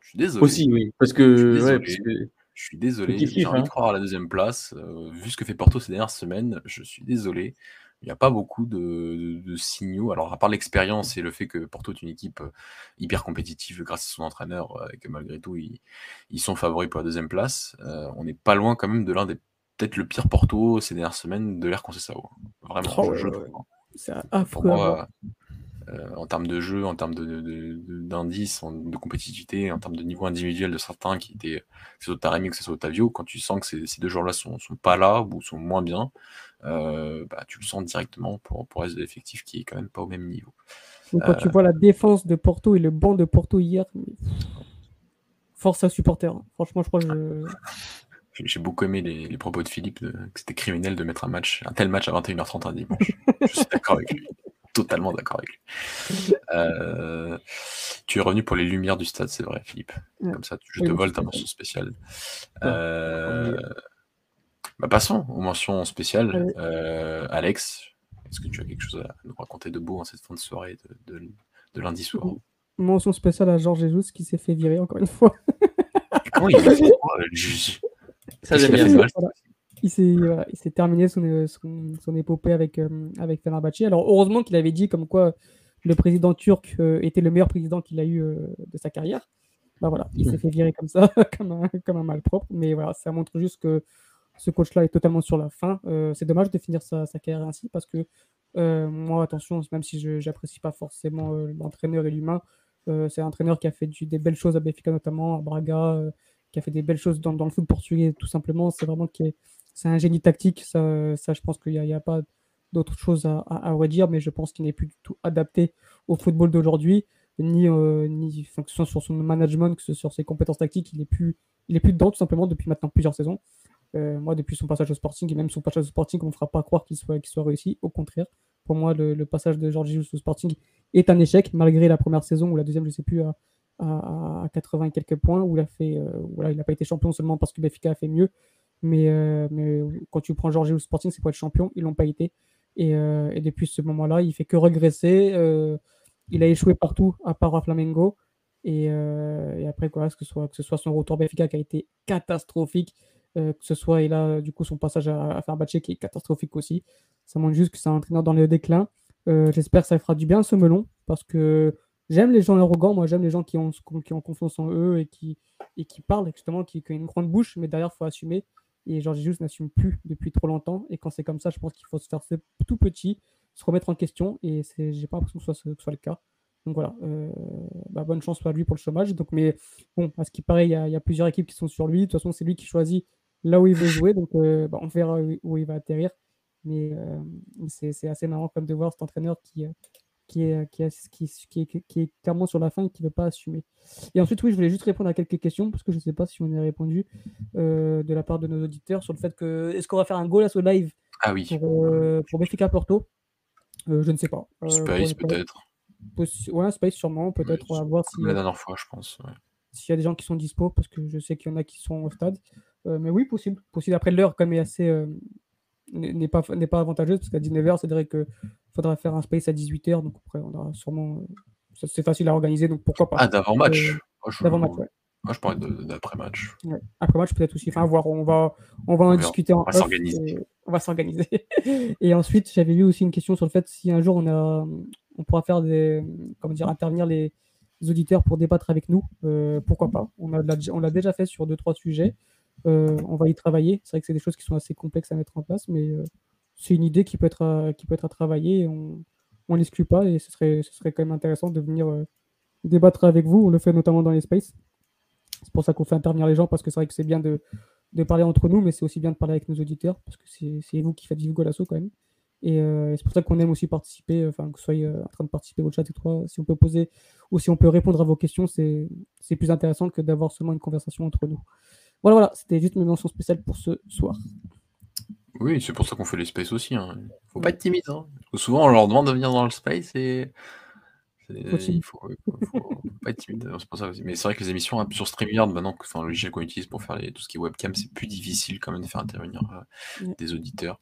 Je suis désolé. Aussi, oui. Parce que. Je suis désolé. J'ai envie de hein. croire à la deuxième place. vu ce que fait Porto ces dernières semaines, je suis désolé il n'y a pas beaucoup de, signaux. Alors, à part l'expérience et le fait que Porto est une équipe euh, hyper compétitive grâce à son entraîneur, euh, et que malgré tout, ils, sont favoris pour la deuxième place, euh, on n'est pas loin quand même de l'un des peut-être le pire Porto ces dernières semaines de l'ère Conceição. Vraiment, oh, je, trouve. Hein. C'est affreux. En termes de jeu, en termes d'indices, de, de, compétitivité, en termes de niveau individuel de certains qui étaient, que ce soit Taremi, que ce soit Otavio, quand tu sens que ces, ces deux joueurs-là sont, sont pas là ou sont moins bien, euh, bah, tu le sens directement pour, pour de l'effectif qui est quand même pas au même niveau. quand tu euh, vois la défense de Porto et le banc de Porto hier, force à supporter. Hein. Franchement, je crois que J'ai beaucoup aimé les, propos de Philippe, que c'était criminel de mettre un match, un tel match à 21h30 un dimanche. je suis d'accord avec lui. Totalement d'accord avec lui. Euh, tu es revenu pour les lumières du stade, c'est vrai, Philippe. Comme ça, je te vole ta mention spéciale. Euh, bah, passons aux mentions spéciales. Euh, Alex, est-ce que tu as quelque chose à nous raconter de beau en cette fin de soirée de, lundi soir? Mention spéciale à Georges Jesus qui s'est fait virer encore une fois. [LAUGHS] Comment il fait? [LAUGHS] Ça, bien. Il s'est terminé son, son, épopée avec, euh, avec Fenerbahçe. Alors, heureusement qu'il avait dit comme quoi le président turc euh, était le meilleur président qu'il a eu euh, de sa carrière. Bah voilà, il s'est hmm. fait virer comme ça, [LAUGHS] comme un, comme un malpropre. Mais voilà, ça montre juste que ce coach-là est totalement sur la fin. c'est dommage de finir sa, sa, carrière ainsi parce que moi, attention, même si je n'apprécie pas forcément l'entraîneur et l'humain, c'est un entraîneur qui a fait des belles choses à Benfica notamment, à Braga, qui a fait des belles choses dans, dans le foot portugais tout simplement. C'est vraiment qui est c'est un génie tactique. Ça, ça je pense qu'il n'y a, pas d'autre chose à, redire, mais je pense qu'il n'est plus du tout adapté au football d'aujourd'hui, ni, euh, ni sur son management, que ce soit sur ses compétences tactiques. Il n'est plus, est plus dedans, tout simplement, depuis maintenant plusieurs saisons. Euh, moi, depuis son passage au Sporting, et même son passage au Sporting, on ne fera pas croire qu'il soit, qu'il soit réussi. Au contraire, pour moi, le, passage de Georges au Sporting est un échec, malgré la première saison ou la deuxième, je ne sais plus, à, à, 80 et quelques points, où il a fait, euh, n'a pas été champion seulement parce que Benfica a fait mieux, mais, euh, mais quand tu prends Georgie ou Sporting, c'est pour être champion. Ils l'ont pas été. Et, euh, et, depuis ce moment-là, il fait que regresser. Euh, il a échoué partout, à part à Flamengo. Et, et après, quoi, que ce, soit, que ce soit son retour Benfica qui a été catastrophique, que ce soit, et là, du coup, son passage à, à Fenerbahçe qui est catastrophique aussi. Ça montre juste que c'est un entraîneur dans le déclin. J'espère que ça fera du bien ce melon, parce que j'aime les gens arrogants, moi j'aime les gens qui ont, qui ont confiance en eux et qui, et qui parlent, justement, qui, qui ont une grande bouche, mais derrière, il faut assumer. Et Georges Jesus n'assume plus depuis trop longtemps. Et quand c'est comme ça, je pense qu'il faut se faire tout petit, se remettre en question. Et j'ai pas l'impression que ce soit, le cas. Donc voilà, euh, bah, bonne chance à lui pour le chômage. Donc, mais bon, à ce qui paraît, il y, a, plusieurs équipes qui sont sur lui. De toute façon, c'est lui qui choisit là où il veut jouer. Donc euh, bah, on verra où, il va atterrir. Mais euh, c'est assez marrant comme de voir cet entraîneur qui, qui est, qui, est, qui, est, qui, est, clairement sur la fin et qui ne veut pas assumer. Et ensuite, oui, je voulais juste répondre à quelques questions, parce que je ne sais pas si on a répondu euh, de la part de nos auditeurs sur le fait que est-ce qu'on va faire un goal à ce live ah oui. pour, euh, pour Benfica Porto? Euh, Je ne sais pas. Space peut-être. Ouais, Space sûrement, peut-être. on va voir si. La dernière fois, je pense. S'il y a des gens qui sont dispo, parce que je sais qu'il y en a qui sont au stade. mais oui, possible. Possible. Après, l'heure, comme est assez n'est pas, n'est pas avantageuse parce qu'à 19h, c'est vrai qu'il faudra faire un space à 18h. Donc après, on aura sûrement. C'est facile à organiser, donc pourquoi pas. Ah, d'avant-match euh, D'avant-match, ouais. Moi, je parlais d'après-match. Ouais. Après-match, peut-être aussi. Enfin, voir, on va, on va en discuter on va s'organiser. On va s'organiser. et ensuite, j'avais eu aussi une question sur le fait si un jour on, a, on pourra faire des. Comment dire, intervenir les, auditeurs pour débattre avec nous. Euh, pourquoi pas On l'a on déjà fait sur deux, trois sujets. Euh, on va y travailler. C'est vrai que c'est des choses qui sont assez complexes à mettre en place, mais euh, c'est une idée qui peut être à, qui peut être à travailler. on on n'exclut pas et ce serait, ce serait quand même intéressant de venir euh, débattre avec vous. On le fait notamment dans les spaces. C'est pour ça qu'on fait intervenir les gens parce que c'est vrai que c'est bien de, parler entre nous, mais c'est aussi bien de parler avec nos auditeurs parce que c'est vous qui faites vivre Golasso quand même. Et c'est pour ça qu'on aime aussi participer, enfin que vous soyez en train de participer au chat et toi, si on peut poser ou si on peut répondre à vos questions, c'est plus intéressant que d'avoir seulement une conversation entre nous. Voilà, voilà, c'était juste une mention spéciale pour ce soir. Oui, c'est pour ça qu'on fait les spaces aussi. Hein. Faut pas être timide. Hein. Souvent, on leur demande de venir dans le space et. Il faut, [LAUGHS] pas être timide. C'est pour ça aussi. Mais c'est vrai que les émissions hein, sur StreamYard, maintenant, enfin, le logiciel qu'on utilise pour faire les, tout ce qui est webcam, c'est plus difficile quand même de faire intervenir euh, des auditeurs.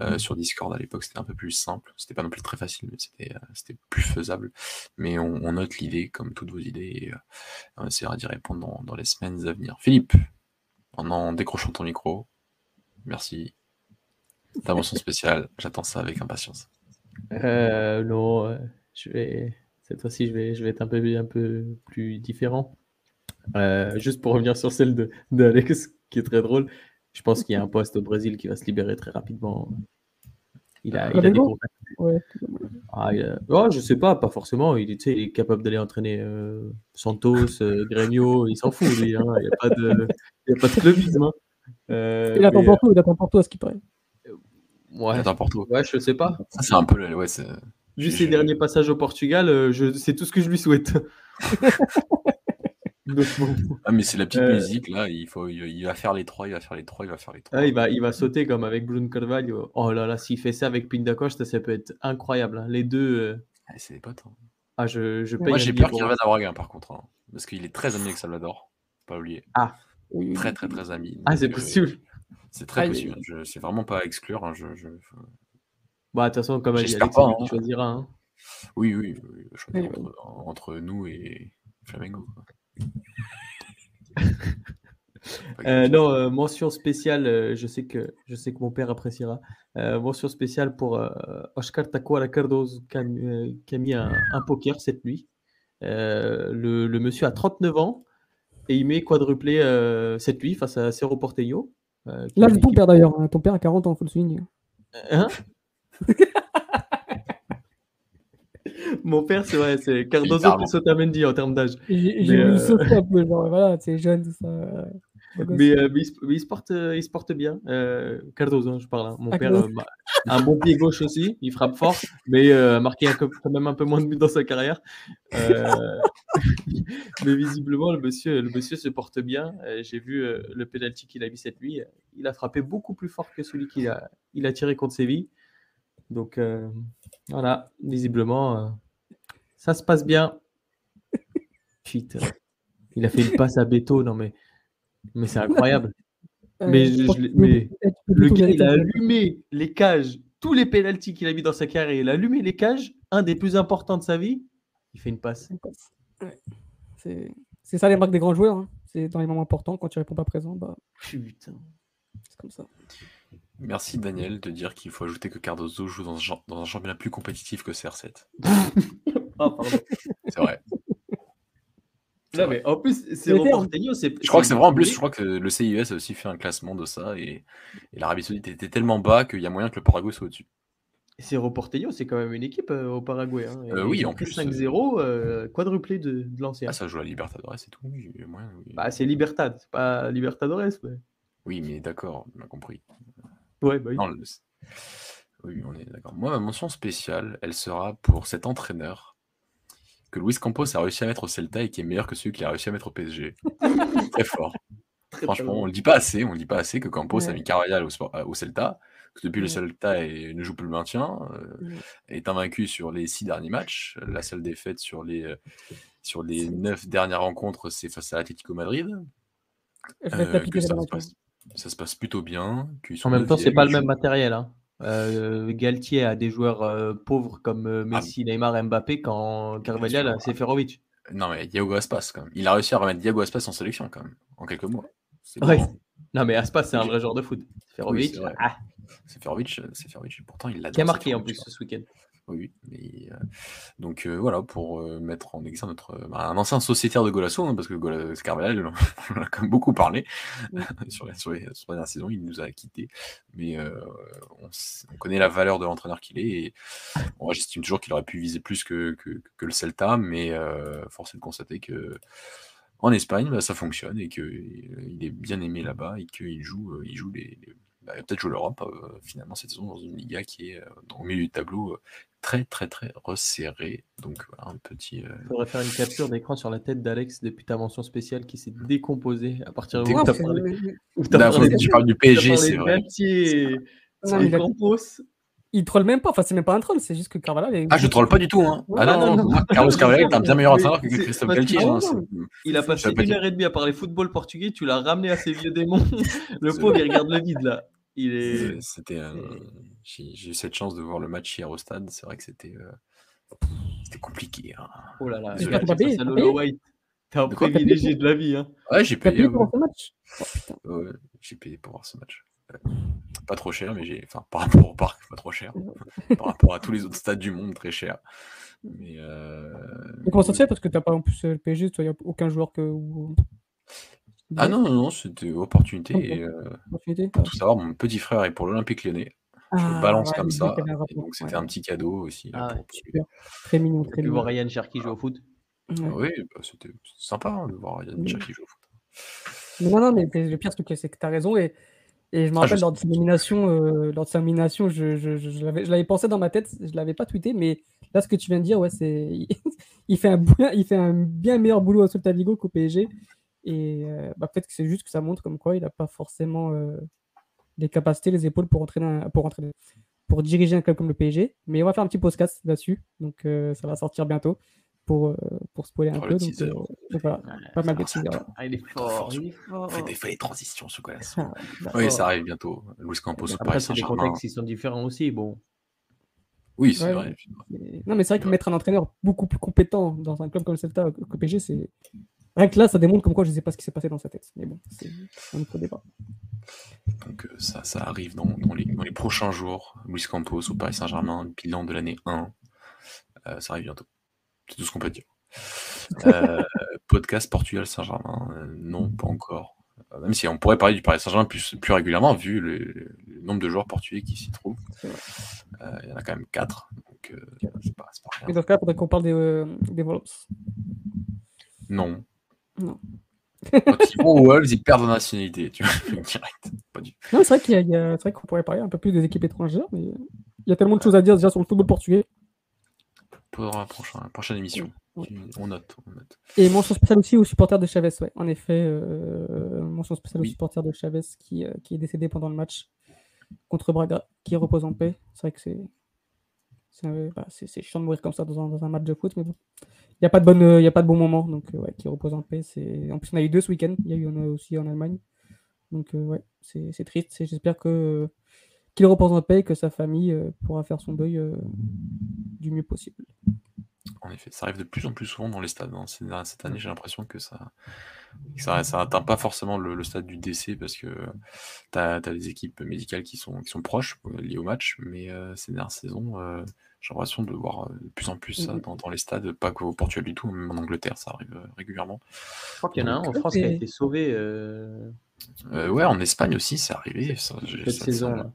Euh, sur Discord à l'époque, c'était un peu plus simple. C'était pas non plus très facile, mais c'était euh, plus faisable. Mais on, note l'idée, comme toutes vos idées, et on essaiera d'y répondre dans les semaines à venir. Philippe, en décrochant ton micro. Merci. Intervention spéciale, j'attends ça avec impatience. Euh, non, euh, je vais cette fois-ci, je vais, je vais être un peu, un peu plus différent. Euh, juste pour revenir sur celle de, Alex, qui est très drôle. Je pense qu'il y a un poste au Brésil qui va se libérer très rapidement. Il a, il a des contacts. Ouais. Ah, oh, je sais pas, pas forcément. Il, il est capable d'aller entraîner Santos, Grêmio, il s'en fout, lui. Hein. Il n'y a pas de, a pas de clubisme. Hein. Euh, il attend Porto, il attend Porto à ce qui paraît. Ouais. Porto. Ouais, je sais pas. Ça, c'est un peu. Ouais, Juste ses derniers passages au Portugal, euh, je... c'est tout ce que je lui souhaite. [LAUGHS] Ah, mais c'est la petite Euh, musique, là, il, faut, il, il va faire les trois, il va faire les trois, il va faire les trois. Ah, il, va, il va sauter comme avec Bruno Carvalho. Oh là là, s'il fait ça avec Pindacosta, ça peut être incroyable. hein. Les deux. euh, Ah, c'est des potes. hein. Ah, je, je paye Moi, j'ai peur qu'il revienne à Braga, par contre. hein, parce qu'il est très ami avec Salvador. Pas oublier. Oui, Très, très, très ami. Ah, c'est euh, possible. C'est très Ah, possible. Je- C'est vraiment pas à exclure. hein, je, je- Bah, de toute façon, comme Alex, pas, hein. hein. Oui, oui, oui, je entre, entre nous et Flamengo. Euh, non, euh, mention spéciale, euh, je sais que je sais que mon père appréciera. Mention spéciale pour Oscar Tacuara Cardoso qui a, qui a mis un, un poker cette nuit. Le, le monsieur a 39 ans et il met quadruplé cette nuit face à Cerro Porteño. Euh, Là, c'est ton père d'ailleurs. hein. Ton père a 40 ans, faut le souligner. Hein [LAUGHS] Mon père, c'est vrai, c'est Littéralement. plus Otamendi en termes d'âge. J'ai voulu euh, un peu, genre, voilà, c'est jeune, tout ça. Beau gosse. Mais, euh, mais il, se, mais il se porte, euh, il se porte bien. Euh, Cardozo, hein, je parle. hein. Mon Ah, père euh, bah, a un bon pied gauche aussi. Il frappe fort, mais euh, a marqué un quand même un peu moins de buts dans sa carrière. [LAUGHS] Mais visiblement, le monsieur, le monsieur se porte bien. J'ai vu le penalty qu'il a mis cette nuit. Il a frappé beaucoup plus fort que celui qu'il a, il a tiré contre Séville. Donc voilà, visiblement, ça se passe bien. Putain. Il a fait une passe à Beto, non mais, mais c'est incroyable. [LAUGHS] Euh, mais je- mais Le gars, il a allumé les cages, tous les pénaltys qu'il a mis dans sa carrière, il a allumé les cages, un des plus importants de sa vie. Il fait une passe. Ouais. C'est c'est ça les marques des grands joueurs. hein. C'est dans les moments importants, quand tu réponds pas présent, bah, Putain. c'est comme ça. Merci Daniel de dire qu'il faut ajouter que Cardozo joue dans un, champ- dans un championnat plus compétitif que CR7. [LAUGHS] Ah. C'est vrai. C'est Non, mais en plus, c'est c'est. Je crois que c'est vrai en plus, je crois que le CIS a aussi fait un classement de ça et, et l'Arabie Saoudite était tellement bas qu'il y a moyen que le Paraguay soit au-dessus. Cerro Porteño, c'est quand même une équipe euh, au Paraguay. hein. Euh, oui, en plus, 5-0, euh, quadruplé de, de l'ancien. Ah, ça joue à Libertadores et tout. Oui, oui. Bah, c'est Libertad, c'est pas Libertadores. Mais... Oui, mais d'accord, on a compris. Ouais, bah oui. Non, le- Oui, on est d'accord. Moi, ma mention spéciale, elle sera pour cet entraîneur que Luis Campos a réussi à mettre au Celta et qui est meilleur que celui qu'il a réussi à mettre au PSG. [LAUGHS] Très fort. Très, Franchement, on le dit pas assez. On le dit pas assez que Campos a mis Carvajal au, sport- euh, au Celta. Que depuis le. Celta est- ne joue plus le maintien, euh, Ouais. est invaincu sur les six derniers matchs. La seule défaite sur les euh, sur les neuf dernières rencontres, c'est face à Atlético Madrid. Euh, que ça, se passe, ça se passe plutôt bien. sont En même temps, c'est pas le même matériel. Hein. Euh, Galtier a des joueurs euh, pauvres comme euh, Messi, Neymar, Mbappé, quand Carvalhal a. Seferovic. Non, mais Diego Aspas, quand même. Il a réussi à remettre Diego Aspas en sélection, quand même, en quelques mois. Ouais. Non, mais Aspas, c'est un vrai joueur de foot. Seferovic, vrai. ah, Seferovic, Seferovic, pourtant, il l'a qui a marqué en plus ce week-end? Oui, mais, euh, donc euh, voilà, pour euh, mettre en exergue notre bah, un ancien sociétaire de Golasso, hein, parce que Gola- Carvalhal, on [LAUGHS] en a quand même beaucoup parlé Oui. [LAUGHS] sur, les, sur, les, sur la dernière saison, il nous a quittés. Mais on, on connaît la valeur de l'entraîneur qu'il est. Et, bon, j'estime toujours qu'il aurait pu viser plus que, que, que le Celta, mais force est de constater que en Espagne, bah, ça fonctionne et qu'il est bien aimé là-bas et qu'il joue, il joue les, les- bah, peut-être jouer l'Europe euh, finalement cette saison dans une Liga qui est euh, au milieu du tableau euh, très très très resserré. Donc voilà un petit. euh, Il faudrait faire une capture d'écran sur la tête d'Alex depuis ta mention spéciale qui s'est décomposée à partir du moment où tu parlé, où Là, parlé parles du PSG, c'est vrai. Galtier, Non, il. Il troll même pas, enfin c'est même pas un troll, c'est juste que Carvalhal est... Ah, je troll pas du tout, hein. Ouais, Ah non, non, non, non. moi, Carlos Carvalhal est un bien meilleur entraîneur que Christophe Galtier. hein, Il a passé une heure et demie à parler football portugais, tu l'as ramené à ses vieux démons. [LAUGHS] Le pauvre, il regarde le vide là. Il est. C'était. Euh, J'ai eu cette chance de voir le match hier au stade. C'est vrai que c'était. euh, C'était compliqué. hein. Oh là là. T'es un De quoi, t'as privilégié de la vie. Hein. Ouais, j'ai payé. payé ouais. pour ce match? Oh. Ouais, j'ai payé pour voir ce match. Ouais. Pas trop cher, mais j'ai. Enfin, par rapport au parc, pas trop cher. par rapport à tous les autres stades du monde, très cher. Mais. euh, Mais comment ça se fait? Parce que t'as pas en plus euh, le PSG, il n'y a aucun joueur que. Ah non, non, non, c'était opportunité. Et, euh, Opportunité pour tout savoir, mon petit frère est pour l'Olympique lyonnais. Je le Ah, balance ouais, comme ça. Et donc, c'était ouais. un petit cadeau aussi. là, Ah pour-. Très mignon, très mignon. Ryan Cherky jouer au foot. Ouais. Oui, bah, c'était sympa hein, de voir Yann Mm. Cherki jouer au foot. Non, non, mais le pire, c'est que c'est que tu as raison. Et Et je me Ah, rappelle je lors de sa nomination, euh, lors de sa nomination, je, je, je, je l'avais pensé dans ma tête, je l'avais pas tweeté, mais là, ce que tu viens de dire, ouais, c'est [LAUGHS] il fait un bien, il fait un bien meilleur boulot à Celta Vigo qu'au PSG. Et euh, bah, peut-être que c'est juste que ça montre comme quoi il n'a pas forcément euh, les capacités, les épaules pour entraîner, un- pour entraîner, pour diriger un club comme le PSG. Mais on va faire un petit podcast là-dessus, donc euh, ça va sortir bientôt pour euh, pour spoiler un peu. le Donc, teaser. euh, donc voilà, pas mal de teasers. ouais. Ah, il est fort, il est fort. Faites des, faites des transitions, ce quoi. Ah, bah, Oui, ça arrive bientôt. Luis Campos au Paris Saint-Germain. contextes qui sont différents aussi. Bon, Oui, c'est Ouais, vrai. Mais- Non, mais c'est vrai que mettre un entraîneur beaucoup plus compétent dans un club comme le Celta que que PSG, c'est. Rien que là, ça démontre comme quoi je ne sais pas ce qui s'est passé dans sa tête. Mais bon, c'est un autre débat. Donc euh, ça, ça arrive dans, dans les, dans les prochains jours. Luis Campos au Paris Saint-Germain, bilan de l'année 1. Euh, ça arrive bientôt. C'est tout ce qu'on peut dire. [LAUGHS] Euh, podcast Portugal Saint-Germain, euh, non, pas encore. Même si on pourrait parler du Paris Saint-Germain plus, plus régulièrement, vu le, le nombre de joueurs portugais qui s'y trouvent. Il y en a quand même 4. Donc c'est pas, c'est pas rien. Mais dans ce cas, faudrait qu'on parle des, des Wolves. Non. Non. Quand ils vont aux Wolves, ils perdent la nationalité, tu vois, direct. Pas du Non, c'est vrai qu'il y a- vrai qu'on pourrait parler un peu plus des équipes étrangères, mais il y a tellement de choses à dire déjà sur le football portugais. Pour la prochaine, la prochaine émission. Ouais. On note, on note. Et mention spéciale aussi aux supporters de Chavez, ouais. En effet, euh, mention spéciale Oui. aux supporters de Chavez qui, euh, qui est décédé pendant le match contre Braga, qui repose en paix. C'est vrai que c'est c'est bah, chiant de mourir comme ça dans un, dans un match de foot, mais bon. Il n'y a, pas de bonne, euh, il y a pas de bon moment, donc euh, ouais, qui repose en paix. En plus, on a eu deux ce week-end, il y a eu en aussi en Allemagne. Donc euh, ouais, c'est triste. J'espère que qu'il repose en paix et que sa famille pourra faire son deuil du mieux possible. En effet, ça arrive de plus en plus souvent dans les stades. hein. Cette année, j'ai l'impression que ça ça, ça atteint pas forcément le, le stade du décès parce que tu as, des équipes médicales qui sont, qui sont proches liées au match, mais euh, ces dernières saisons, euh, j'ai l'impression de voir euh, de plus en plus ça Mhm. dans, dans les stades, pas qu'au Portugal du tout, même en Angleterre, ça arrive euh, régulièrement. je crois qu'il y en a un en France qui a été sauvé euh, Euh, ouais, en Espagne aussi, c'est arrivé. Ça, cette ça- saison. ça- là.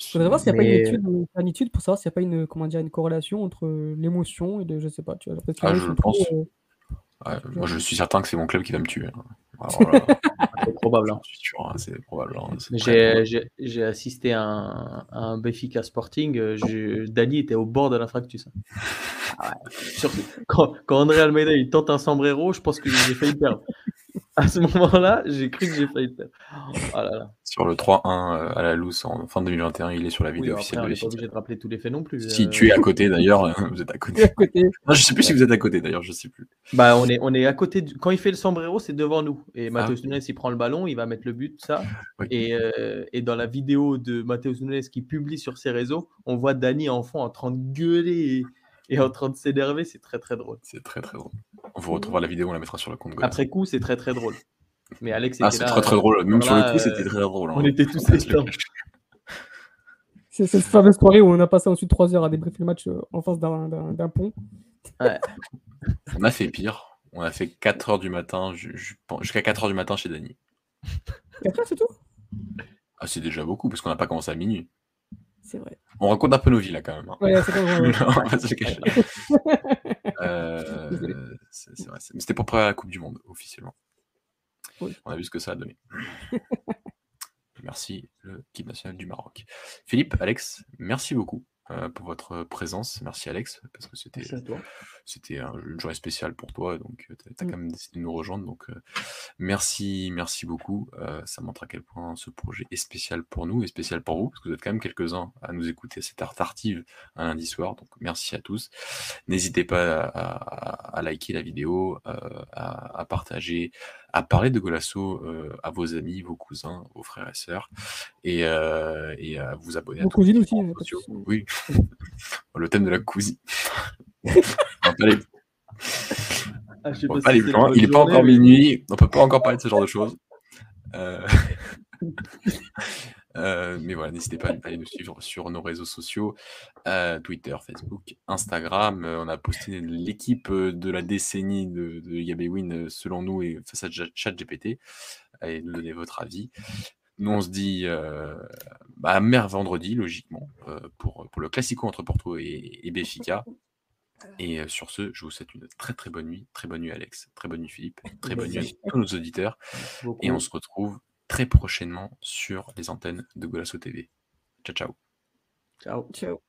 Il faudrait voir s'il n'y a pas une étude, une étude pour savoir s'il n'y a pas une, comment dire, une corrélation entre l'émotion et de, je sais pas, tu vois, Ah, je pense. euh, Ouais, moi, je suis certain que c'est mon club qui va me tuer. hein. Alors là, C'est probable. hein. hein, c'est probable. hein, J'ai assisté à un, à un Benfica Sporting. euh, je- Dani était au bord de l'infarctus. hein. [LAUGHS] Ah ouais. Quand, quand André Almeida il tente un sombrero, je pense que j'ai failli perdre. À ce moment-là, j'ai cru que j'ai failli perdre. Oh là là. Sur le 3-1 euh, à la loose en fin 2021, il est sur la Oui, vidéo après, officielle on de pas obligé de rappeler tous les faits non plus. Si euh. tu es à côté d'ailleurs, [LAUGHS] vous êtes à à côté. côté. Non, je sais plus si vous êtes à côté d'ailleurs, je sais plus. Bah, on est, on est à côté. du- Quand il fait le sombrero, c'est devant nous. Et Matheus ok. Nunes, il prend le ballon, il va mettre le but, ça. Oui. Et, euh, et dans la vidéo de Matheus Nunes qui publie sur ses réseaux, on voit Dani enfant en train de gueuler et, et en train de s'énerver. C'est très très drôle. C'est très très drôle. On vous retrouvera la vidéo, on la mettra sur le compte. Après coup, c'est très très drôle. Mais Alex ah, c'est là. très très euh, drôle. Même sur le coup, euh, c'était très drôle. hein. on était tous cacher. C'est cette fameuse soirée où on a passé ensuite trois heures à débriefer le match euh, en face d'un- d'un d'un pont. [LAUGHS] On a fait pire. On a fait 4 heures du matin, ju- ju- jusqu'à 4 heures du matin chez Dany. Et après, c'est tout? Ah, c'est déjà beaucoup parce qu'on n'a pas commencé à minuit. C'est vrai. On raconte un peu nos vies là quand même. hein. Ouais, c'est quand même- [LAUGHS] on va pas se le cacher. [LAUGHS] Euh, Désolé. C'est c'est vrai. c'est- Mais c'était pour préparer la Coupe du Monde, officiellement. Oui. On a vu ce que ça a donné. [LAUGHS] merci, l'équipe nationale du Maroc. Philippe, Alex, merci beaucoup euh, pour votre présence. Merci, Alex, parce que c'était Merci à toi. C'était un- une journée spéciale pour toi, donc tu as, Mm. quand même décidé de nous rejoindre. Donc euh, merci, merci beaucoup. Euh, ça montre à quel point ce projet est spécial pour nous et spécial pour vous, parce que vous êtes quand même quelques-uns à nous écouter à cette heure tardive un lundi soir. Donc merci à tous. N'hésitez pas à, à- à liker la vidéo, euh, à, à partager, à parler de Golasso euh, à vos amis, vos cousins, vos frères et sœurs, et, euh, et à vous abonner à Vos cousines aussi, hein, sociaux. Oui, [LAUGHS] le thème de la cousine. On pas aller- Ah, je sais on va pas pas si aller c'est plus une loin. bonne Il est pas encore mais- minuit, on peut pas encore parler de ce genre de choses. Euh, [LAUGHS] euh, mais voilà, n'hésitez pas à aller nous suivre sur nos réseaux sociaux, euh, Twitter, Facebook, Instagram. On a posté l'équipe de la décennie de, de Yabewin selon nous et face à ChatGPT. Allez nous donner votre avis. Nous, on se dit euh, bah, mer vendredi, logiquement, euh, pour, pour le classico entre Porto et, et Benfica. Et euh, sur ce, je vous souhaite une très très bonne nuit. Très bonne nuit, Alex. Très bonne nuit, Philippe. Très bonne nuit à tous nos auditeurs. Beaucoup. Et on se retrouve très prochainement sur les antennes de Golasso TV. Ciao, ciao. Ciao. Ciao.